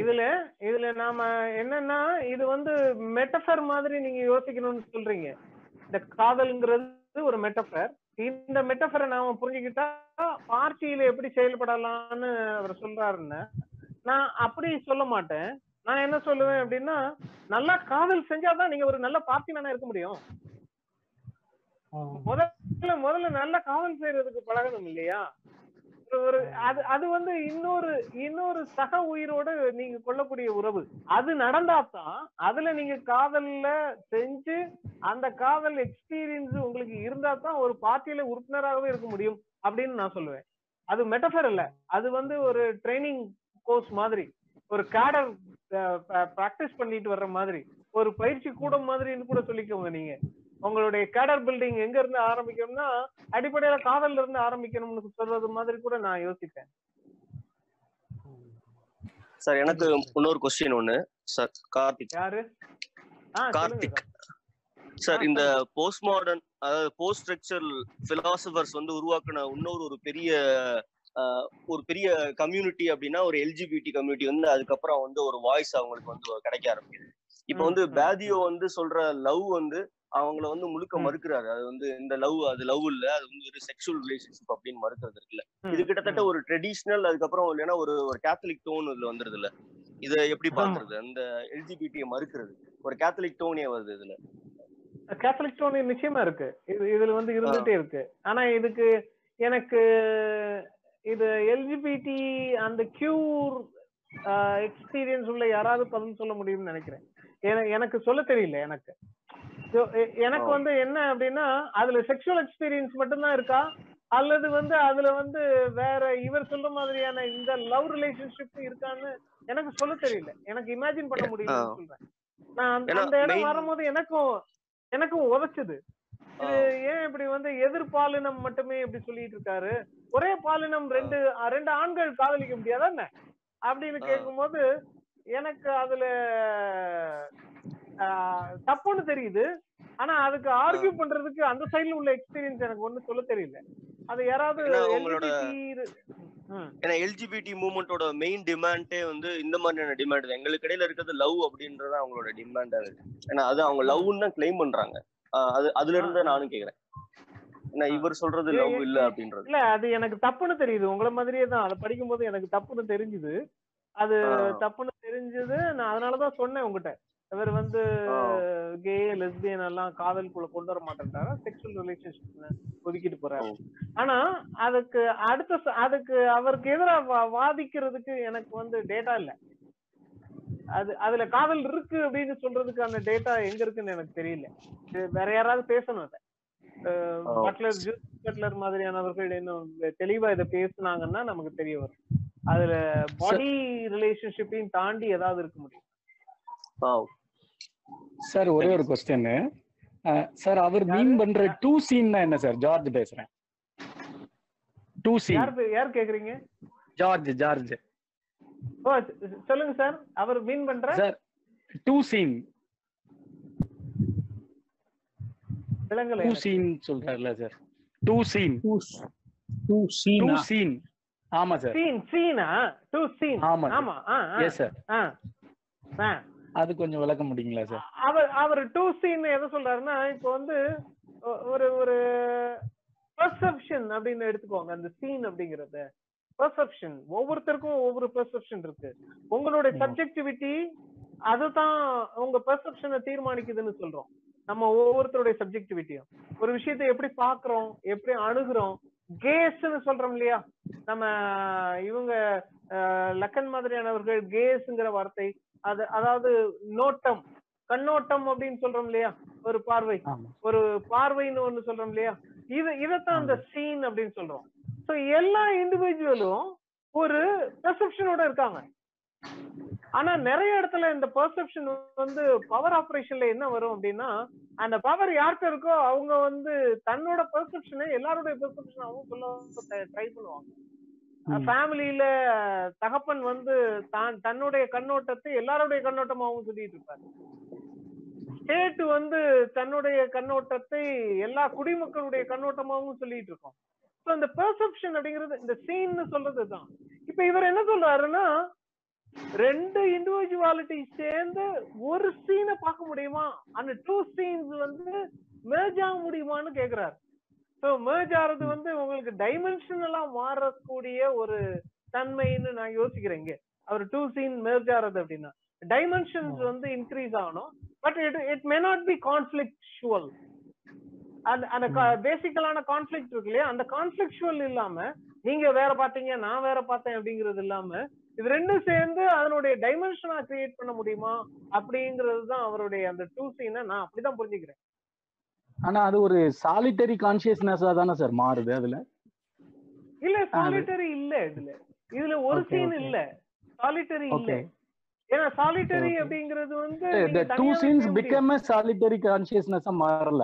இதுல இதுல நாம என்னன்னா இது வந்து மெட்டஃபர் மாதிரி நீங்க யோசிக்கணும்னு சொல்றீங்க. இந்த காதல்ங்கிறது ஒரு மெட்டஃபர் இந்த மெட்டஃபரை நாம புரிஞ்சுக்கிட்டா பார்ட்டியில எப்படி செயல்படலாம்னு அவர் சொல்றாருன்னு நான் அப்படி சொல்ல மாட்டேன். நான் என்ன சொல்லுவேன் அப்படின்னா நல்லா காதல் செஞ்சாதான் நீங்க ஒரு நல்ல பார்ட்டி மேனா இருக்க முடியும். முதல்ல முதல்ல நல்ல காதல் செய்யறதுக்கு பழகணும் இல்லையா? ஒரு- அது அது வந்து இன்னொரு இன்னொரு சக உயிரோட நீங்க கொள்ளக்கூடிய உறவு. அது நடந்தாதான் அதுல நீங்க காதல்ல செஞ்சு அந்த காதல் எக்ஸ்பீரியன்ஸ் உங்களுக்கு இருந்தா தான் ஒரு பார்ட்டியில உறுப்பினராகவே இருக்க முடியும் அப்படின்னு நான் சொல்லுவேன். அது மெட்டஃபர் இல்ல. அது வந்து ஒரு ட்ரைனிங் கோர்ஸ் மாதிரி. ஒரு கேடர் பிராக்டிஸ் பண்ணிட்டு வர்ற மாதிரி. ஒரு பயிற்சி கூடம் மாதிரின்னு கூட சொல்லிக்கோங்க நீங்க. உங்களுடைய கேடர் பில்டிங் எங்க இருந்து ஆரம்பிக்கணும்னா அடிப்படையில காதல்ல இருந்து ஆரம்பிக்கணும்னு சொல்றது மாதிரி கூட நான் யோசிப்பேன். சார் எனக்கு இன்னொரு கொஸ்டின் ஒண்ணு. சார் கார்த்திக். யாரு? கார்த்திக். சார். இந்த போஸ்ட் மாடர்ன் அதாவது போஸ்ட் ஸ்ட்ரக்சர் பிலாசபர்ஸ் வந்து உருவாக்குன இன்னொரு ஒரு பெரிய ஒரு பெரிய கம்யூனிட்டி அப்படின்னா ஒரு எல்ஜிபிடி கம்யூனிட்டி வந்து அதுக்கப்புறம் வந்து ஒரு வாய்ஸ் அவங்களுக்கு வந்து கிடைக்க ஆரம்பிக்குது. இப்போ வந்து பேதியோ வந்து சொல்ற லவ் வந்து அவங்கள வந்து முழுக்க. மறுக்கிறாரு. அது வந்து இந்த லவ் அது லவ் இல்ல. அது வந்து ஒரு செக்ஷுவல் ரிலேஷன்ஷிப் அப்படின்னு மறுக்கிறது இருக்குல்ல. இது கிட்டத்தட்ட. ஒரு ட்ரெடிஷ்னல் அதுக்கப்புறம் இல்லைன்னா ஒரு ஒரு கேத்தலிக் டோன் இதுல வந்துருது இல்ல இதை எப்படி. பாக்குறது அந்த எல்ஜிபிடியை மறுக்கிறது. ஒரு கேத்தலிக் டோனே வருது இதுல. கேத்தலிக் டோன் நிச்சயமா இருக்கு. இது இதுல வந்து இருந்துட்டே இருக்கு. ஆனா இதுக்கு எனக்கு இது எல்ஜிபிடி அந்த கியூர் எக்ஸ்பீரியன்ஸ் உள்ள யாராவது பதில் சொல்ல முடியும்னு நினைக்கிறேன். என- எனக்கு சொல்ல தெரியல எனக்கு. எனக்கு ஓ. வந்து என்ன அப்படின்னா அதுல செக்ஷுவல் எக்ஸ்பீரியன்ஸ் மட்டும்தான் இருக்கா? அல்லது வந்து அதுல வந்து வேற இவர் சொல்ற மாதிரியான இந்த லவ் ரிலேஷன்ஷிப் இருக்கான்னு எனக்கு சொல்ல தெரியல. எனக்கு இமேஜின் பண்ண முடியும்னு ஆ. சொல்றேன். நான் அந்த- இடம் வரும்போது எனக்கும் எனக்கும் உதைச்சுது. இது ஏன் இப்படி வந்து எதிர்பாலினம் மட்டுமே இப்படி சொல்லிட்டு இருக்காரு? ஒரே பாலினம் ரெண்டு ரெண்டு ஆண்கள் காதலிக்க முடியாதா என்ன? அப்படின்னு. கேட்கும்போது எனக்கு அதுல தப்புன்னு தெரியுது. ஆனா அதுக்கு ஆர்கியூ பண்றதுக்கு அந்த சைடுல உள்ள எக்ஸ்பீரியன்ஸ் எனக்கு ஒண்ணு சொல்ல தெரியல. அது யாராவது உங்களோட- ஏன்னா எல்ஜிபிடி மூவ்மெண்டோட மெயின் டிமாண்டே வந்து இந்த மாதிரியான டிமாண்ட் தான். எங்களுக்கு இடையில இருக்கிறது லவ் அப்படின்றத அவங்களோட டிமாண்டா இருக்கு. ஏன்னா அது அவங்க லவ்னு தான் கிளைம் பண்றாங்க. அது அதுல இருந்து நானும் கேக்குறேன். ஏன்னா இவர் சொல்றது லவ் இல்ல அப்படின்றது. இல்ல அது எனக்கு தப்புன்னு தெரியுது. உங்கள மாதிரியே தான். அதை படிக்கும்போது எனக்கு தப்புன்னு தெரிஞ்சுது. அது. தப்புன்னு தெரிஞ்சது. நான் அதனாலதான் சொன்னேன் உங்ககிட்ட. இவர் வந்து. கே லெஸ்பியன் எல்லாம் காதலுக்குள்ள கொண்டு வர மாட்டேன்றாரு செக்ஷுவல் ரிலேஷன்ஷிப் ஒதுக்கிட்டு போறாரு. ஆனா அதுக்கு அடுத்த அதுக்கு அவருக்கு எதிராக வாதிக்கிறதுக்கு எனக்கு வந்து டேட்டா இல்ல. அது அதுல காதல் இருக்கு அப்படின்னு சொல்றதுக்கான டேட்டா எங்க இருக்குன்னு எனக்கு தெரியல. வேற யாராவது பேசணும் அதை. பட்லர் ஜூஸ் பட்லர் மாதிரியானவர்கள் இன்னும் தெளிவா இதை பேசுனாங்கன்னா நமக்கு தெரிய வரும். அதுல பாடி ரிலேஷன்ஷிப்பையும் தாண்டி ஏதாவது இருக்க முடியும். சார் ஒரே ஒரு கொஸ்டின் சார் அவர் மீன் பண்ற டூ சீன்னா என்ன சார்? ஜார்ஜ் பேசுறேன். டூ சீன் யார் கேக்குறீங்க? George George. ஓ சொல்லுங்க சார். அவர் மீன் பண்ற? சார் டூ சீன் விலங்கல two scene சொல்றாருல sir. Two scene two two சீனா சீன் ஆமா சார். சீன் சீனா டூ சீன் ஆமா sir. ஆமா எஸ் சார் ஆ. ஆ. அது கொஞ்சம் விளக்க முடியுங்களா சார்? அவர் அவர் டூ சீன் எதை சொல்றாருன்னா இப்போ வந்து ஒரு ஒரு பெர்செப்ஷன் அப்படின்னு எடுத்துக்கோங்க அந்த சீன் அப்படிங்கறத. பெர்செப்ஷன் ஒவ்வொருத்தருக்கும் ஒவ்வொரு பெர்செப்ஷன் இருக்கு. உங்களுடைய சப்ஜெக்டிவிட்டி அதுதான் உங்க பெர்செப்ஷனை தீர்மானிக்குதுன்னு சொல்றோம். நம்ம ஒவ்வொருத்தருடைய சப்ஜெக்டிவிட்டியும் ஒரு விஷயத்தை எப்படி பாக்குறோம் எப்படி அணுகுறோம் கேஸ்ன்னு சொல்றோம் இல்லையா? நம்ம இவங்க லக்கன் மாதிரியானவர்கள் கேஸ்ங்கிற வார்த்தை அது அதாவது நோட்டம் கண்ணோட்டம் அப்படின்னு சொல்றோம் இல்லையா? ஒரு பார்வை. ஒரு பார்வைன்னு ஒண்ணு சொல்றோம் இல்லையா? இது இதைத்தான் அந்த சீன் அப்படின்னு சொல்றோம். சோ எல்லா இண்டிவிஜுவலும் ஒரு பெர்செப்ஷனோட இருக்காங்க. ஆனா நிறைய இடத்துல இந்த பெர்செப்ஷன் வந்து பவர் ஆபரேஷன்ல என்ன வரும் அப்படின்னா அந்த பவர் யார்கிட்ட இருக்கோ அவங்க வந்து தன்னோட பெர்செப்ஷனை எல்லாருடைய பெர்செப்ஷன் அவங்க சொல்ல ட்ரை பண்ணுவாங்க. ஃபேமிலியில தகப்பன் வந்து தான் தன்னுடைய கண்ணோட்டத்தை எல்லாருடைய கண்ணோட்டமாவும் சொல்லிட்டு இருப்பாரு. ஸ்டேட் வந்து தன்னுடைய கண்ணோட்டத்தை எல்லா குடிமக்களுடைய கண்ணோட்டமாவும் சொல்லிட்டு இருக்கோம். So, இந்த பெர்செப்ஷன் அப்படிங்கிறது இந்த சீன் சொல்றது தான். இப்ப இவர் என்ன சொல்றாருன்னா ரெண்டு இண்டிவிஜுவாலிட்டி சேர்ந்து ஒரு சீனை பார்க்க முடியுமா? அந்த டூ சீன்ஸ் வந்து merge ஆக முடியுமான்னு கேக்குறாரு. ஸோ merge ஆறது வந்து உங்களுக்கு டைமென்ஷன் எல்லாம் மாறக்கூடிய ஒரு தன்மைன்னு நான் யோசிக்கிறேன் இங்க. அவர் டூ சீன் merge ஆறது அப்படின்னா. டைமென்ஷன்ஸ் வந்து இன்க்ரீஸ் ஆகணும். But it it may not be conflictual அந்த அந்த பேசிக்கலான கான்ஃபிளிக்ட் இருக்கு இல்லையா? அந்த கான்ஃபிளிக்சுவல் இல்லாம நீங்க வேற பாத்தீங்க நான் வேற பார்த்தேன் அப்படிங்கிறது இல்லாம இது ரெண்டும் சேர்ந்து அதனுடைய டைமென்ஷனா கிரியேட் பண்ண முடியுமா? அப்படிங்கிறது தான் அவருடைய அந்த டூ சீனை நான் அப்படிதான் புரிஞ்சுக்கிறேன். ஆனா அது ஒரு சாலிட்டரி கான்சியஸ்னஸா தானே சார் மாறுது அதுல? இல்ல சாலிட்டரி இல்ல இதுல. இதுல ஒரு சீன். இல்ல. சாலிட்டரி இல்ல. ஏன்னா சாலிட்டரி. அப்படிங்கிறது வந்து scenes செய்ய முடியும். become a solitary consciousness மாறல.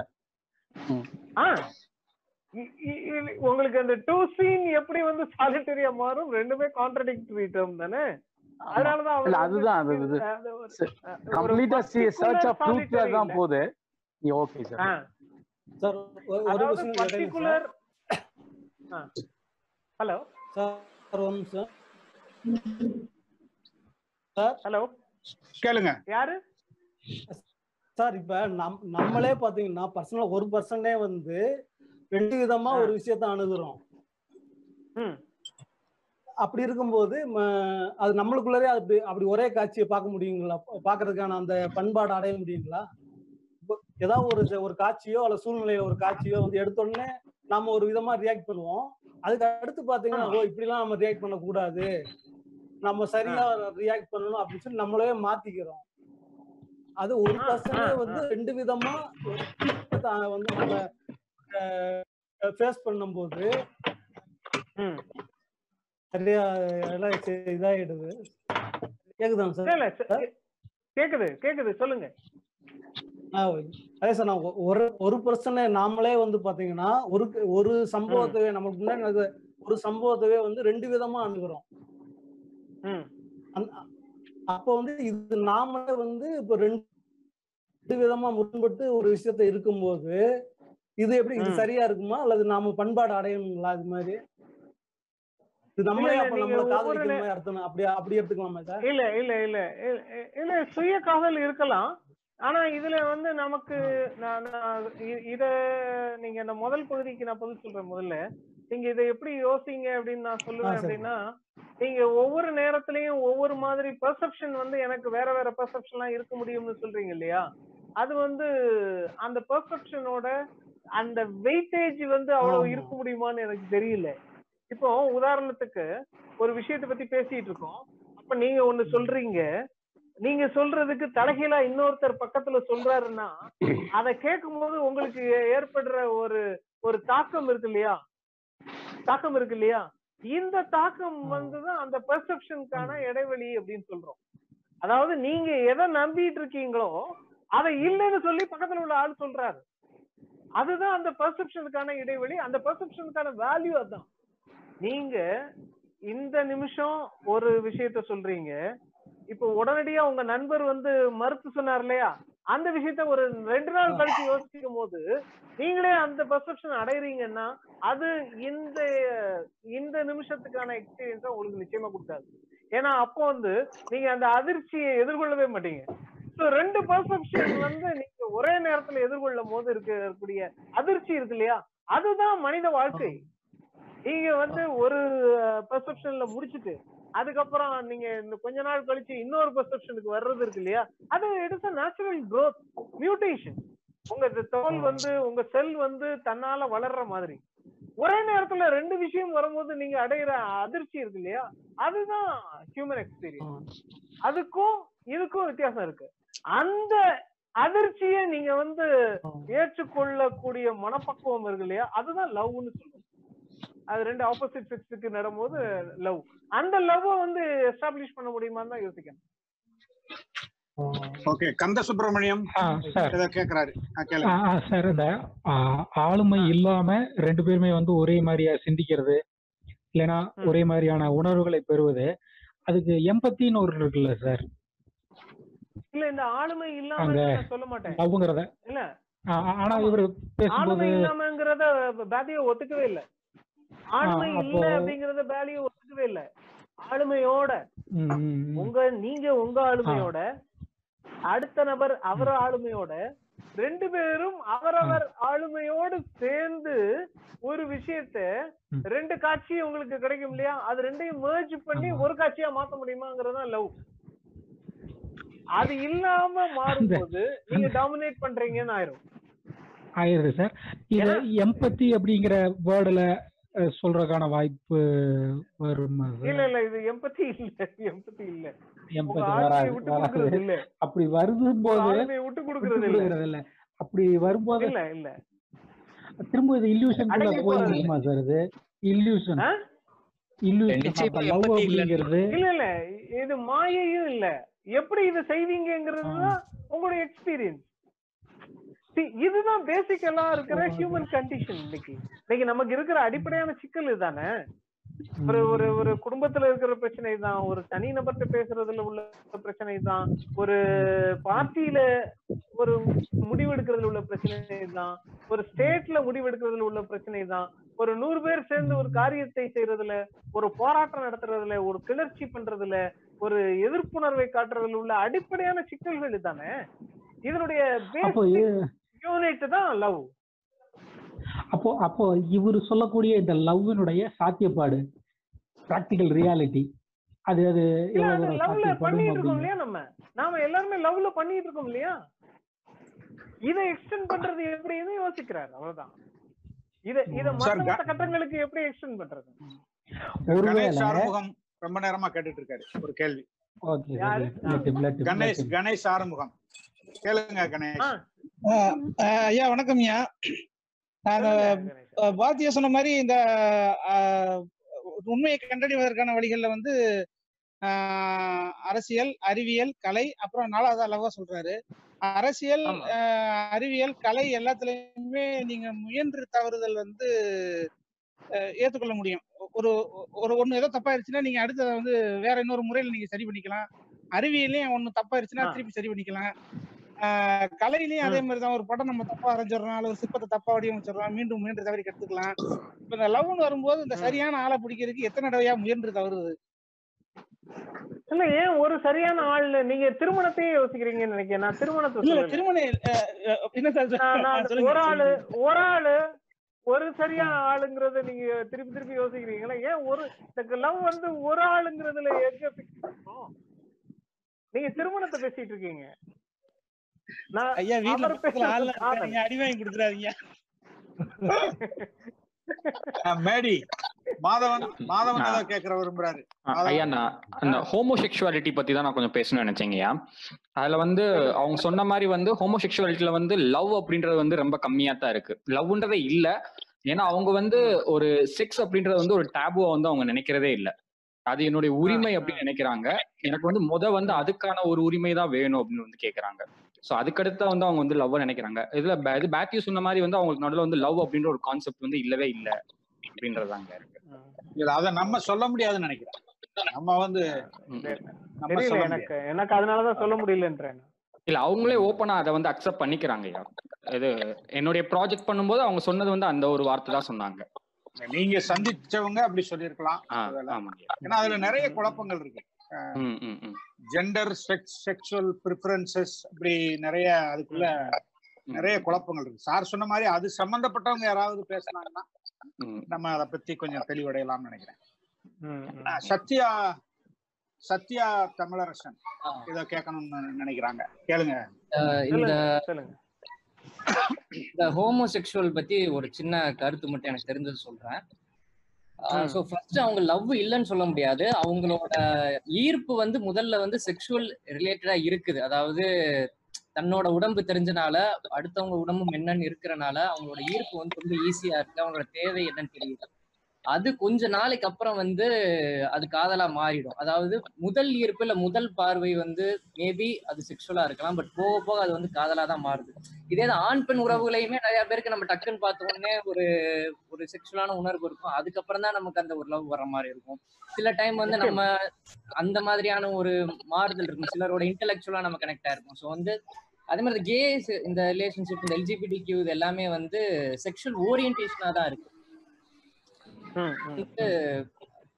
உங்களுக்கு அந்த டூ சீன் எப்படி வந்து சாலிட்டரியா மாறும்? ரெண்டுமே கான்ட்ரடிக்டரி டேர்ம் தானே? அதனாலதான் அதுதான் அது கம்ப்ளீட்டா சர்ச் ஆஃப் ட்ரூத்ல தான். போகுது. ஓகே சார் சார் ஒரு பர்டிகுலர் ஹலோ சார். ஒரு நிமிஷம். சார். ஹலோ கேளுங்க. யாரு? சார் இப்ப நம் நம்மளே பாத்தீங்கன்னா பர்சனலா ஒரு பர்சனே வந்து ரெண்டு விதமா. ஒரு விஷயத்த அணுகுறோம். ம். அப்படி இருக்கும்போது அது நம்மளுக்குள்ளரே அப்படி அப்படி ஒரே காட்சியை பார்க்க முடியுங்களா? பாக்குறதுக்கான அந்த பண்பாடு அடைய முடியுங்களா? ஏதாவது ஒரு ஒரு காட்சியோ அல்ல சூழ்நிலையில ஒரு காட்சியோ வந்து எடுத்த உடனே நாம ஒரு விதமா ரியாக்ட் பண்ணுவோம். அதுக்கு அடுத்து பாத்தீங்கன்னா ஓ இப்படிலாம் நம்ம ரியாக்ட் பண்ணக்கூடாது. நம்ம சரியா ரியாக்ட் பண்ணணும் அப்படின்னு சொல்லி நம்மளே மாத்திக்கிறோம். அது ஒரு பர்சனே வந்து ரெண்டு விதமா வந்து நம்ம ஃபேஸ் பண்ணும்போது சரியா எல்லாம் சரி, இதாயிடுது. கேக்குதாங்க சார்? கேக்குது கேக்குது சொல்லுங்க. அதே சார் நான் ஒரு ஒரு பர்சனை நாமளே வந்து பாத்தீங்கன்னா ஒரு ஒரு சம்பவத்தவே நமக்கு முன்னாடி ஒரு சம்பவத்தவே வந்து ரெண்டு விதமா அணுகுறோம். அப்போ வந்து இது நாமளே வந்து இப்போ ரெண்டு விதமா முரண்பட்டு ஒரு விஷயத்த இருக்கும்போது இது எப்படி இது. சரியா இருக்குமா? அல்லது நாம பண்பாடு அடையணுங்களா இது மாதிரி இல்ல இல்ல இல்ல, இல்ல சுய காதல் இருக்கலாம். ஆனா இதுல வந்து நமக்கு நான் இத நீங்க இந்த முதல் பகுதிக்கு நான் பதில் சொல்றேன் முதல்ல. நீங்க இதை எப்படி யோசிங்க அப்படின்னு நான் சொல்லுவேன். அப்படின்னா நீங்க ஒவ்வொரு நேரத்திலயும் ஒவ்வொரு மாதிரி பெர்செப்ஷன் வந்து எனக்கு வேற வேற பெர்செப்ஷன்லாம் இருக்க முடியும்னு சொல்றீங்க இல்லையா? அது வந்து அந்த பெர்செப்ஷனோட அந்த வெயிட்டேஜ் வந்து அவ்வளவு. இருக்க முடியுமான்னு எனக்கு தெரியல. இப்போ உதாரணத்துக்கு ஒரு விஷயத்தை பத்தி பேசிட்டு இருக்கோம். அப்ப நீங்க ஒண்ணு சொல்றீங்க. நீங்க சொல்றதுக்கு தலைகீழா இன்னொருத்தர் பக்கத்துல சொல்றாருன்னா அதை கேட்கும் போது உங்களுக்கு ஏற்படுற ஒரு ஒரு தாக்கம் இருக்கு இல்லையா? தாக்கம் இருக்கு இல்லையா? இந்த தாக்கம் வந்துதான் அந்த பெர்செப்ஷனுக்கான இடைவெளி அப்படின்னு சொல்றோம். அதாவது நீங்க எதை நம்பிட்டு இருக்கீங்களோ அதை இல்லைன்னு சொல்லி பக்கத்துல உள்ள ஆள் சொல்றாரு. அதுதான் அந்த பெர்செப்ஷனுக்கான இடைவெளி. அந்த பெர்செப்ஷனுக்கான வேல்யூ அதான் நீங்க இந்த நிமிஷம் ஒரு விஷயத்த சொல்றீங்க. இப்போ உடனடியா உங்க நண்பர் வந்து மறுத்து சொன்னார் இல்லையா? அந்த விஷயத்த ஒரு ரெண்டு நாள் கழிச்சு யோசிக்கும் போது நீங்களே அந்த பெர்செப்ஷன் அடையறீங்கன்னா அது இந்த இந்த நிமிஷத்துக்கான எக்ஸ்பீரியன்ஸா உங்களுக்கு நிச்சயமா கொடுக்காது. ஏன்னா அப்போ வந்து நீங்க அந்த அதிர்ச்சியை எதிர்கொள்ளவே மாட்டீங்க. ஸோ ரெண்டு பெர்செப்ஷன் வந்து நீங்க ஒரே நேரத்துல எதிர்கொள்ளும் போது இருக்கக்கூடிய அதிர்ச்சி இருக்கு இல்லையா? அதுதான் மனித வாழ்க்கை. நீங்க வந்து ஒரு பெர்செப்ஷன்ல முடிச்சிட்டு அதுக்கப்புறம் நீங்க இந்த கொஞ்ச நாள் கழிச்சு இன்னொரு பெர்செப்ஷனுக்கு வர்றது இருக்கு இல்லையா? அது it's a natural growth mutation உங்க தோல் வந்து உங்க செல் வந்து தன்னால வளர்ற மாதிரி. ஒரே நேரத்துல ரெண்டு விஷயம் வரும்போது நீங்க அடையிற அதிர்ச்சி இருக்கு இல்லையா? அதுதான் ஹியூமன் எக்ஸ்பீரியன்ஸ் அதுக்கும் இதுக்கும் வித்தியாசம் இருக்கு. அந்த அதிர்ச்சியை நீங்க வந்து ஏற்றுக்கொள்ளக்கூடிய மனப்பக்குவம் இருக்கு இல்லையா? அதுதான் லவ்னு சொல்லுவோம் அது ரெண்டு ஆப்போசிட் செக்ஸுக்கு நடும்போது லவ் அந்த லவ் வந்து எஸ்டாப்ளிஷ் பண்ண முடியுமான்னு தான் யோசிக்கணும். Okay Kanda Subramaniam sir. ஏதோ கேக்குறாரு. ஆ, கேளுங்க. ஆ ஆ, சார் இந்த ஆளுமை இல்லாம ரெண்டு பேருமே வந்து ஒரே மாதிரியா சிந்திக்கிறது இல்லைன்னா ஒரே மாதிரியான உணர்வுகளை பெறுவது அதுக்கு எம்பத்தின்னு ஒரு இருக்குல்ல சார்? இல்ல இந்த ஆளுமை இல்லாம சொல்ல மாட்டேன். லவ்ங்கிறத. இல்ல. ஆனா இவர் பேசும்போது ஆளுமை இல்லாமங்கிறத பேதிய ஒத்துக்கவே இல்ல. ஆளுமை இல்ல அப்போ- அப்படிங்கறத பேலிய ஒத்துக்கவே இல்ல. ஆளுமையோட. உங்க நீங்க உங்க ஆளுமையோட அடுத்த நபர் அவர் ஆளுமையோட ரெண்டு பேரும் அவரவர் ஆளுமையோடு சேர்ந்து ஒரு விஷயத்த ரெண்டு காட்சி உங்களுக்கு கிடைக்கும் இல்லையா? அது ரெண்டையும் merge பண்ணி ஒரு காட்சியா மாத்த முடியுமாங்கிறது லவ் அது இல்லாம மாறும்போது நீங்க டாமினேட் பண்றீங்கன்னு ஆயிரும். ஆயிருது சார். இது எம்பத்தி அப்படிங்கிற வேர்டுல சொல்றதுக்கான வாய்ப்பு வருமா இல்ல இல்ல இது எம்பத்தி இல்ல. எம்பத்தி இல்ல. எம்பத்தி வராது. வராது இல்ல. அப்படி வரும்போது ஆளுமையை விட்டு கொடுக்கறது இல்ல. அப்படி வரும்போது இல்ல இல்ல. திரும்ப இது போறது போயிருக்குமா சார் இது? அப்படிங்கிறது. இல்ல இல்ல. இது மாயையும் இல்ல. எப்படி இதை செய்வீங்கிறது உங்களுடைய எக்ஸ்பீரியன்ஸ் இதுதான் பேசிக்கலா இருக்கிற ஹியூமன் கண்டிஷன் இன்னைக்கு. இன்னைக்கு நமக்கு இருக்கிற அடிப்படையான சிக்கல் இதுதானே? ஒரு ஒரு ஒரு குடும்பத்துல இருக்கிற பிரச்சனை தான் ஒரு தனி நபர்கிட்ட பேசுறதுல உள்ள பிரச்சனை தான் ஒரு பார்ட்டியில ஒரு முடிவெடுக்கிறதுல உள்ள பிரச்சனை தான் ஒரு ஸ்டேட்ல முடிவெடுக்கிறதுல உள்ள பிரச்சனை தான் ஒரு நூறு பேர் சேர்ந்து ஒரு காரியத்தை செய்யறதுல ஒரு போராட்டம் நடத்துறதுல ஒரு கிளர்ச்சி பண்றதுல ஒரு எதிர்ப்புணர்வை காட்டுறதுல உள்ள அடிப்படையான சிக்கல்கள் இதுதானே? இதனுடைய யூனிட் தான் லவ் அப்போ அப்போ இவர் சொல்லக்கூடிய இந்த லவ்வினுடைய சாத்தியப்பாடு பிராக்டிக்கல் ரியாலிட்டி அது அது லவ்ல பண்ணிட்டு இருக்கோம் இல்லையா நம்ம? நாம எல்லாருமே லவ்ல பண்ணிட்டு இருக்கோம் இல்லையா? இதை எக்ஸ்டெண்ட் பண்றது எப்படின்னு யோசிக்கிறாரு? அவ்வளவுதான். இத இத மத்த கட்டங்களுக்கு எப்படி எக்ஸ்டெண்ட் பண்றது? ரொம்ப நேரமா கேட்டுட்டு இருக்காரு ஒரு கேள்வி. ஓகே யாரு? கணேஷ் கணேஷ் ஆறுமுகம். கேளுங்க கணேஷ். ஐயா வணக்கம் ஐயா. பாரதியா சொன்ன மாதிரி இந்த உண்மையை கண்டறிவதற்கான வழிகள்ல வந்து ஆஹ் அரசியல் அறிவியல் கலை அப்புறம் நாலாவது அளவா சொல்றாரு. அரசியல் அறிவியல் கலை எல்லாத்துலயுமே நீங்க முயன்று தவறுதல் வந்து ஏத்துக்கொள்ள முடியும். ஒரு ஒரு ஒண்ணு ஏதோ தப்பாயிருச்சுன்னா நீங்க அடுத்ததை வந்து வேற இன்னொரு முறையில நீங்க சரி பண்ணிக்கலாம். அறிவியலையும் ஒண்ணு தப்பாயிருச்சுன்னா. திருப்பி சரி பண்ணிக்கலாம். கலையிலயும் அதே ம். மாதிரி தான் ஒரு படம் நம்ம தப்பா வரைஞ்சிடறோம் அல்லது ஒரு சிற்பத்தை தப்பா வடிவமைச்சிடறோம் மீண்டும் முயன்று தவறி கத்துக்கலாம் இப்ப இந்த லவ்னு வரும்போது இந்த. சரியான ஆளை பிடிக்கிறதுக்கு எத்தனை தடவையா முயன்று தவறுது? இல்ல ஏன் ஒரு சரியான ஆள் நீங்க திருமணத்தையே யோசிக்கிறீங்கன்னு நினைக்கிறேன். நான் திருமணத்தை இல்ல இல்ல சொல்லல. திருமண அஹ், அஹ், என்ன சார் நான் ஆ, நான் சொல்லுங்க ஒரு ஆளு ஒரு ஆளு ஒரு சரியான ஆளுங்கிறத நீங்க திருப்பி திருப்பி யோசிக்கிறீங்களா? ஏன் ஒரு இந்த லவ் வந்து ஒரு ஆளுங்கிறதுல எங்க? நீங்க திருமணத்தை பேசிட்டு இருக்கீங்க. நான் ஐயா பக்கத்துல ஆள்ல காதல். இருக்காங்க அடி வாங்கி கொடுத்துறாதீங்க. அஹ் மேடி மாதவன் மாதவன் ஏதோ கேட்கற விரும்புறாரு. ஆ, ஐயா நான் அந்த ஹோமோசெக்சுவாலிட்டி பத்தி தான் நான் கொஞ்சம் பேசணும்னு நினைச்சேங்கய்யா அதுல வந்து அவங்க சொன்ன மாதிரி வந்து ஹோமோசெக்சுவாலிட்டியில வந்து லவ் அப்படின்றது வந்து ரொம்ப கம்மியா தான் இருக்கு. லவ்ன்றதே இல்ல. ஏன்னா அவங்க வந்து ஒரு செக்ஸ் அப்படின்றது வந்து ஒரு டேபுவா வந்து அவங்க நினைக்கிறதே இல்ல. அது என்னுடைய உரிமை அப்படின்னு நினைக்கிறாங்க. எனக்கு வந்து முத வந்து அதுக்கான ஒரு உரிமை தான் வேணும் அப்படின்னு வந்து கேக்குறாங்க. சோ அதுக்கடுத்து வந்து அவங்க வந்து லவ் நினைக்கிறாங்க. இதுல இது பேத்யூ சொன்ன மாதிரி வந்து அவங்களுக்கு நடுவில் வந்து லவ் அப்படின்ற ஒரு கான்செப்ட் வந்து இல்லவே இல்ல. அப்படின்றதாங்க இருக்கு. அத நம்ம சொல்ல முடியாதுன்னு நினைக்கிறேன். நம்ம வந்து எனக்கு எனக்கு அதனாலதான் சொல்ல முடியலன்றேன் இல்ல அவங்களே ஓப்பனா அதை வந்து அக்செப்ட் பண்ணிக்கிறாங்க இது என்னுடைய ப்ராஜெக்ட் பண்ணும்போது அவங்க சொன்னது வந்து அந்த ஒரு வார்த்தை தான் சொன்னாங்க. நீங்க சந்திச்சவங்க அப்படி சொல்லியிருக்கலாம். ஏன்னா அதுல நிறைய குழப்பங்கள் இருக்கு. ஜெண்டர் செக்ஸ் செக்ஷுவல் ப்ரிஃபரன்சஸ் அப்படி நிறைய அதுக்குள்ள நிறைய குழப்பங்கள் இருக்கு. சார் சொன்ன மாதிரி அது சம்பந்தப்பட்டவங்க யாராவது பேசினாங்கன்னா நம்ம அதை பத்தி கொஞ்சம் தெளிவடையலாம்னு நினைக்கிறேன். சத்யா சத்யா தமிழரசன் இத கேட்கணும்னு நினைக்கிறாங்க. கேளுங்க. இந்த இந்த ஹோமோசெக்சுவல் பத்தி ஒரு சின்ன கருத்து மட்டும் எனக்கு தெரிஞ்சது சொல்றேன். ஸோ ஃபர்ஸ்ட் அவங்க லவ் இல்லைன்னு சொல்ல முடியாது. அவங்களோட ஈர்ப்பு வந்து முதல்ல வந்து செக்ஷுவல் ரிலேட்டடா இருக்குது. அதாவது தன்னோட உடம்பு தெரிஞ்சனால அடுத்தவங்க உடம்பும் என்னன்னு இருக்கிறனால அவங்களோட ஈர்ப்பு வந்து ரொம்ப ஈஸியா இருக்கு. அவங்களோட தேவை என்னன்னு தெரியுது. அது கொஞ்ச நாளைக்கு அப்புறம் வந்து அது காதலா மாறிடும். அதாவது முதல் ஈர்ப்பு இல்ல முதல் பார்வை வந்து மேபி அது செக்ஷுவலா இருக்கலாம். பட் போக போக அது வந்து காதலா தான் மாறுது. இதே தான் ஆண் பெண் உறவுகளையுமே நிறைய பேருக்கு நம்ம டக்குன்னு பார்த்த உடனே ஒரு ஒரு செக்ஷுவலான உணர்வு இருக்கும். அதுக்கப்புறம் தான் நமக்கு அந்த ஒரு லவ் வர மாதிரி இருக்கும். சில டைம் வந்து நம்ம அந்த மாதிரியான ஒரு மாறுதல் இருக்கும். சிலரோட இன்டெலெக்சுவலா நம்ம கனெக்ட் ஆயிருக்கும் ஸோ வந்து அதே மாதிரி கேஸ் இந்த ரிலேஷன்ஷிப் இந்த எல்ஜிபிடி கியூ இது எல்லாமே வந்து செக்ஷுவல் ஓரியன்டேஷனா தான் இருக்கு.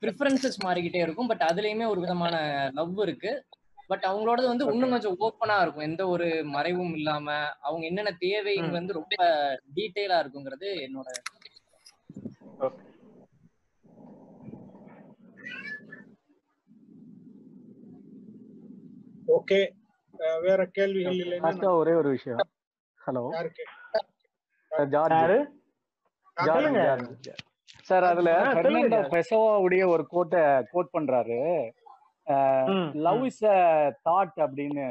ப்ரிஃபரன்சஸ் மாறிக்கிட்டே இருக்கும். பட் அதுலயுமே ஒரு விதமான லவ் இருக்கு. பட் அவங்களோடது வந்து இன்னும் கொஞ்சம் ஓப்பனா இருக்கும். எந்த ஒரு மறைவும் இல்லாம அவங்க என்னென்ன தேவைங்க ம். வந்து ரொம்ப டீட்டெயிலா இருக்குங்கிறது என்னோட ஓகே வேற கேள்விகள் இல்லைன்னா ஒரே ஒரு விஷயம். ஹலோ யாருக்கு? ஜார்ஜ் யாரு? ஜார்ஜ் சொல்லுங்க. ஜார்ஜ் சார் அதுல பெர்னாண்டோ. பெசோவாவுடைய ஒரு கோட்டை கோட் பண்றாரு லவ். இஸ் அ தாட் அப்படின்னு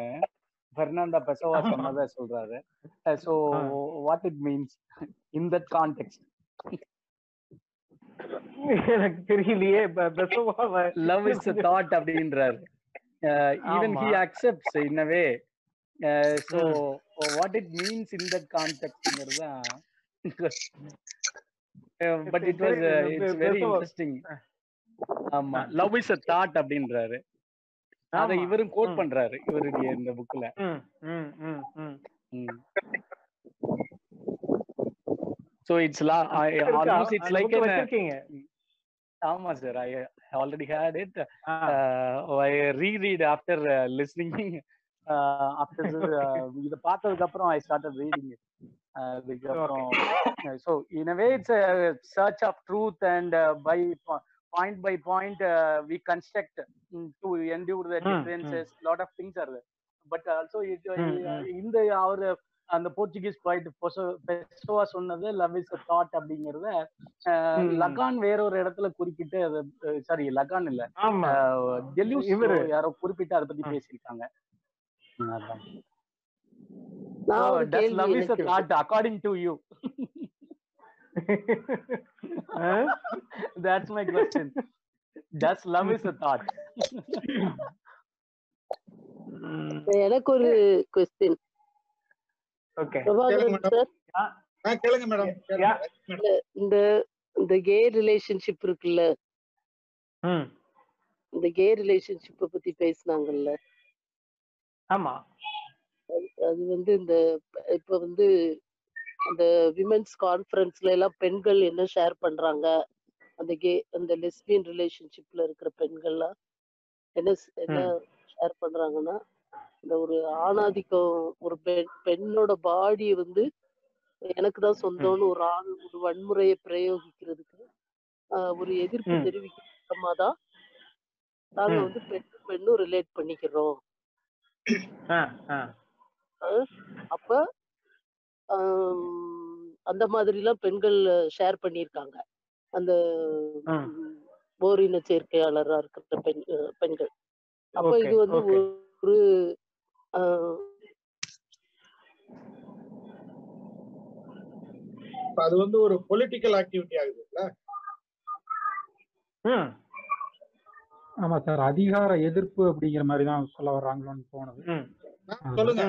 பெர்னாண்டோ பெசோவா. சொன்னதை சொல்றாரு ஆ. What it means in that context எனக்கு தெரியலையே ப- பெசோவாவை லவ் இஸ் அ தாட் அப்படின்றாரு even he. Accepts in a way so what it means in that கான்டெக்ட்ங்கிறது தான் but it was it's very interesting ஆமா. லவ் இஸ் அ தாட் அப்படின்றாரு. அதை. இவரும் கோட். பண்றாரு இவருடைய இந்த புக்ல. ஸோ இட்ஸ் லா? ஆல்மோஸ்ட் இட்ஸ் லைக் ஆமா sir I already had it. I reread after listening after இதை பார்த்ததுக்கு அப்புறம் ஐ ஸ்டார்டட் ரீடிங் இட் அதுக்கப்புறம் so in a way it's search of truth and by point by point we construct to endure the. Differences lot of things are but also. இந்த அவர் அந்த Portuguese point பெசோவா சொன்னது love is thought அப்படிங்கறத. லகான் வேற ஒரு இடத்துல குறிப்பிட்டு அது சாரி லகான் இல்ல. இவரு. யாரோ குறிப்பிட்டு அதை பத்தி பேசியிருக்காங்க. To you. Ah? that's my question. Just love is a thought எனக்கு ஒரு கொஸ்டின் ஓகே கேளுங்க மேடம் இந்த இந்த இந்த கே ரிலேஷன்ஷிப் இருக்குல்ல? ம். இந்த கே ரிலேஷன்ஷிப்பை பத்தி பேசுனாங்கல்ல? ஆமா. அது வந்து இந்த இப்ப வந்து அந்த விமென்ஸ் கான்ஃபரன்ஸ்ல எல்லாம் பெண்கள் என்ன ஷேர் பண்றாங்க? அந்த கே அந்த லெஸ்பியன் ரிலேஷன்ஷிப்ல இருக்கிற பெண்கள்லாம் என்ன என்ன ஷேர் பண்றாங்கன்னா இந்த ஒரு ஆணாதிக்கம் ஒரு பெண் பெண்ணோட பாடியை வந்து எனக்கு தான் சொந்தம்னு ஒரு ஆண் ஒரு வன்முறையை பிரயோகிக்கிறதுக்கு ஒரு எதிர்ப்பு ம். தெரிவிக்கிற விதமா தான் நாங்க. வந்து பெண் பெண்ணும் ரிலேட் பண்ணிக்கிறோம். அப்ப அந்த மாதிரிலாம் பெண்கள் ஷேர் பண்ணியிருக்காங்க. அந்த ஓரின சேர்க்கையாளரா இருக்கிற பெண் பெண்கள். அப்ப இது வந்து ஒரு அது வந்து ஒரு பொலிட்டிக்கல் ஆக்டிவிட்டி ஆகுதுல்ல? ஆமா சார் அதிகார எதிர்ப்பு அப்படிங்கிற மாதிரி தான் சொல்ல வர்றாங்களோன்னு தோணுது. ஆமா. சொல்லுங்க.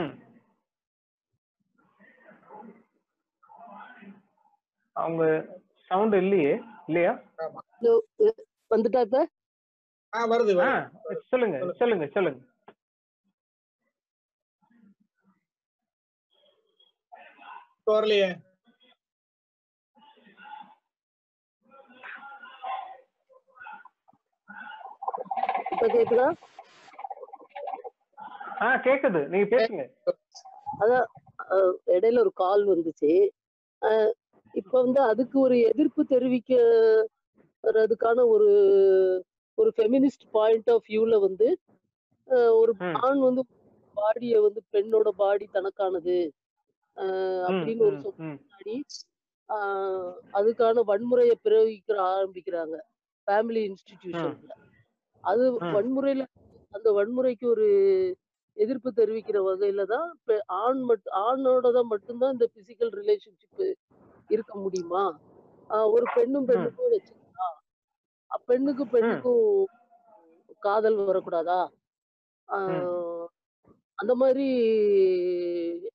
அவங்க சவுண்ட் இல்லையே இல்லையா? வந்துட்டா இப்ப? ஆ வருது சொல்லுங்க சொல்லுங்க. சொல்லுங்க வரலையே இப்ப கேக்குதா? ஆ கேக்குது. நீங்க பேசுங்க. அதான் இடையில ஒரு கால் வந்துச்சு. அஹ், இப்ப வந்து அதுக்கு ஒரு எதிர்ப்பு தெரிவிக்கிறதுக்கான ஒரு ஒரு ஃபெமினிஸ்ட் பாயிண்ட் ஆஃப் வியூல வந்து ஒரு. ஆண் வந்து பாடிய வந்து பெண்ணோட பாடி தனக்கானது. அப்படின்னு ஒரு முன்னாடி அதுக்கான வன்முறையை பிரயோகிக்கிற ஆரம்பிக்கிறாங்க. ஃபேமிலி இன்ஸ்டிடியூஷன்ல அது வன்முறையில அந்த வன்முறைக்கு ஒரு எதிர்ப்பு தெரிவிக்கிற வகையில தான் ஆண் மட் ஆணோட தான் மட்டும்தான் இந்த பிசிக்கல் ரிலேஷன்ஷிப் இருக்க முடியுமா? ஒரு பெண்ணும் பெண்ணுக்கும் வச்சுக்கலாம் அஹ் பெண்ணுக்கு ம். பெண்ணுக்கும் காதல் வரக்கூடாதா? அந்த மாதிரி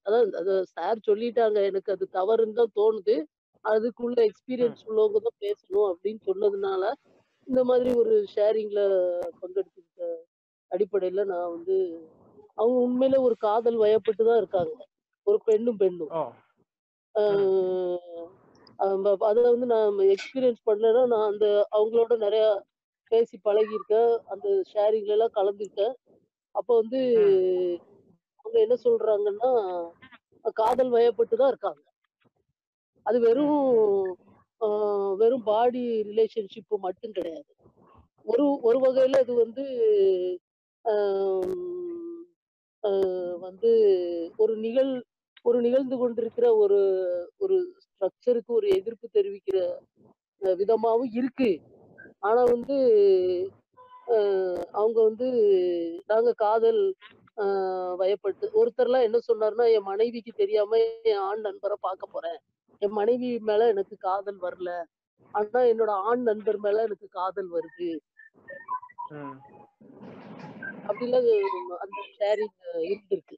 அதான் அது சார் சொல்லிட்டாங்க எனக்கு அது தவறுன்னு தான் தோணுது. அதுக்குள்ள எக்ஸ்பீரியன்ஸ் உள்ளவங்க தான் பேசணும் அப்படின்னு சொன்னதுனால இந்த மாதிரி ஒரு ஷேரிங்ல பங்கெடுத்துக்கிட்ட அடிப்படையில நான் வந்து அவங்க உண்மையில ஒரு காதல் வயப்பட்டு தான் இருக்காங்க. ஒரு பெண்ணும் பெண்ணும். அதை வந்து நான் எக்ஸ்பீரியன்ஸ் பண்ணலைன்னா நான் அந்த அவங்களோட நிறைய பேசி பழகியிருக்கேன். அந்த ஷேரிங்ல எல்லாம் கலந்துருக்கேன் அப்போ வந்து அவங்க என்ன சொல்றாங்கன்னா காதல் வயப்பட்டு தான் இருக்காங்க. அது வெறும் வெறும் பாடி ரிலேஷன்ஷிப் மட்டும் கிடையாது. ஒரு ஒரு வகையில அது வந்து வந்து ஒரு நிகழ் ஒரு நிகழ்ந்து கொண்டிருக்கிற ஒரு ஒரு ஸ்ட்ரக்சருக்கு ஒரு எதிர்ப்பு தெரிவிக்கிற அஹ், விதமாவும் இருக்கு. ஆனா வந்து அவங்க வந்து நாங்க காதல் வயப்பட்டு ஒருத்தர்லாம் என்ன சொன்னாருன்னா என் மனைவிக்கு தெரியாம என் ஆண் நண்பரை பார்க்க போறேன். என் மனைவி மேல எனக்கு காதல் வரல. ஆனா என்னோட ஆண் நண்பர் மேல எனக்கு காதல் வருது. அப்படிலாம் அந்த ஷேரிங் இருந்திருக்கு.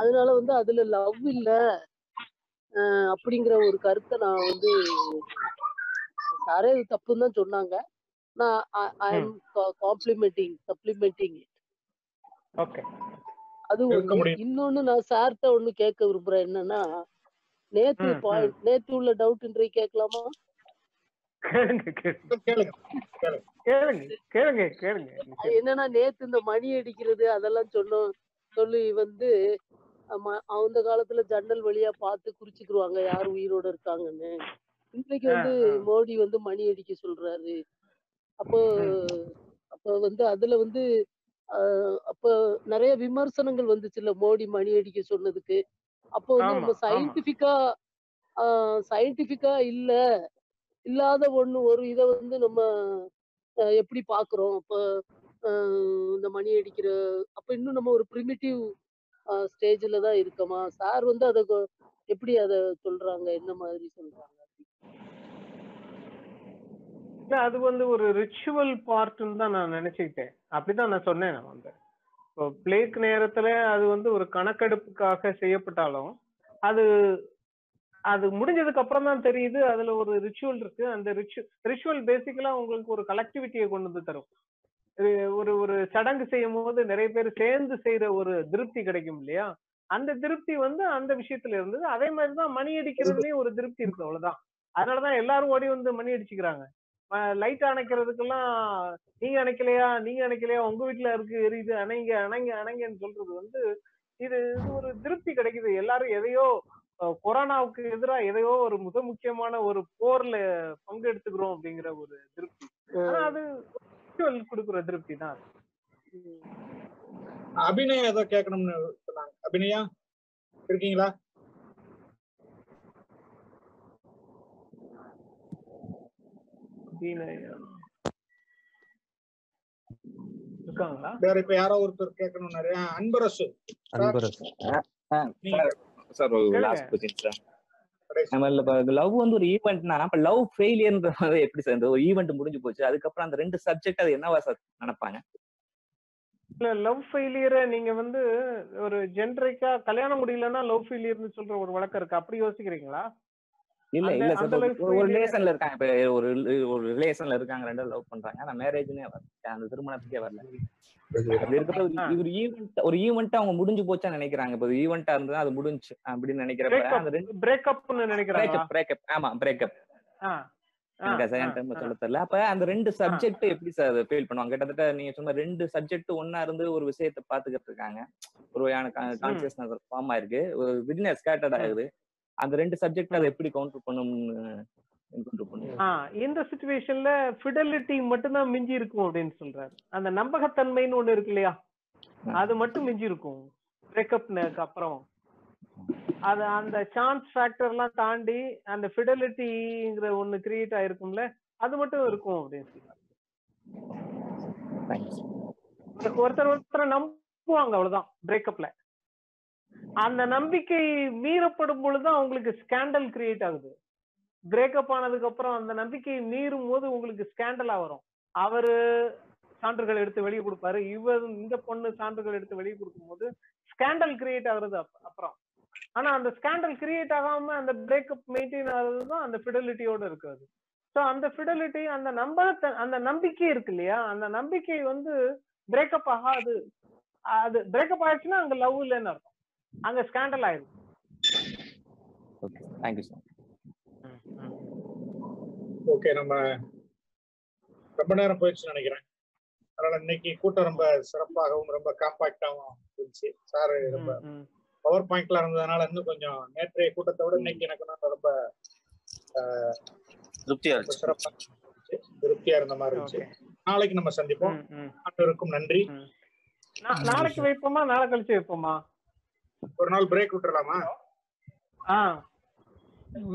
அதனால வந்து அதுல லவ் இல்ல. அப்படிங்கிற ஒரு கருத்தை நான் வந்து சாரே இது தப்புன்னு தான் சொன்னாங்க. நான் I am complementing supplementing okay அது ஒண்ணு. இன்னொன்னு நான் சார்ட்ட ஒண்ணு கேட்க விரும்புறேன். என்னன்னா நேத்து பாயிண்ட் நேத்து உள்ள டவுட் இன்றைக்கு கேட்கலாமா? என்னன்னா நேத்து இந்த மணி அடிக்கிறது அதெல்லாம் சொன்னோம். சொல்லி வந்து அந்த காலத்துல ஜன்னல் வழியா பார்த்து குறிச்சுக்கிருவாங்க யார் உயிரோட இருக்காங்கன்னு. இன்னைக்கு வந்து மோடி வந்து மணி அடிக்க சொல்றாரு. அப்போ அப்ப வந்து அதுல வந்து அப்ப நிறைய விமர்சனங்கள் வந்துச்சுல்ல மோடி மணி அடிக்க சொன்னதுக்கு. அப்போ வந்து நம்ம சயின்டிபிக்கா சயின்டிபிக்கா இல்ல இல்லாத ஒண்ணு ஒரு இதை வந்து நம்ம எப்படி பாக்குறோம் அப்ப அஹ், இந்த மணி அடிக்கிற அப்ப இன்னும் நம்ம ஒரு ப்ரிமிட்டிவ் ஸ்டேஜ்ல தான் இருக்கோமா? சார் வந்து அதை எப்படி அதை சொல்றாங்க? என்ன மாதிரி சொல்றாங்க? அது வந்து ஒரு ரிச்சுவல் பார்ட்னு தான் நான் நினைச்சுக்கிட்டேன். அப்படிதான் நான் சொன்னேன் நான் வந்து. இப்போ பிளேக் நேரத்துல அது வந்து ஒரு கணக்கெடுப்புக்காக செய்யப்பட்டாலும் அது அது முடிஞ்சதுக்கு அப்புறம் தான் தெரியுது. அதுல ஒரு ரிச்சுவல் இருக்கு. அந்த ரிச்சு ரிச்சுவல் பேசிக்கலா உங்களுக்கு ஒரு கலெக்டிவிட்டியை கொண்டு வந்து தரும். ஒரு ஒரு சடங்கு செய்யும் போது நிறைய பேர் சேர்ந்து செய்யற ஒரு திருப்தி கிடைக்கும் இல்லையா? அந்த திருப்தி வந்து அந்த விஷயத்துல இருந்தது. அதே மாதிரிதான் மணி அடிக்கிறதுலயும் ஒரு திருப்தி இருக்கு அவ்வளவுதான். அதனாலதான் எல்லாரும் ஓடி வந்து மணி அடிச்சுக்கிறாங்க. லைட் அணைக்கிறதுக்கெல்லாம் நீங்க அணைக்கலையா? நீங்க அணைக்கலையா? உங்க வீட்டுல இருக்கு எரியுது அணைங்க அணைங்க அணைங்கன்னு சொல்றது வந்து இது இது ஒரு திருப்தி கிடைக்குது. எல்லாரும் எதையோ கொரோனாவுக்கு எதிராக எதையோ ஒரு மிக முக்கியமான ஒரு போர்ல பங்கு எடுத்துக்கிறோம் அப்படிங்கிற ஒரு திருப்தி. ஆனா அது ritual கொடுக்குற திருப்தி தான். அபிநயா ஏதோ கேட்கணும்னு சொன்னாங்க. அபிநயா இருக்கீங்களா. இருக்காங்களா? வேற இப்ப யாரோ ஒருத்தர் கேட்கணும்னாரு. ஆ, Anbarasu. Anbarasu. Sir. Last question sir நம்ம லவ் வந்து ஒரு ஈவெண்ட்னா அப்ப லவ் ஃபெயிலியர்ன்றது எப்படி சார் ஒரு ஈவெண்ட் முடிஞ்சு போச்சு அதுக்கப்புறம் அந்த ரெண்டு சப்ஜெக்ட் அது என்னவா சார் நினைப்பாங்க? இல்ல லவ் ஃபெயிலியரை நீங்க வந்து ஒரு ஜென்ரிக்கா கல்யாணம் முடியலன்னா லவ் ஃபெயிலியர்னு சொல்ற ஒரு வழக்கம் இருக்கு? அப்படி யோசிக்கிறீங்களா? இல்ல இல்ல ஒரு ரிலேஷன்ல இருக்காங்க. இப்ப ஒரு ஒரு ரிலேஷன்ல இருக்காங்க ரெண்டும் லவ் பண்றாங்க. ஆனா மேரேஜ்னே வரல. அந்த திருமணத்துக்கே வரல. அப்படி இருக்கிற ஒரு ஒரு ஈவெண்ட் ஒரு ஈவெண்ட் அவங்க முடிஞ்சு போச்சான்னு நினைக்கிறாங்க. இப்ப ஈவெண்டா இருந்தா அது முடிஞ்சு அப்படின்னு நினைக்கிறப்ப அந்த ரெண்டு பிரேக்கப்னு நினைக்கிறாங்க பிரேக்கப் பிரேக்கப் ஆமா பிரேக்கப் சொல்ல தெரியல. அப்ப அந்த ரெண்டு சப்ஜெக்ட் எப்படி சார் ஃபீல் பண்ணுவாங்க? கிட்டத்தட்ட நீங்க சொன்ன ரெண்டு சப்ஜெக்ட் ஒன்னா இருந்து ஒரு விஷயத்தை பாத்துக்கிட்டு இருக்காங்க. ஒரு வகையான கான்சியஸ்னஸ் ஃபார்ம் ஆயிருக்கு. ஒரு விட்னஸ் ஸ்கேட்டர்ட் ஆகுது. அந்த ரெண்டு சப்ஜெக்ட் அதை எப்படி கவுண்டர் ஆ இந்த சுச்சுவேஷன்ல ஃபிடலிட்டி மட்டும்தான் மிஞ்சி இருக்கும் அப்படின்னு சொல்றாரு. அந்த நம்பகத்தன்மைன்னு ஒண்ணு இருக்கு இல்லையா? அது மட்டும் மிஞ்சி இருக்கும். பிரேக்கப்னுக்கு அப்புறம். அது அந்த சான்ஸ் ஃபேக்டர்லாம் தாண்டி அந்த ஃபிடலிட்டிங்கிற ஒண்ணு கிரியேட் ஆயிருக்கும்ல அது மட்டும் இருக்கும் அப்படின்னு சொல்றாரு. ஒரு- ஒருத்தர் ஒருத்தரை நம்புவாங்க அவ்வளவுதான். பிரேக்கப்ல அந்த நம்பிக்கை மீறப்படும் பொழுது அவங்களுக்கு ஸ்கேண்டல் கிரியேட் ஆகுது. பிரேக்கப் ஆனதுக்கு அப்புறம் அந்த நம்பிக்கையை மீறும் போது உங்களுக்கு ஸ்கேண்டலா வரும். அவரு சான்றுகள் எடுத்து வெளியே கொடுப்பாரு. இவர் இந்த பொண்ணு சான்றுகள் எடுத்து வெளியே கொடுக்கும்போது ஸ்கேண்டல் கிரியேட் ஆகுறது அப்புறம். ஆனா அந்த ஸ்கேண்டல் கிரியேட் ஆகாம அந்த பிரேக்கப் மெயின்டைன் ஆகுறது தான் அந்த ஃபிடலிட்டியோட இருக்கிறது ஸோ அந்த ஃபிடலிட்டி அந்த நம்பகத்த அந்த நம்பிக்கை இருக்கு இல்லையா? அந்த நம்பிக்கை வந்து பிரேக்கப் ஆகாது. அது பிரேக்கப் ஆயிடுச்சுன்னா அங்க லவ் இல்லைன்னு அர்த்தம். அங்க ஸ்கேண்டல் ஆயிடும் ஓகே தேங்க்யூ சார் ஓகே நம்ம ரொம்ப நேரம் போயிடுச்சுன்னு நினைக்கிறேன். அதனால இன்னைக்கு கூட்டம் ரொம்ப சிறப்பாகவும் ரொம்ப காம்பாக்டாகவும் இருந்துச்சு. சார் ரொம்ப பவர் பாயிண்ட்ல இருந்ததுனால இன்னும் கொஞ்சம் நேற்றைய கூட்டத்தை விட இன்னைக்கு எனக்கு ரொம்ப திருப்தியா ரொம்ப சிறப்பா இருந்துச்சு. திருப்தியா இருந்த மாதிரி இருந்துச்சு. நாளைக்கு நம்ம சந்திப்போம். அனைவருக்கும் நன்றி. நாளைக்கு வைப்போமா? நாளை கழிச்சு வைப்போமா? ஒரு நாள் பிரேக் விட்டுறலாமா? ஆ.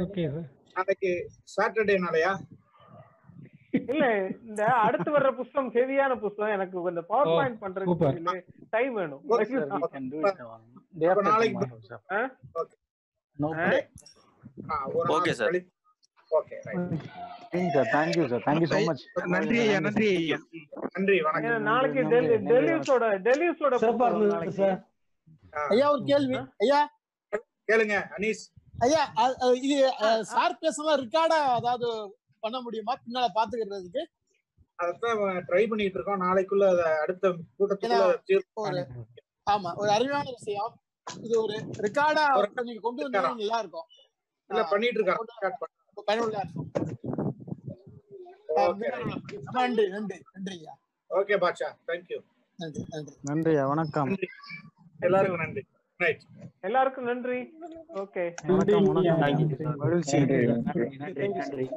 ஓகே சார் நாளைக்கு சாட்டர்டே நாளையா? இல்ல இந்த அடுத்து வர்ற புஸ்தகம் ஹெவியான புஸ்தகம் எனக்கு இந்த பவர் பாயிண்ட் பண்றதுக்கு. டைம் வேணும். நாளைக்கு ஓகே சார் நன்றி ஐயா நன்றி ஐயா. நன்றி வணக்கம். நாளைக்கு இருந்தது நாளைக்கு. சார் ஐயா ஒரு கேள்வி. ஐயா. கேளுங்க அனீஸ் ஐயா இது சார் பேசலாம் ரெக்கார்டா அதாவது பண்ண முடியுமா? பின்னால பாத்துக்கிறதுக்கு. அதான் ட்ரை பண்ணிட்டு இருக்கோம். நாளைக்குள்ள அத அடுத்த ஒரு ஆமா ஒரு அருமையான விஷயம். இது ஒரு ரெக்கார்டா நீங்க கொண்டு வந்தீங்கன்னா நல்லா இருக்கும். இல்ல பண்ணிட்டு இருக்காங்க பயனுள்ளதா இருக்கும். நன்றி. நன்றி நன்றி ஐயா. ஓகே பாட்ஷா. தேங்க்யூ நன்றி நன்றி. நன்றியா வணக்கம். எல்லாருக்கும் நன்றி. ரைட் எல்லாருக்கும் நன்றி. ஓகே வணக்கம் நன்றி